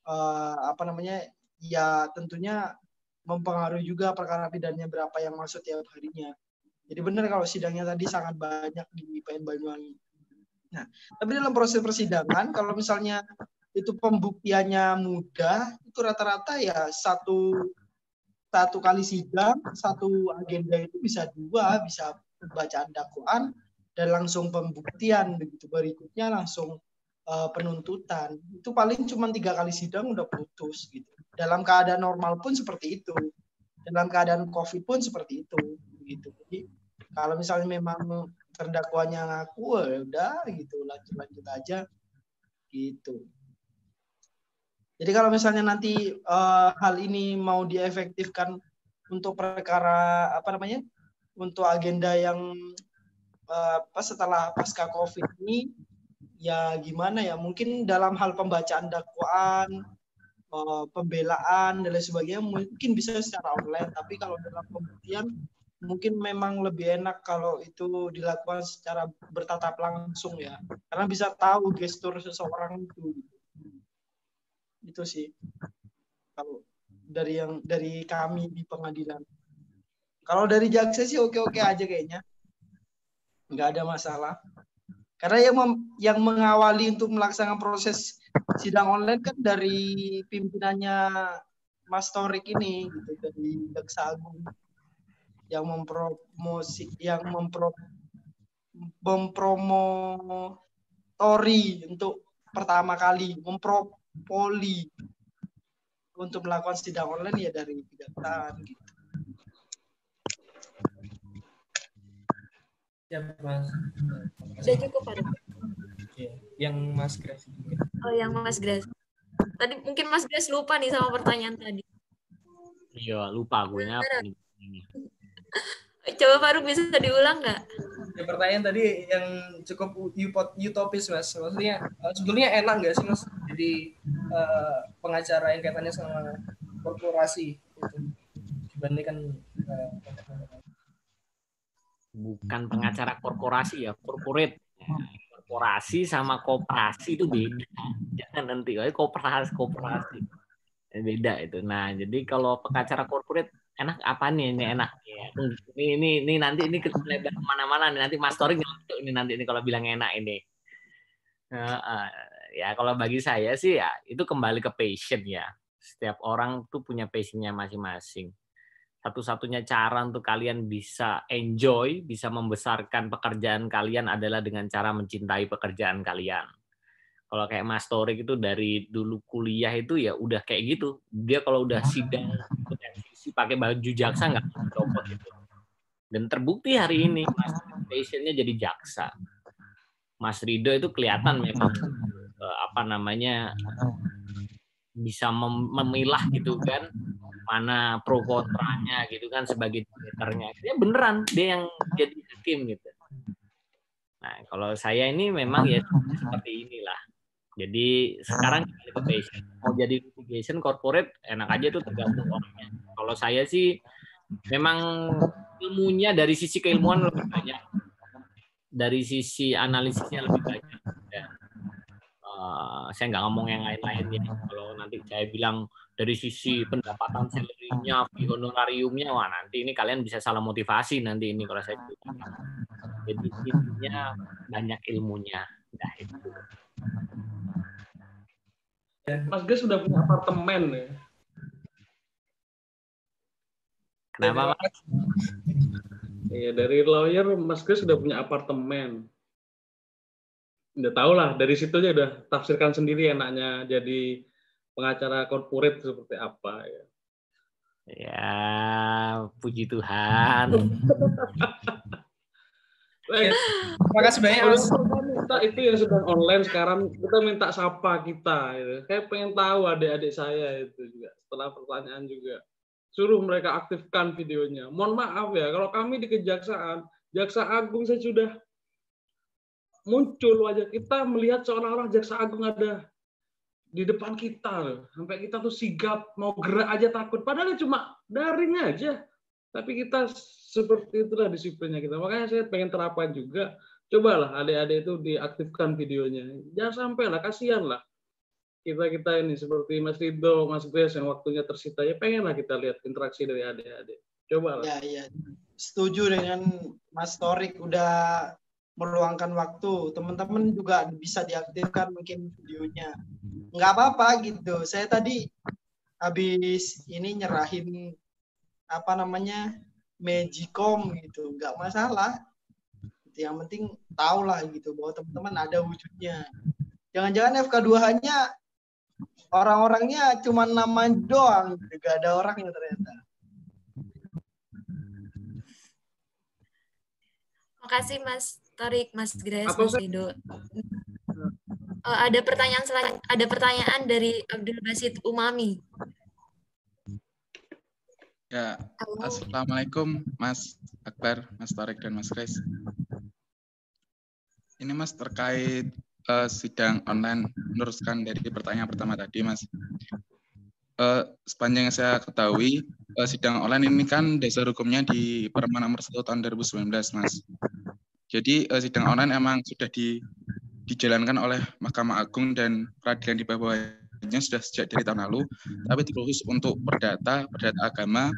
uh, apa namanya ya tentunya mempengaruhi juga perkara pidananya berapa yang masuk tiap harinya. Jadi benar kalau sidangnya tadi sangat banyak di PN Banyuwangi. Nah, tapi dalam proses persidangan kalau misalnya itu pembuktiannya mudah, itu rata-rata ya satu satu kali sidang, satu agenda itu bisa dua, bisa pembacaan dakwaan, dan langsung pembuktian begitu. Berikutnya langsung uh, penuntutan. Itu paling cuma tiga kali sidang udah putus gitu. Dalam keadaan normal pun seperti itu. Dalam keadaan covid pun seperti itu gitu. Jadi kalau misalnya memang terdakwanya ngaku ya udah gitu. Lanjut lanjut aja gitu. Jadi kalau misalnya nanti uh, hal ini mau diefektifkan untuk perkara apa namanya untuk agenda yang pas setelah pasca covid ini ya gimana ya mungkin dalam hal pembacaan dakwaan uh, pembelaan dan lain sebagainya mungkin bisa secara online. Tapi kalau dalam pembuktian mungkin memang lebih enak kalau itu dilakukan secara bertatap langsung ya. Karena bisa tahu gestur seseorang itu. Itu sih. Kalau dari yang dari kami di pengadilan. Kalau dari jaksa sih oke oke aja kayaknya nggak ada masalah. Karena yang mem, yang mengawali untuk melaksanakan proses sidang online kan dari pimpinannya Mas Torik ini gitu dari Jaksa Agung yang mempromosi yang mempro mempromotori untuk pertama kali mempropoli untuk melakukan sidang online ya dari kejaksaan gitu. Ya, Mas. Sudah cukup, Pak. Ya, yang Mas Grace. Oh, yang Mas Grace. Tadi mungkin Mas Grace lupa nih sama pertanyaan tadi. Iya, lupa gue apa nih. [LAUGHS] Coba Faruk bisa diulang nggak? Ya, pertanyaan tadi yang cukup utopis mas. Maksudnya uh, sebetulnya enak nggak sih mas? Jadi uh, pengacara yang kaitannya sama korporasi gitu. dibandingkan uh, bukan pengacara korporasi ya, corporate. korporasi sama kooperasi itu beda. Jangan nanti kayak kooperasi kooperasi beda itu. Nah, jadi kalau pengacara korporat enak apa nih ini enak ya. Ini ini ini nanti ini lebar ke mana-mana nih nanti Mas Tori ini nanti ini kalau bilang enak ini. Uh, uh, ya kalau bagi saya sih ya itu kembali ke passion ya. Setiap orang tuh punya passionnya masing-masing satu-satunya cara untuk kalian bisa enjoy, bisa membesarkan pekerjaan kalian adalah dengan cara mencintai pekerjaan kalian. Kalau kayak Mas Torik itu dari dulu kuliah itu ya udah kayak gitu. Dia kalau udah sidang si pakai baju jaksa nggak copot gitu. Dan terbukti hari ini Mas passionnya jadi jaksa. Mas Rido itu kelihatan memang eh, apa namanya bisa memilah gitu kan mana pro kontranya gitu kan sebagai twitternya dia beneran dia yang jadi hakim gitu nah kalau saya ini memang ya seperti inilah Jadi sekarang litigation. Mau jadi litigation corporate enak aja tuh tergantung orangnya. Kalau saya sih memang ilmunya dari sisi keilmuan lebih banyak. Dari sisi analisisnya lebih banyak. Ya. Uh, saya nggak ngomong yang lain-lain ya. Kalau nanti saya bilang dari sisi pendapatan salary-nya, fee honorariumnya, wah nanti ini kalian bisa salah motivasi nanti ini kalau saya bilang. Jadi intinya banyak ilmunya. Nah, itu. Mas Gas sudah punya apartemen ya. Kenapa, Mas? Iya, dari lawyer Mas Gas sudah punya apartemen. Udah tahu lah, dari situ aja udah tafsirkan sendiri enaknya jadi pengacara korporat seperti apa ya. Ya, puji Tuhan. Baik. [LAUGHS] Terima kasih banyak Mas. Kita itu yang sedang online sekarang kita minta sapa kita gitu. Kayak pengen tahu adik-adik saya itu juga setelah pertanyaan juga. Suruh mereka aktifkan videonya. Mohon maaf ya kalau kami di kejaksaan, jaksa agung saya sudah muncul wajah kita melihat seolah-olah jaksa agung ada di depan kita. Sampai kita tuh sigap mau gerak aja takut. Padahal cuma daring aja. Tapi kita seperti itulah disiplinnya kita. Makanya saya pengen terapkan juga. Cobalah adik-adik itu diaktifkan videonya. Jangan sampai lah, kasihan lah. Kita-kita ini seperti Mas Rido, Mas Grace yang waktunya tersita. Ya pengen lah kita lihat interaksi dari adik-adik. Coba lah. Ya, iya. Setuju dengan Mas Torik udah meluangkan waktu. Teman-teman juga bisa diaktifkan mungkin videonya. Nggak apa-apa gitu. Saya tadi habis ini nyerahin apa namanya magicom gitu nggak masalah yang penting tahu lah gitu bahwa teman-teman ada wujudnya jangan-jangan FK2 hanya orang-orangnya cuma nama doang gitu. gak ada orangnya ternyata Makasih Mas Torik, Mas Grace, Mas Rido. Uh, ada pertanyaan selanjutnya, ada pertanyaan dari Abdul Basit Umami. Ya, Halo. Assalamualaikum Mas Akbar, Mas Tarik, dan Mas Kris. Ini Mas terkait uh, sidang online meneruskan dari pertanyaan pertama tadi Mas. Uh, sepanjang yang saya ketahui, uh, sidang online ini kan dasar hukumnya di Permen nomor 1 tahun 2019 Mas. Jadi uh, sidang online emang sudah di, dijalankan oleh Mahkamah Agung dan peradilan di bawah yang sudah sejak dari tahun lalu, tapi khusus untuk perdata, perdata agama,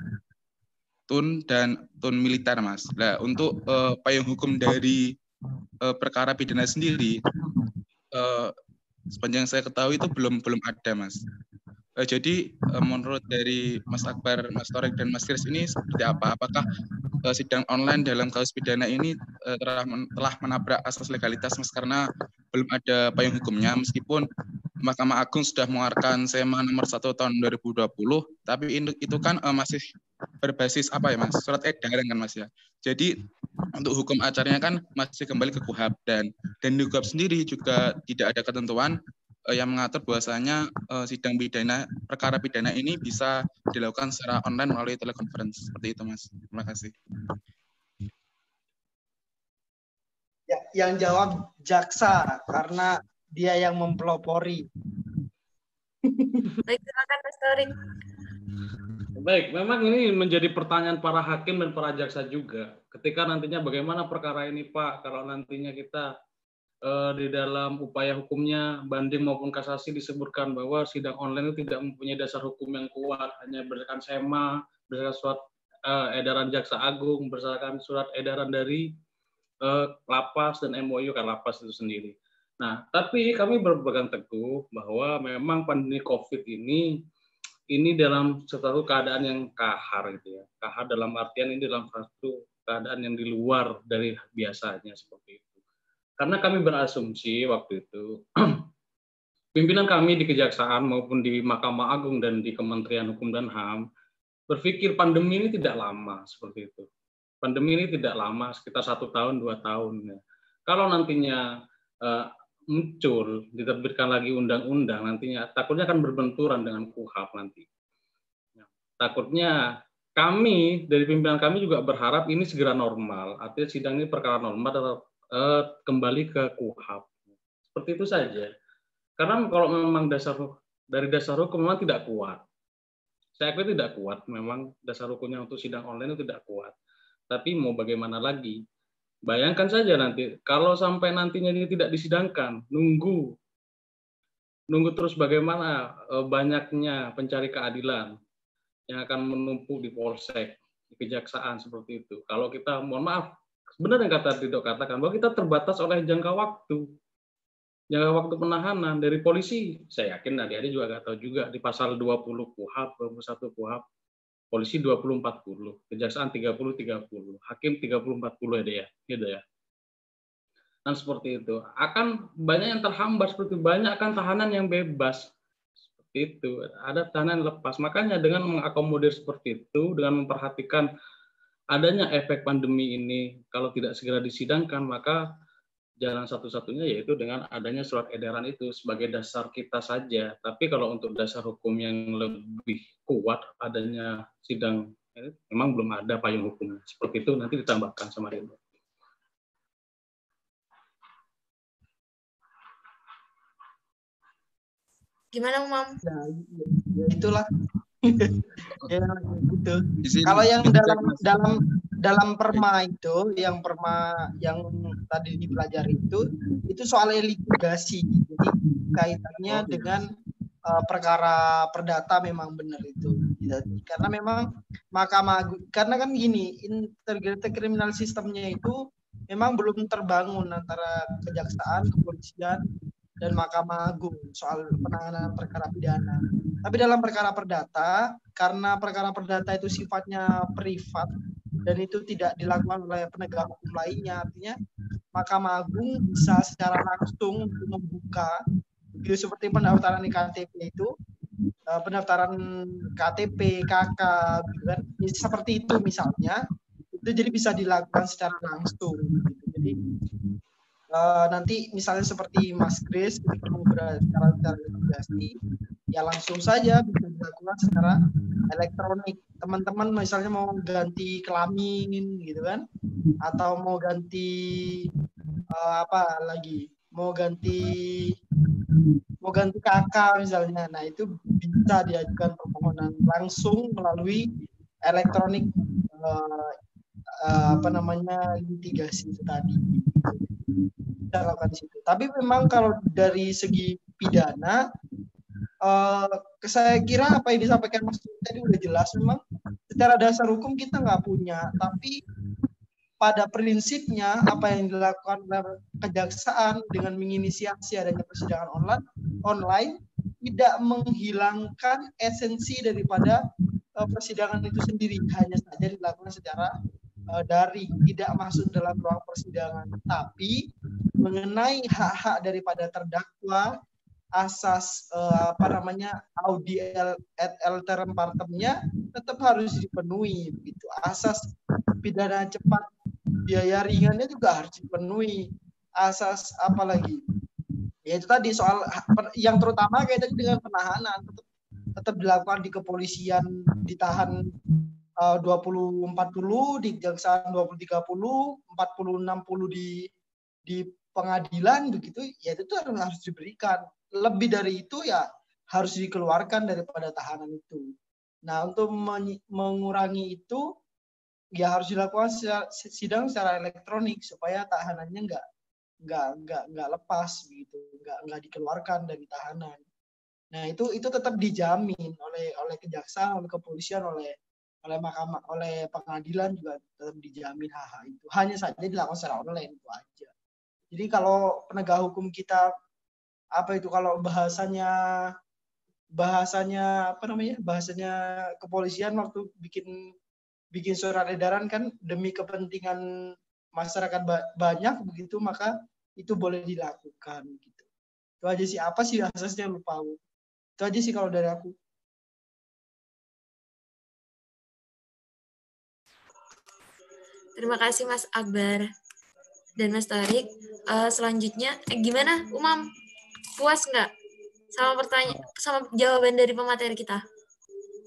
tun dan tun militer, mas. Nah, untuk uh, payung hukum dari uh, perkara pidana sendiri, uh, sepanjang saya ketahui itu belum belum ada, mas. Uh, jadi uh, menurut dari Mas Akbar, Mas Torek dan Mas Kris ini seperti apa? Apakah uh, sidang online dalam kasus pidana ini telah men telah menabrak asas legalitas mas karena belum ada payung hukumnya meskipun Mahkamah Agung sudah mengeluarkan SEMA nomor 1 tahun 2020 tapi itu kan uh, masih berbasis apa ya Mas? Surat edaran kan Mas ya. Jadi untuk hukum acaranya kan masih kembali ke KUHAP dan dan di KUHAP sendiri juga tidak ada ketentuan uh, yang mengatur bahwasanya uh, sidang pidana perkara pidana ini bisa dilakukan secara online melalui telekonferensi seperti itu mas terima kasih yang jawab jaksa karena dia yang mempelopori. Baik silakan mas Torik Baik, memang ini menjadi pertanyaan para hakim dan para jaksa juga. Ketika nantinya bagaimana perkara ini, Pak, kalau nantinya kita Eh, di dalam upaya hukumnya banding maupun kasasi disebutkan bahwa sidang online itu tidak mempunyai dasar hukum yang kuat. Hanya berdasarkan SEMA berdasarkan surat uh, edaran jaksa agung berdasarkan surat edaran dari uh, lapas dan MOU kan lapas itu sendiri. Nah, tapi kami berpegang teguh bahwa memang pandemi COVID ini ini dalam satu keadaan yang kahar gitu ya. Kahar dalam artian ini dalam satu keadaan yang di luar dari biasanya seperti itu. Karena kami berasumsi waktu itu [CLEARS THROAT] pimpinan kami di Kejaksaan maupun di Mahkamah Agung dan di Kementerian Hukum dan HAM berpikir pandemi ini tidak lama seperti itu. Pandemi ini tidak lama, sekitar satu tahun, dua tahun. Ya. Kalau nantinya uh, muncul, diterbitkan lagi undang-undang, nantinya takutnya akan berbenturan dengan KUHAP nanti. Ya. Takutnya kami dari pimpinan kami juga berharap ini segera normal. Artinya sidang ini perkara normal Eh, kembali ke KUHAP. Seperti itu saja. Karena kalau memang dasar dari dasar hukum memang tidak kuat. Saya akui tidak kuat, memang dasar hukumnya untuk sidang online itu tidak kuat. Tapi mau bagaimana lagi? Bayangkan saja nanti, kalau sampai nantinya ini tidak disidangkan, nunggu, nunggu terus bagaimana eh, banyaknya pencari keadilan yang akan menumpuk di polsek, di kejaksaan seperti itu. Kalau kita, mohon maaf, benar yang kata Dido katakan bahwa kita terbatas oleh jangka waktu jangka waktu penahanan dari polisi, saya yakin adik-adik juga nggak tahu juga di pasal 20 KUHAP, 21 KUHAP, polisi 20 40, kejaksaan 30 30, hakim 30 40 ya ya, gitu ya. Dan seperti itu. Akan banyak yang terhambat seperti banyak akan tahanan yang bebas. Seperti itu. Ada tahanan lepas. Makanya dengan mengakomodir seperti itu, dengan memperhatikan adanya efek pandemi ini kalau tidak segera disidangkan maka jalan satu-satunya yaitu dengan adanya surat edaran itu sebagai dasar kita saja. Tapi kalau untuk dasar hukum yang lebih kuat adanya sidang eh, memang belum ada payung hukum seperti itu nanti ditambahkan sama Ridho. Gimana, Umam? Ya, ya itulah. Ya, gitu. Kalau yang dalam dalam dalam perma itu yang perma yang tadi dipelajari itu itu soal litigasi. Jadi kaitannya oh, dengan uh, perkara perdata memang benar itu. Karena memang mahkamah karena kan gini integrated criminal sistemnya itu memang belum terbangun antara kejaksaan kepolisian dan Mahkamah Agung soal penanganan perkara pidana. Tapi dalam perkara perdata, karena perkara perdata itu sifatnya privat, dan itu tidak dilakukan oleh penegak hukum lainnya artinya Mahkamah Agung bisa secara langsung membuka gitu seperti pendaftaran KTP itu eh, pendaftaran KTP KK gitu kan seperti itu misalnya itu jadi bisa dilakukan secara langsung gitu. jadi uh, nanti misalnya seperti Mas Kris perlu secara secara ya langsung saja bisa dilakukan secara elektronik. Teman-teman misalnya mau ganti kelamin gitu kan atau mau ganti uh, apa lagi mau ganti mau ganti kakak misalnya. Nah itu bisa diajukan permohonan langsung melalui elektronik uh, uh, apa namanya litigasi itu tadi kita di situ. Tapi memang kalau dari segi pidana uh, saya kira apa yang disampaikan Mas tadi udah jelas memang. Secara dasar hukum kita nggak punya tapi pada prinsipnya apa yang dilakukan oleh kejaksaan dengan menginisiasi adanya persidangan online online tidak menghilangkan esensi daripada uh, persidangan itu sendiri. Hanya saja dilakukan secara uh, daring tidak masuk dalam ruang persidangan. Tapi mengenai hak-hak daripada terdakwa asas uh, apa namanya audi et alteram partemnya tetap harus dipenuhi begitu. Asas pidana cepat biaya ringannya juga harus dipenuhi. Asas apa lagi? Ya itu tadi soal yang terutama kaitannya dengan penahanan tetap tetap dilakukan di kepolisian ditahan uh, 20 40 di kejaksaan 20 30 40 60 di di pengadilan begitu ya itu harus diberikan lebih dari itu ya harus dikeluarkan daripada tahanan itu. Nah, untuk mengurangi itu ya harus dilakukan secara, sidang secara elektronik supaya tahanannya enggak enggak enggak enggak lepas begitu, enggak enggak dikeluarkan dari tahanan. Nah, itu itu tetap dijamin oleh oleh kejaksaan, oleh kepolisian, oleh oleh mahkamah, oleh pengadilan juga tetap dijamin hak-hak itu. Hanya saja dilakukan secara online itu aja. Jadi kalau penegak hukum kita apa itu kalau bahasanya bahasanya apa namanya bahasanya kepolisian waktu bikin bikin surat edaran kan demi kepentingan masyarakat banyak begitu maka itu boleh dilakukan gitu. Itu aja sih apa sih asasnya lupa itu aja sih kalau dari aku. Terima kasih Mas Akbar dan Mas Tarik. Uh, selanjutnya, eh, gimana Umam? Puas nggak sama pertanyaan sama jawaban dari pemateri kita?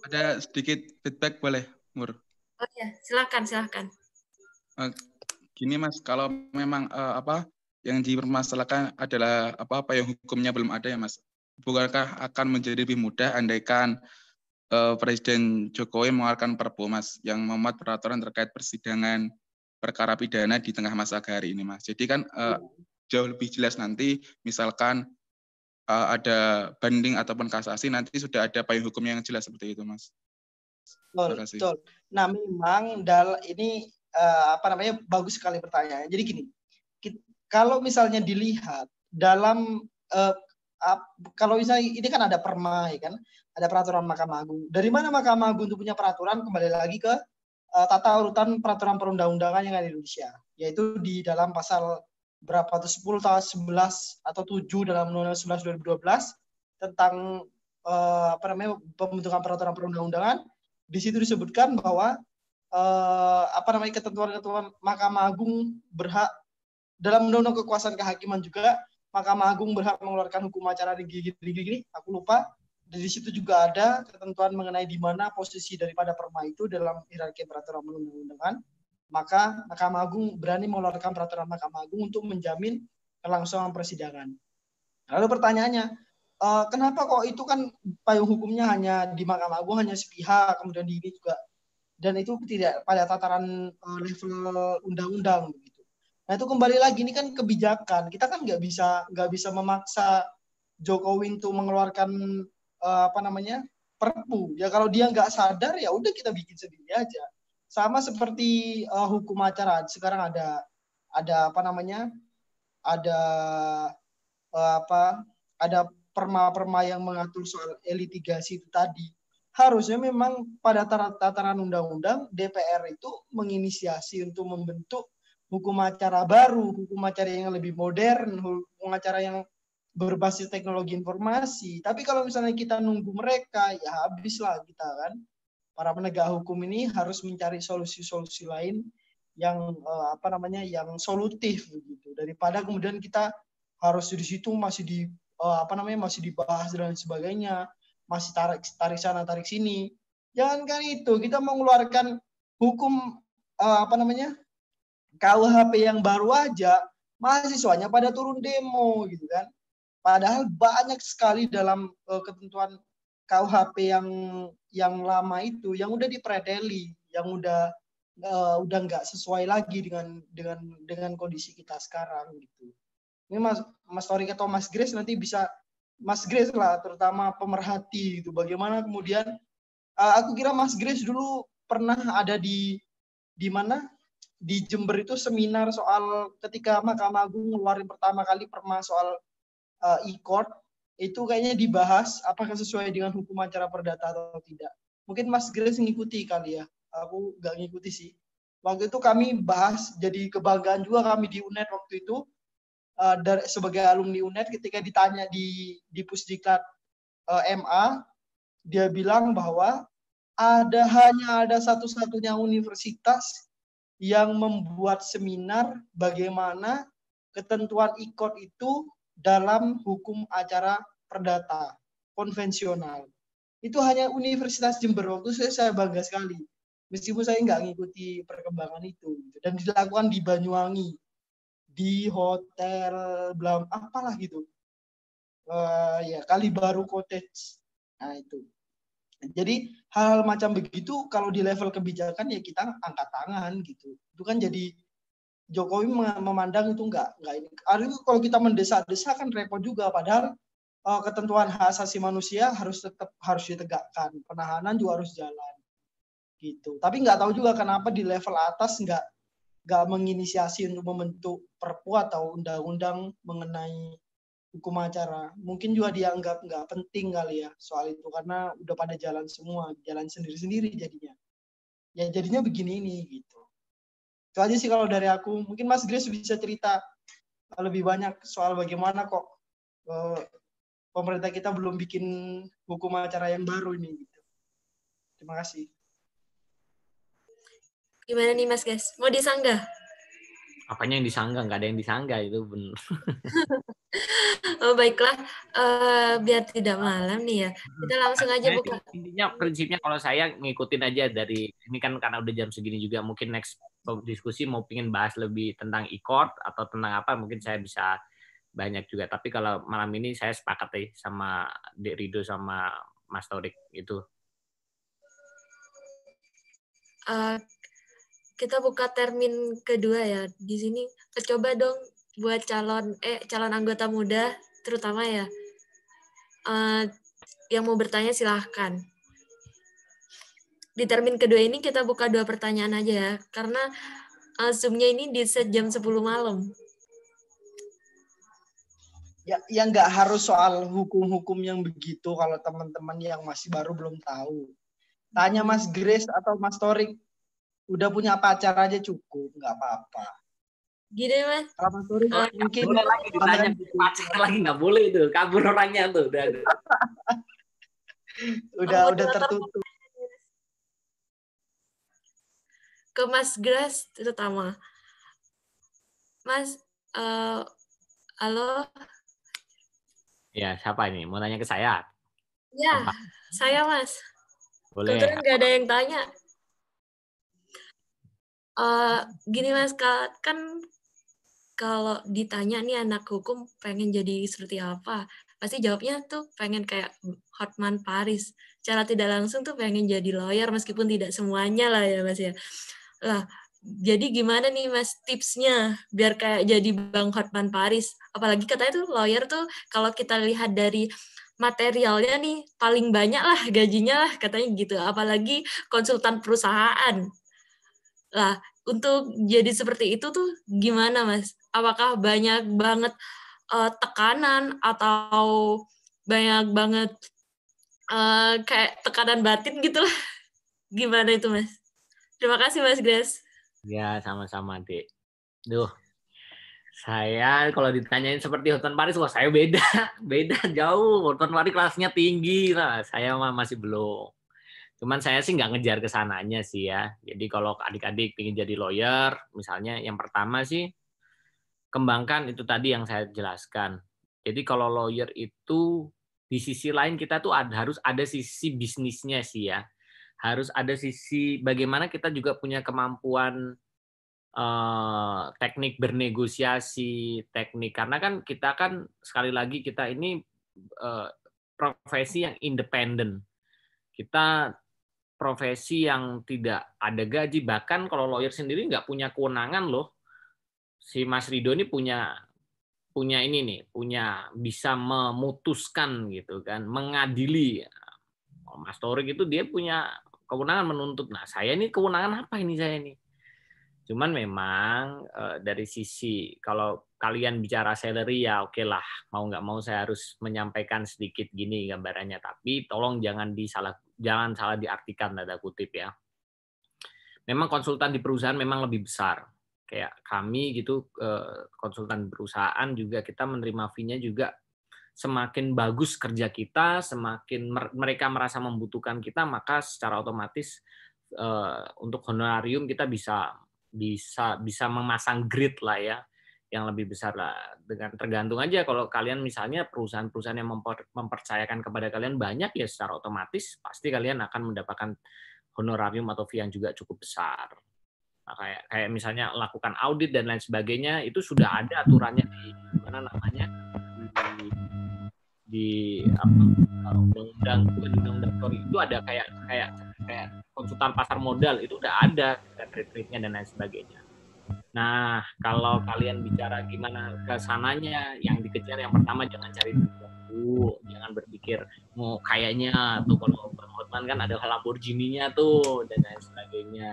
Ada sedikit feedback boleh, Mur? Oh ya, silakan, silakan. Uh, gini Mas, kalau memang uh, apa yang dipermasalahkan adalah apa yang hukumnya belum ada ya Mas. Bukankah akan menjadi lebih mudah andaikan uh, Presiden Jokowi mengeluarkan Perpu Mas yang memuat peraturan terkait persidangan perkara pidana di tengah masa hari ini Mas. Jadi kan uh, jauh lebih jelas nanti misalkan uh, ada banding ataupun kasasi nanti sudah ada payung hukum yang jelas seperti itu Mas. Betul, betul. Nah, memang dal ini uh, apa namanya bagus sekali pertanyaannya. Jadi gini, kalau misalnya dilihat dalam uh, uh, kalau misalnya ini kan ada perma ya kan, ada peraturan Mahkamah Agung. Dari mana Mahkamah Agung itu punya peraturan kembali lagi ke uh, tata urutan peraturan perundang-undangan yang ada di Indonesia, yaitu di dalam pasal berapa atau 10 atau 11 atau 7 dalam Undang-Undang 11 2012 tentang uh, apa namanya pembentukan peraturan perundang-undangan di situ disebutkan bahwa uh, apa namanya ketentuan-ketentuan Mahkamah Agung berhak dalam undang-undang kekuasaan kehakiman juga Mahkamah Agung berhak mengeluarkan hukum acara gini-gini, aku lupa. Di situ juga ada ketentuan mengenai di mana posisi daripada perma itu dalam hierarki peraturan perundang-undangan. Maka Mahkamah Agung berani mengeluarkan peraturan Mahkamah Agung untuk menjamin kelangsungan persidangan. Lalu pertanyaannya, uh, kenapa kok itu kan payung hukumnya hanya di Mahkamah Agung hanya sepihak, kemudian di ini juga dan itu tidak pada tataran uh, level undang-undang Nah itu kembali lagi ini kan kebijakan. Kita kan nggak bisa nggak bisa memaksa Jokowi untuk mengeluarkan uh, apa namanya perpu. Ya kalau dia nggak sadar ya udah kita bikin sendiri aja. Sama seperti uh, hukum acara. Sekarang ada ada apa namanya ada uh, apa ada perma-perma yang mengatur soal elitigasi itu tadi. Harusnya memang pada tataran undang-undang DPR itu menginisiasi untuk membentuk hukum acara baru, hukum acara yang lebih modern, hukum acara yang berbasis teknologi informasi. Tapi kalau misalnya kita nunggu mereka, ya habislah kita kan. Para penegak hukum ini harus mencari solusi-solusi lain yang uh, apa namanya yang solutif begitu daripada kemudian kita harus di situ masih di uh, apa namanya masih dibahas dan sebagainya masih tarik tarik sana tarik sini jangan kan itu kita mengeluarkan hukum uh, apa namanya KUHP yang baru aja mahasiswanya pada turun demo gitu kan. Padahal banyak sekali dalam uh, ketentuan KUHP yang yang lama itu yang udah dipredeli, yang udah uh, udah nggak sesuai lagi dengan dengan dengan kondisi kita sekarang gitu. Ini Mas Mas Torik atau Mas Grace nanti bisa Mas Grace lah terutama pemerhati itu bagaimana kemudian uh, aku kira Mas Grace dulu pernah ada di di mana di Jember itu seminar soal ketika Mahkamah Agung ngeluarin pertama kali perma soal uh, e-court itu kayaknya dibahas apakah sesuai dengan hukum acara perdata atau tidak. Mungkin Mas Grace ngikuti kali ya. Aku nggak ngikuti sih. Waktu itu kami bahas jadi kebanggaan juga kami di UNED waktu itu uh, dari, sebagai alumni UNED ketika ditanya di di Pusdiklat uh, MA dia bilang bahwa ada hanya ada satu-satunya universitas yang membuat seminar bagaimana ketentuan ikot itu dalam hukum acara perdata konvensional. Itu hanya Universitas Jember waktu saya, saya bangga sekali. Meskipun saya nggak ngikuti perkembangan itu dan dilakukan di Banyuwangi di hotel belum apalah gitu. Uh, ya kali baru cottage. Nah itu. Jadi hal-hal macam begitu kalau di level kebijakan ya kita angkat tangan gitu. Itu kan jadi Jokowi memandang itu enggak enggak ini. Artinya kalau kita mendesak-desak kan repot juga padahal uh, ketentuan hak asasi manusia harus tetap harus ditegakkan. Penahanan juga harus jalan. Gitu. Tapi nggak tahu juga kenapa di level atas nggak nggak menginisiasi untuk membentuk perpu atau undang-undang mengenai hukum acara. Mungkin juga dianggap nggak penting kali ya soal itu karena udah pada jalan semua, jalan sendiri-sendiri jadinya. Ya jadinya begini ini gitu. Itu aja sih kalau dari aku. Mungkin Mas Grace bisa cerita lebih banyak soal bagaimana kok uh, pemerintah kita belum bikin hukum acara yang baru ini gitu. Terima kasih. Gimana nih Mas Gas? Mau disanggah? apanya yang disanggah nggak ada yang disanggah itu benar oh baiklah uh, biar tidak malam nih ya kita langsung aja buka intinya prinsipnya kalau saya ngikutin aja dari ini kan karena udah jam segini juga mungkin next diskusi mau pingin bahas lebih tentang e-court atau tentang apa mungkin saya bisa banyak juga. Tapi kalau malam ini saya sepakat deh sama Dek Rido sama Mas Torik itu. Uh, kita buka termin kedua ya di sini. Coba dong buat calon eh calon anggota muda terutama ya uh, yang mau bertanya silahkan di termin kedua ini kita buka dua pertanyaan aja ya, karena uh, Zoom-nya ini di set jam 10 malam. Ya, yang nggak harus soal hukum-hukum yang begitu kalau teman-teman yang masih baru belum tahu. Tanya Mas Grace atau Mas Torik, udah punya pacar aja cukup, nggak apa-apa. Gini mas. Kalau Mas Torik uh, mungkin boleh lagi ditanya pacar lagi nggak boleh itu, kabur orangnya tuh. Udah, udah, udah tertutup ke Mas Gras terutama. Mas, uh, halo? Ya, siapa ini? Mau tanya ke saya? Ya, Apa? saya Mas. Boleh. Kebetulan nggak ada yang tanya. Uh, gini Mas, kan kalau ditanya nih anak hukum pengen jadi seperti apa, pasti jawabnya tuh pengen kayak Hotman Paris. Cara tidak langsung tuh pengen jadi lawyer meskipun tidak semuanya lah ya Mas ya. Lah, jadi gimana nih Mas tipsnya biar kayak jadi Bang Hotman Paris? Apalagi katanya tuh lawyer tuh kalau kita lihat dari materialnya nih paling banyak lah gajinya lah katanya gitu. Apalagi konsultan perusahaan. Lah, untuk jadi seperti itu tuh gimana Mas? Apakah banyak banget uh, tekanan atau banyak banget uh, kayak tekanan batin gitu lah? [LAUGHS] Gimana itu Mas? Terima kasih Mas Grace. Ya, sama-sama, Dek. Duh, saya kalau ditanyain seperti Hutan Paris, wah saya beda, [LAUGHS] beda jauh. Hutan Paris kelasnya tinggi lah, saya mah masih belum. Cuman saya sih nggak ngejar ke sananya sih ya. Jadi kalau adik-adik ingin jadi lawyer, misalnya yang pertama sih kembangkan itu tadi yang saya jelaskan. Jadi kalau lawyer itu di sisi lain kita tuh harus ada sisi bisnisnya sih ya harus ada sisi bagaimana kita juga punya kemampuan uh, teknik bernegosiasi, teknik karena kan kita kan sekali lagi kita ini uh, profesi yang independen. Kita profesi yang tidak ada gaji bahkan kalau lawyer sendiri nggak punya kewenangan loh. Si Mas Rido ini punya punya ini nih, punya bisa memutuskan gitu kan, mengadili. Mas Torik itu dia punya kewenangan menuntut. Nah, saya ini kewenangan apa ini saya ini? Cuman memang eh, dari sisi kalau kalian bicara salary ya oke lah mau nggak mau saya harus menyampaikan sedikit gini gambarannya tapi tolong jangan disalah jangan salah diartikan tanda kutip ya. Memang konsultan di perusahaan memang lebih besar kayak kami gitu eh, konsultan perusahaan juga kita menerima fee-nya juga semakin bagus kerja kita, semakin mereka merasa membutuhkan kita, maka secara otomatis uh, untuk honorarium kita bisa bisa bisa memasang grid lah ya yang lebih besar lah. Dengan tergantung aja kalau kalian misalnya perusahaan-perusahaan yang memper, mempercayakan kepada kalian banyak ya secara otomatis pasti kalian akan mendapatkan honorarium atau fee yang juga cukup besar. Nah, kayak kayak misalnya lakukan audit dan lain sebagainya itu sudah ada aturannya di mana namanya di di apa undang-undang bukan undang-undang itu ada kayak kayak kayak konsultan pasar modal itu udah ada retreatnya dan lain sebagainya. Nah kalau kalian bicara gimana ke sananya yang dikejar yang pertama jangan cari dulu, jangan berpikir mau oh, kayaknya tuh kalau Hotman kan ada Lamborghini-nya tuh dan lain sebagainya.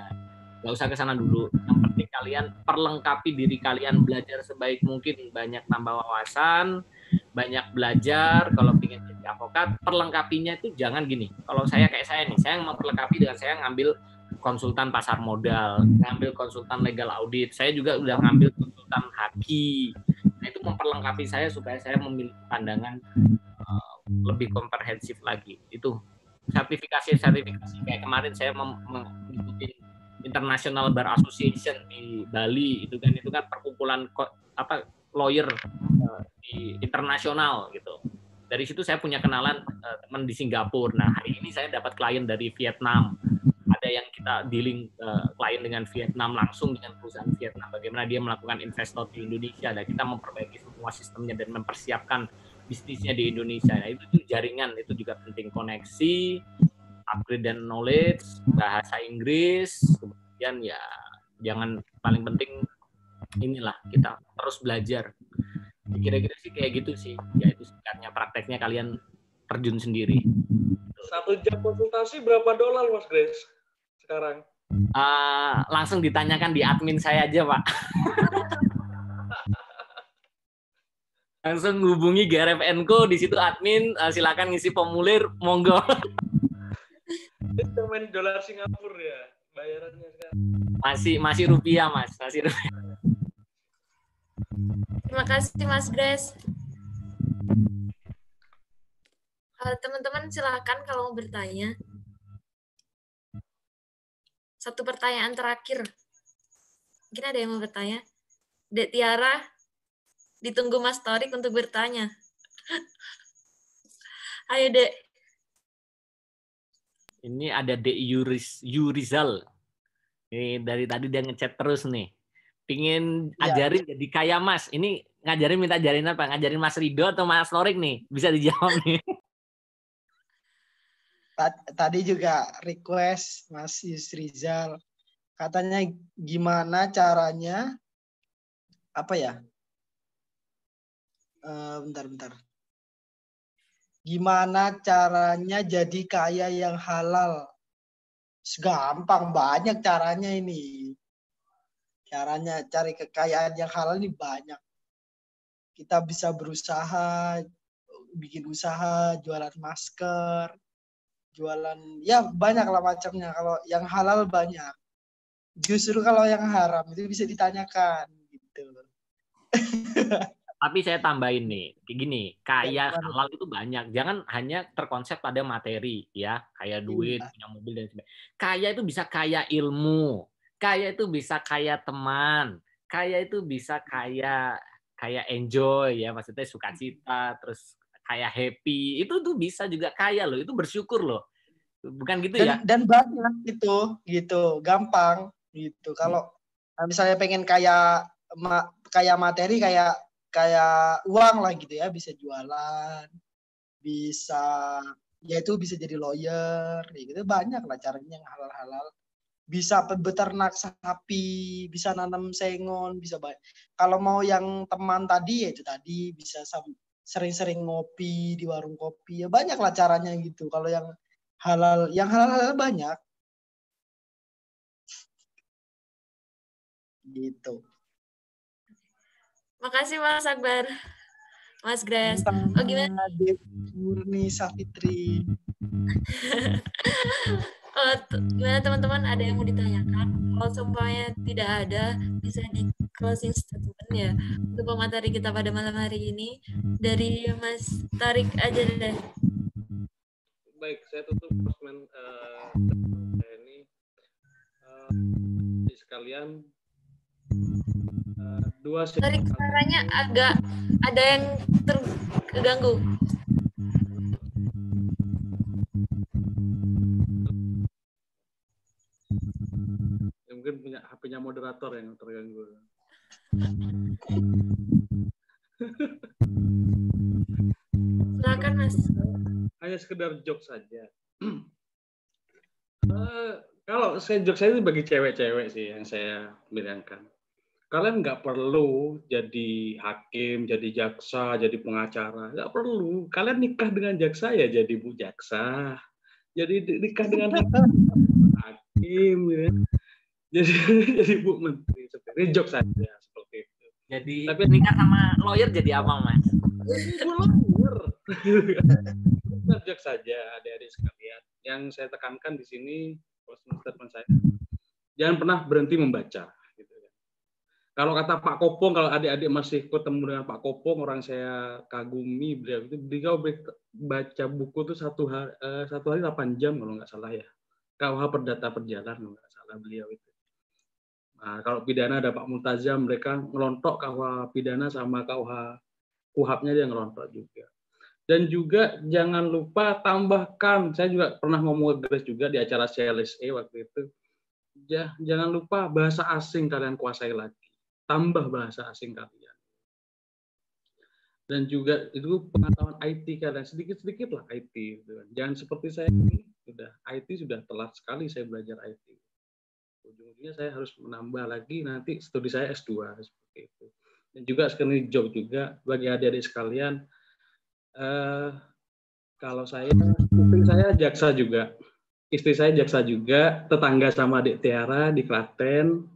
Gak usah ke sana dulu. Yang penting kalian perlengkapi diri kalian belajar sebaik mungkin banyak tambah wawasan, banyak belajar kalau ingin jadi avokat perlengkapinya itu jangan gini. Kalau saya kayak saya nih saya memperlengkapi dengan saya ngambil konsultan pasar modal ngambil konsultan legal audit saya juga udah ngambil konsultan haki. Nah itu memperlengkapi saya supaya saya memiliki pandangan uh, lebih komprehensif lagi. Itu sertifikasi sertifikasi kayak kemarin saya mengikuti International Bar Association di Bali itu kan itu kan perkumpulan apa lawyer internasional gitu. Dari situ saya punya kenalan uh, teman di Singapura. Nah hari ini saya dapat klien dari Vietnam, ada yang kita dealing uh, klien dengan Vietnam langsung dengan perusahaan Vietnam. Bagaimana dia melakukan investor di Indonesia. Dan kita memperbaiki semua sistemnya dan mempersiapkan bisnisnya di Indonesia. Nah, itu, itu jaringan itu juga penting. Koneksi upgrade dan knowledge bahasa Inggris kemudian ya jangan paling penting inilah kita terus belajar kira-kira sih kayak gitu sih. Ya itu singkatnya prakteknya kalian terjun sendiri. Satu jam konsultasi berapa dolar mas Grace? Sekarang? Uh, langsung ditanyakan di admin saya aja pak. [LAUGHS] Langsung hubungi GRF Enco di situ admin uh, silakan ngisi formulir monggo. Itu main dolar Singapura ya bayarannya sekarang. Masih masih rupiah mas. Masih rupiah terima kasih mas Grace uh, teman-teman silakan kalau mau bertanya satu pertanyaan terakhir mungkin ada yang mau bertanya Dek Tiara Ditunggu Mas Torik untuk bertanya. [LAUGHS] Ayo, Dek. Ini ada Dek Yuris, Yurizal. Ini dari tadi dia ngechat terus nih. Pingin ya. ajarin jadi kaya Mas. Ini ngajarin minta ajarin apa? Ngajarin Mas Rido atau Mas Torik nih? Bisa dijawab nih. [LAUGHS] Tadi juga request Mas Yusrizal. Katanya gimana caranya apa ya uh, bentar bentar gimana caranya jadi kaya yang halal gampang banyak caranya ini caranya cari kekayaan yang halal ini banyak. Kita bisa berusaha bikin usaha jualan masker jualan ya banyak lah macamnya. Kalau yang halal banyak. Justru kalau yang haram itu bisa ditanyakan gitu. Tapi saya tambahin nih, kayak gini, kaya halal itu banyak. Jangan hanya terkonsep pada materi, ya, duit, iya. punya mobil dan sebagainya. Kaya itu bisa kaya ilmu, kaya itu bisa kaya teman, kaya itu bisa kaya kaya enjoy, ya, maksudnya sukacita, terus kayak happy. Itu tuh bisa juga kaya loh, itu bersyukur loh. Bukan gitu dan, ya? Dan banyak itu, gitu, gampang gitu. Kalau hmm. misalnya pengen kaya ma, kaya materi kayak kayak uang lah gitu ya bisa jualan bisa ya itu bisa jadi lawyer kayak gitu banyak lah caranya yang halal-halal bisa beternak sapi bisa nanam sengon bisa banyak kalau mau yang teman tadi ya itu tadi bisa sering-sering ngopi di warung kopi ya banyak lah caranya gitu kalau yang halal yang halal-halal banyak gitu Makasih Mas Akbar. Mas Grace. Oh gimana? Murni Safitri. [LAUGHS] gimana teman-teman ada yang mau ditanyakan? Kalau semuanya tidak ada, bisa di closing statement ya untuk pemateri kita pada malam hari ini dari Mas Tarik aja deh. Baik, saya tutup statement uh, ini. Uh, sekalian dua Sorry, suaranya agak ada yang terganggu. Mungkin punya HP-nya moderator yang terganggu. [LAUGHS] Silakan Mas. Hanya sekedar joke saja. uh, [CLEARS THROAT] kalau saya joke saya itu bagi cewek-cewek sih yang saya bilangkan kalian nggak perlu jadi hakim, jadi jaksa, jadi pengacara, nggak perlu. Kalian nikah dengan jaksa ya jadi bu jaksa, jadi nikah dengan [LAUGHS] hakim, ya. Jadi [LAUGHS] jadi bu menteri. Seperti jok saja seperti itu. Jadi tapi nikah sama lawyer jadi apa mas? Bu lawyer. jok saja adik-adik sekalian. Yang saya tekankan di sini, statement saya, jangan pernah berhenti membaca kalau kata Pak Kopong, kalau adik-adik masih ketemu dengan Pak Kopong, orang saya kagumi beliau itu beliau baca buku itu satu hari eh, satu hari 8 jam kalau nggak salah ya. KUH Perdata Perjalanan nggak salah beliau itu. Nah, kalau pidana ada Pak Multazam, mereka ngelontok KUH pidana sama KUH kuhapnya dia ngelontok juga. Dan juga jangan lupa tambahkan, saya juga pernah ngomong ke Grace juga di acara CLSE waktu itu, ya, jangan lupa bahasa asing kalian kuasai lagi. Tambah bahasa asing kalian. Dan juga itu pengetahuan IT kalian sedikit-sedikit lah IT. Gitu. kan. Jangan seperti saya ini, sudah IT sudah telat sekali saya belajar IT. Ujung-ujungnya saya harus menambah lagi nanti studi saya S2 seperti itu. Dan juga sekali job juga bagi adik-adik sekalian, eh, kalau saya, istri saya jaksa juga istri saya jaksa juga, tetangga sama adik Tiara di Klaten,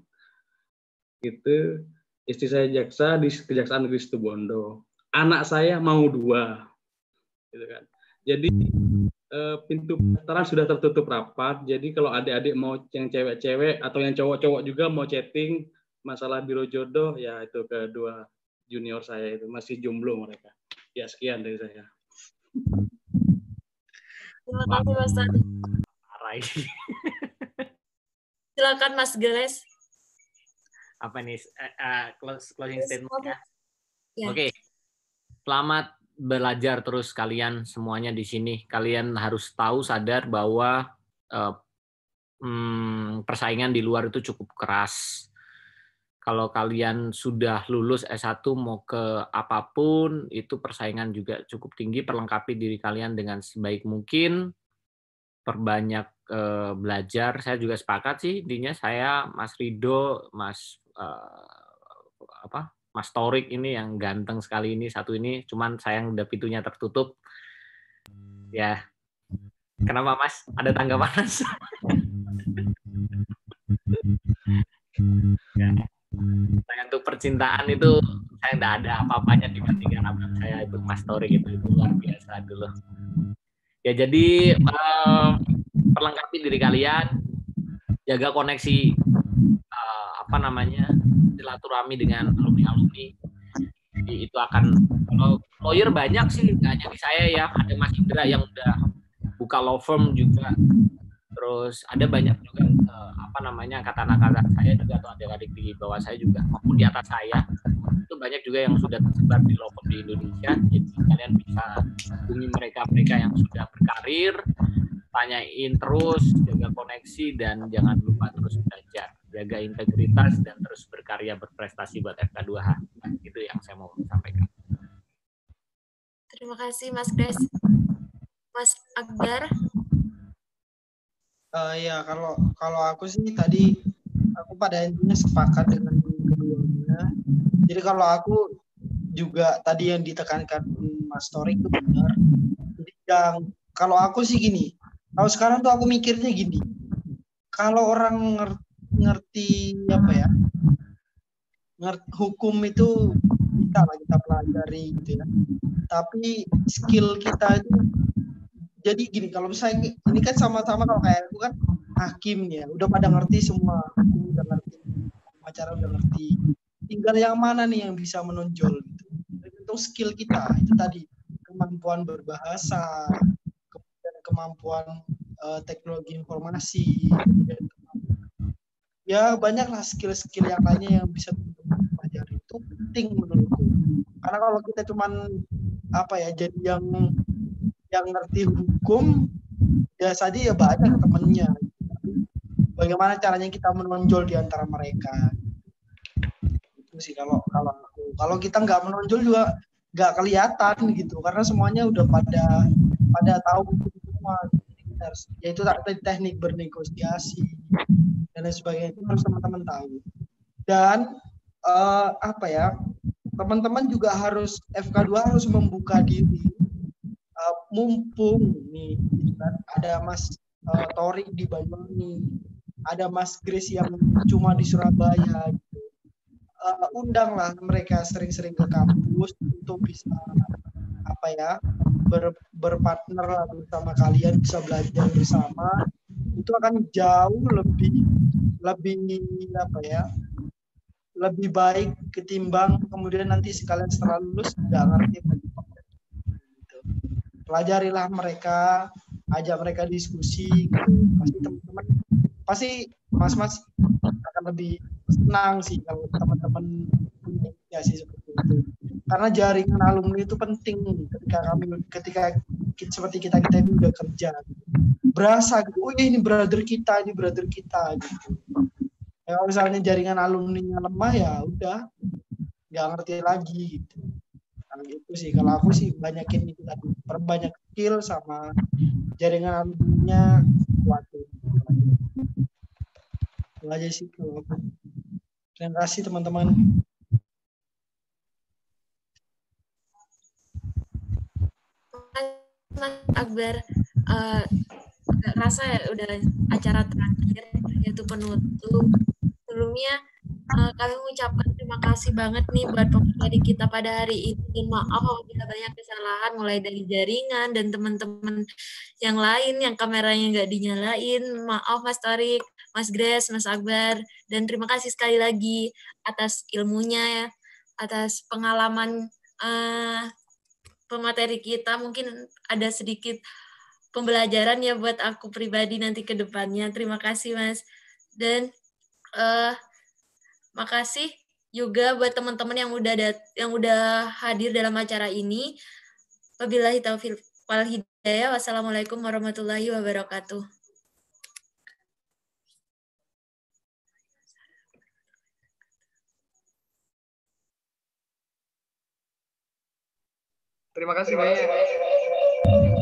gitu. Istri saya jaksa di Kejaksaan Negeri Situbondo. Anak saya mau dua, gitu kan. Jadi pintu pendaftaran sudah tertutup rapat. Jadi kalau adik-adik mau yang cewek-cewek atau yang cowok-cowok juga mau chatting masalah biro jodoh, ya itu kedua junior saya itu masih jomblo mereka. Ya sekian dari saya. Terima kasih Mas Tadi. [LAUGHS] Silakan Mas Geles. Apa nih eh, eh, close- closing statement-nya? Ya. Oke. Selamat belajar terus kalian semuanya di sini. Kalian harus tahu sadar bahwa eh, hmm, persaingan di luar itu cukup keras. Kalau kalian sudah lulus S1 mau ke apa pun, itu persaingan juga cukup tinggi. Perlengkapi diri kalian dengan sebaik mungkin. Perbanyak eh, belajar. Saya juga sepakat sih intinya saya Mas Rido, Mas eh, apa Mas Torik ini yang ganteng sekali ini satu ini cuman sayang udah pintunya tertutup. Ya. Kenapa Mas? Ada tanggapan? Mas ya. Saya untuk percintaan itu saya tidak ada apa-apanya dibandingkan abang saya itu Mas Torik itu, itu luar biasa dulu. Ya jadi eh, perlengkapi diri kalian jaga koneksi eh, apa namanya silaturahmi dengan alumni alumni jadi itu akan kalau lawyer banyak sih nggak hanya saya ya ada Mas Indra yang udah buka law firm juga. Terus ada banyak juga eh, apa namanya angkatan-angkatan saya juga atau adik-adik di bawah saya juga maupun di atas saya. Itu banyak juga yang sudah tersebar di law firm di Indonesia. Jadi kalian bisa hubungi mereka-mereka yang sudah berkarir tanyain terus jaga koneksi dan jangan lupa terus belajar jaga integritas dan terus berkarya berprestasi buat FK2H itu yang saya mau sampaikan Terima kasih Mas Gres. Mas Akbar. Eh, ya kalau kalau aku sih tadi aku pada intinya sepakat dengan keduanya. Jadi kalau aku juga tadi yang ditekankan Mas Tori itu benar. Jadi yang kalau aku sih gini, kalau sekarang tuh aku mikirnya gini, kalau orang ngerti apa ya, ngerti hukum itu kita lah kita pelajari gitu ya. Tapi skill kita itu jadi gini kalau misalnya ini kan sama-sama kalau kayak aku kan hakim ya udah pada ngerti semua hukum udah ngerti acara udah ngerti. Tinggal yang mana nih yang bisa menonjol gitu. Tergantung skill kita itu tadi kemampuan berbahasa kemudian kemampuan eh, teknologi informasi kemampuan- ya banyaklah skill-skill yang lainnya yang bisa pelajari itu penting menurutku. Karena kalau kita cuman apa ya jadi yang yang ngerti hukum ya saja ya banyak temennya. Bagaimana caranya kita menonjol di antara mereka? Itu sih kalau kalau aku. Kalau kita nggak menonjol juga nggak kelihatan gitu. Karena semuanya udah pada pada tahu semua. Yaitu teknik bernegosiasi dan lain sebagainya. Itu harus teman-teman tahu. Dan eh, apa ya teman-teman juga harus FK2 harus membuka diri uh, mumpung nih gitu kan. Ada Mas uh, Torik di Banyuwangi ada Mas Grace yang cuma di Surabaya gitu. Uh, undanglah mereka sering-sering ke kampus untuk bisa apa ya ber, berpartner lah bersama kalian bisa belajar bersama. Itu akan jauh lebih lebih apa ya lebih baik ketimbang kemudian nanti sekalian setelah lulus nggak ngerti gitu. pelajarilah mereka ajak mereka diskusi pasti teman-teman pasti mas-mas akan lebih senang sih kalau teman-teman punya inisiasi seperti itu. Karena jaringan alumni itu penting ketika kami ketika kita, seperti kita kita ini udah kerja. Berasa gitu oh ini brother kita ini brother kita gitu ya, kalau misalnya jaringan alumni lemah ya udah. Nggak ngerti lagi gitu. Nah, gitu sih. Kalau aku sih banyakin itu tadi. Perbanyak skill sama jaringan alumninya kuat. Itu aja sih kalau aku. Terima kasih teman-teman. Akbar. Uh, rasa ya udah acara terakhir yaitu penutup. Sebelumnya uh, kami mengucapkan terima kasih banget nih buat pemateri kita pada hari ini. Dan maaf apabila banyak kesalahan mulai dari jaringan dan teman-teman yang lain yang kameranya nggak dinyalain. Maaf Mas Torik Mas Grace Mas Akbar. Dan terima kasih sekali lagi atas ilmunya ya atas pengalaman uh, pemateri kita. Mungkin ada sedikit pembelajaran ya buat aku pribadi nanti ke depannya. Terima kasih Mas. Dan uh, makasih juga buat teman-teman yang udah dat yang udah hadir dalam acara ini. Wabillahi taufiq wal hidayah. Wassalamualaikum warahmatullahi wabarakatuh. Terima kasih banyak.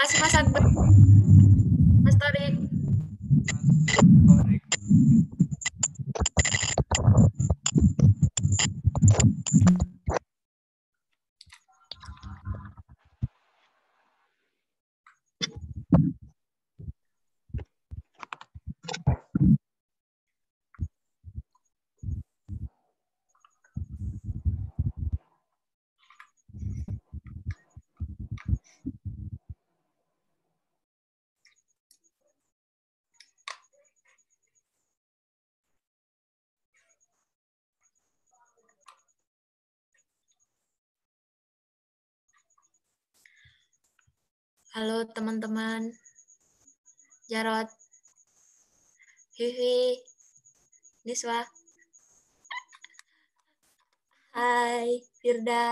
Kasih Mas Akbar. Mas Tarik. Halo teman-teman. Jarot. Hihi. Niswa. Hai, Firda.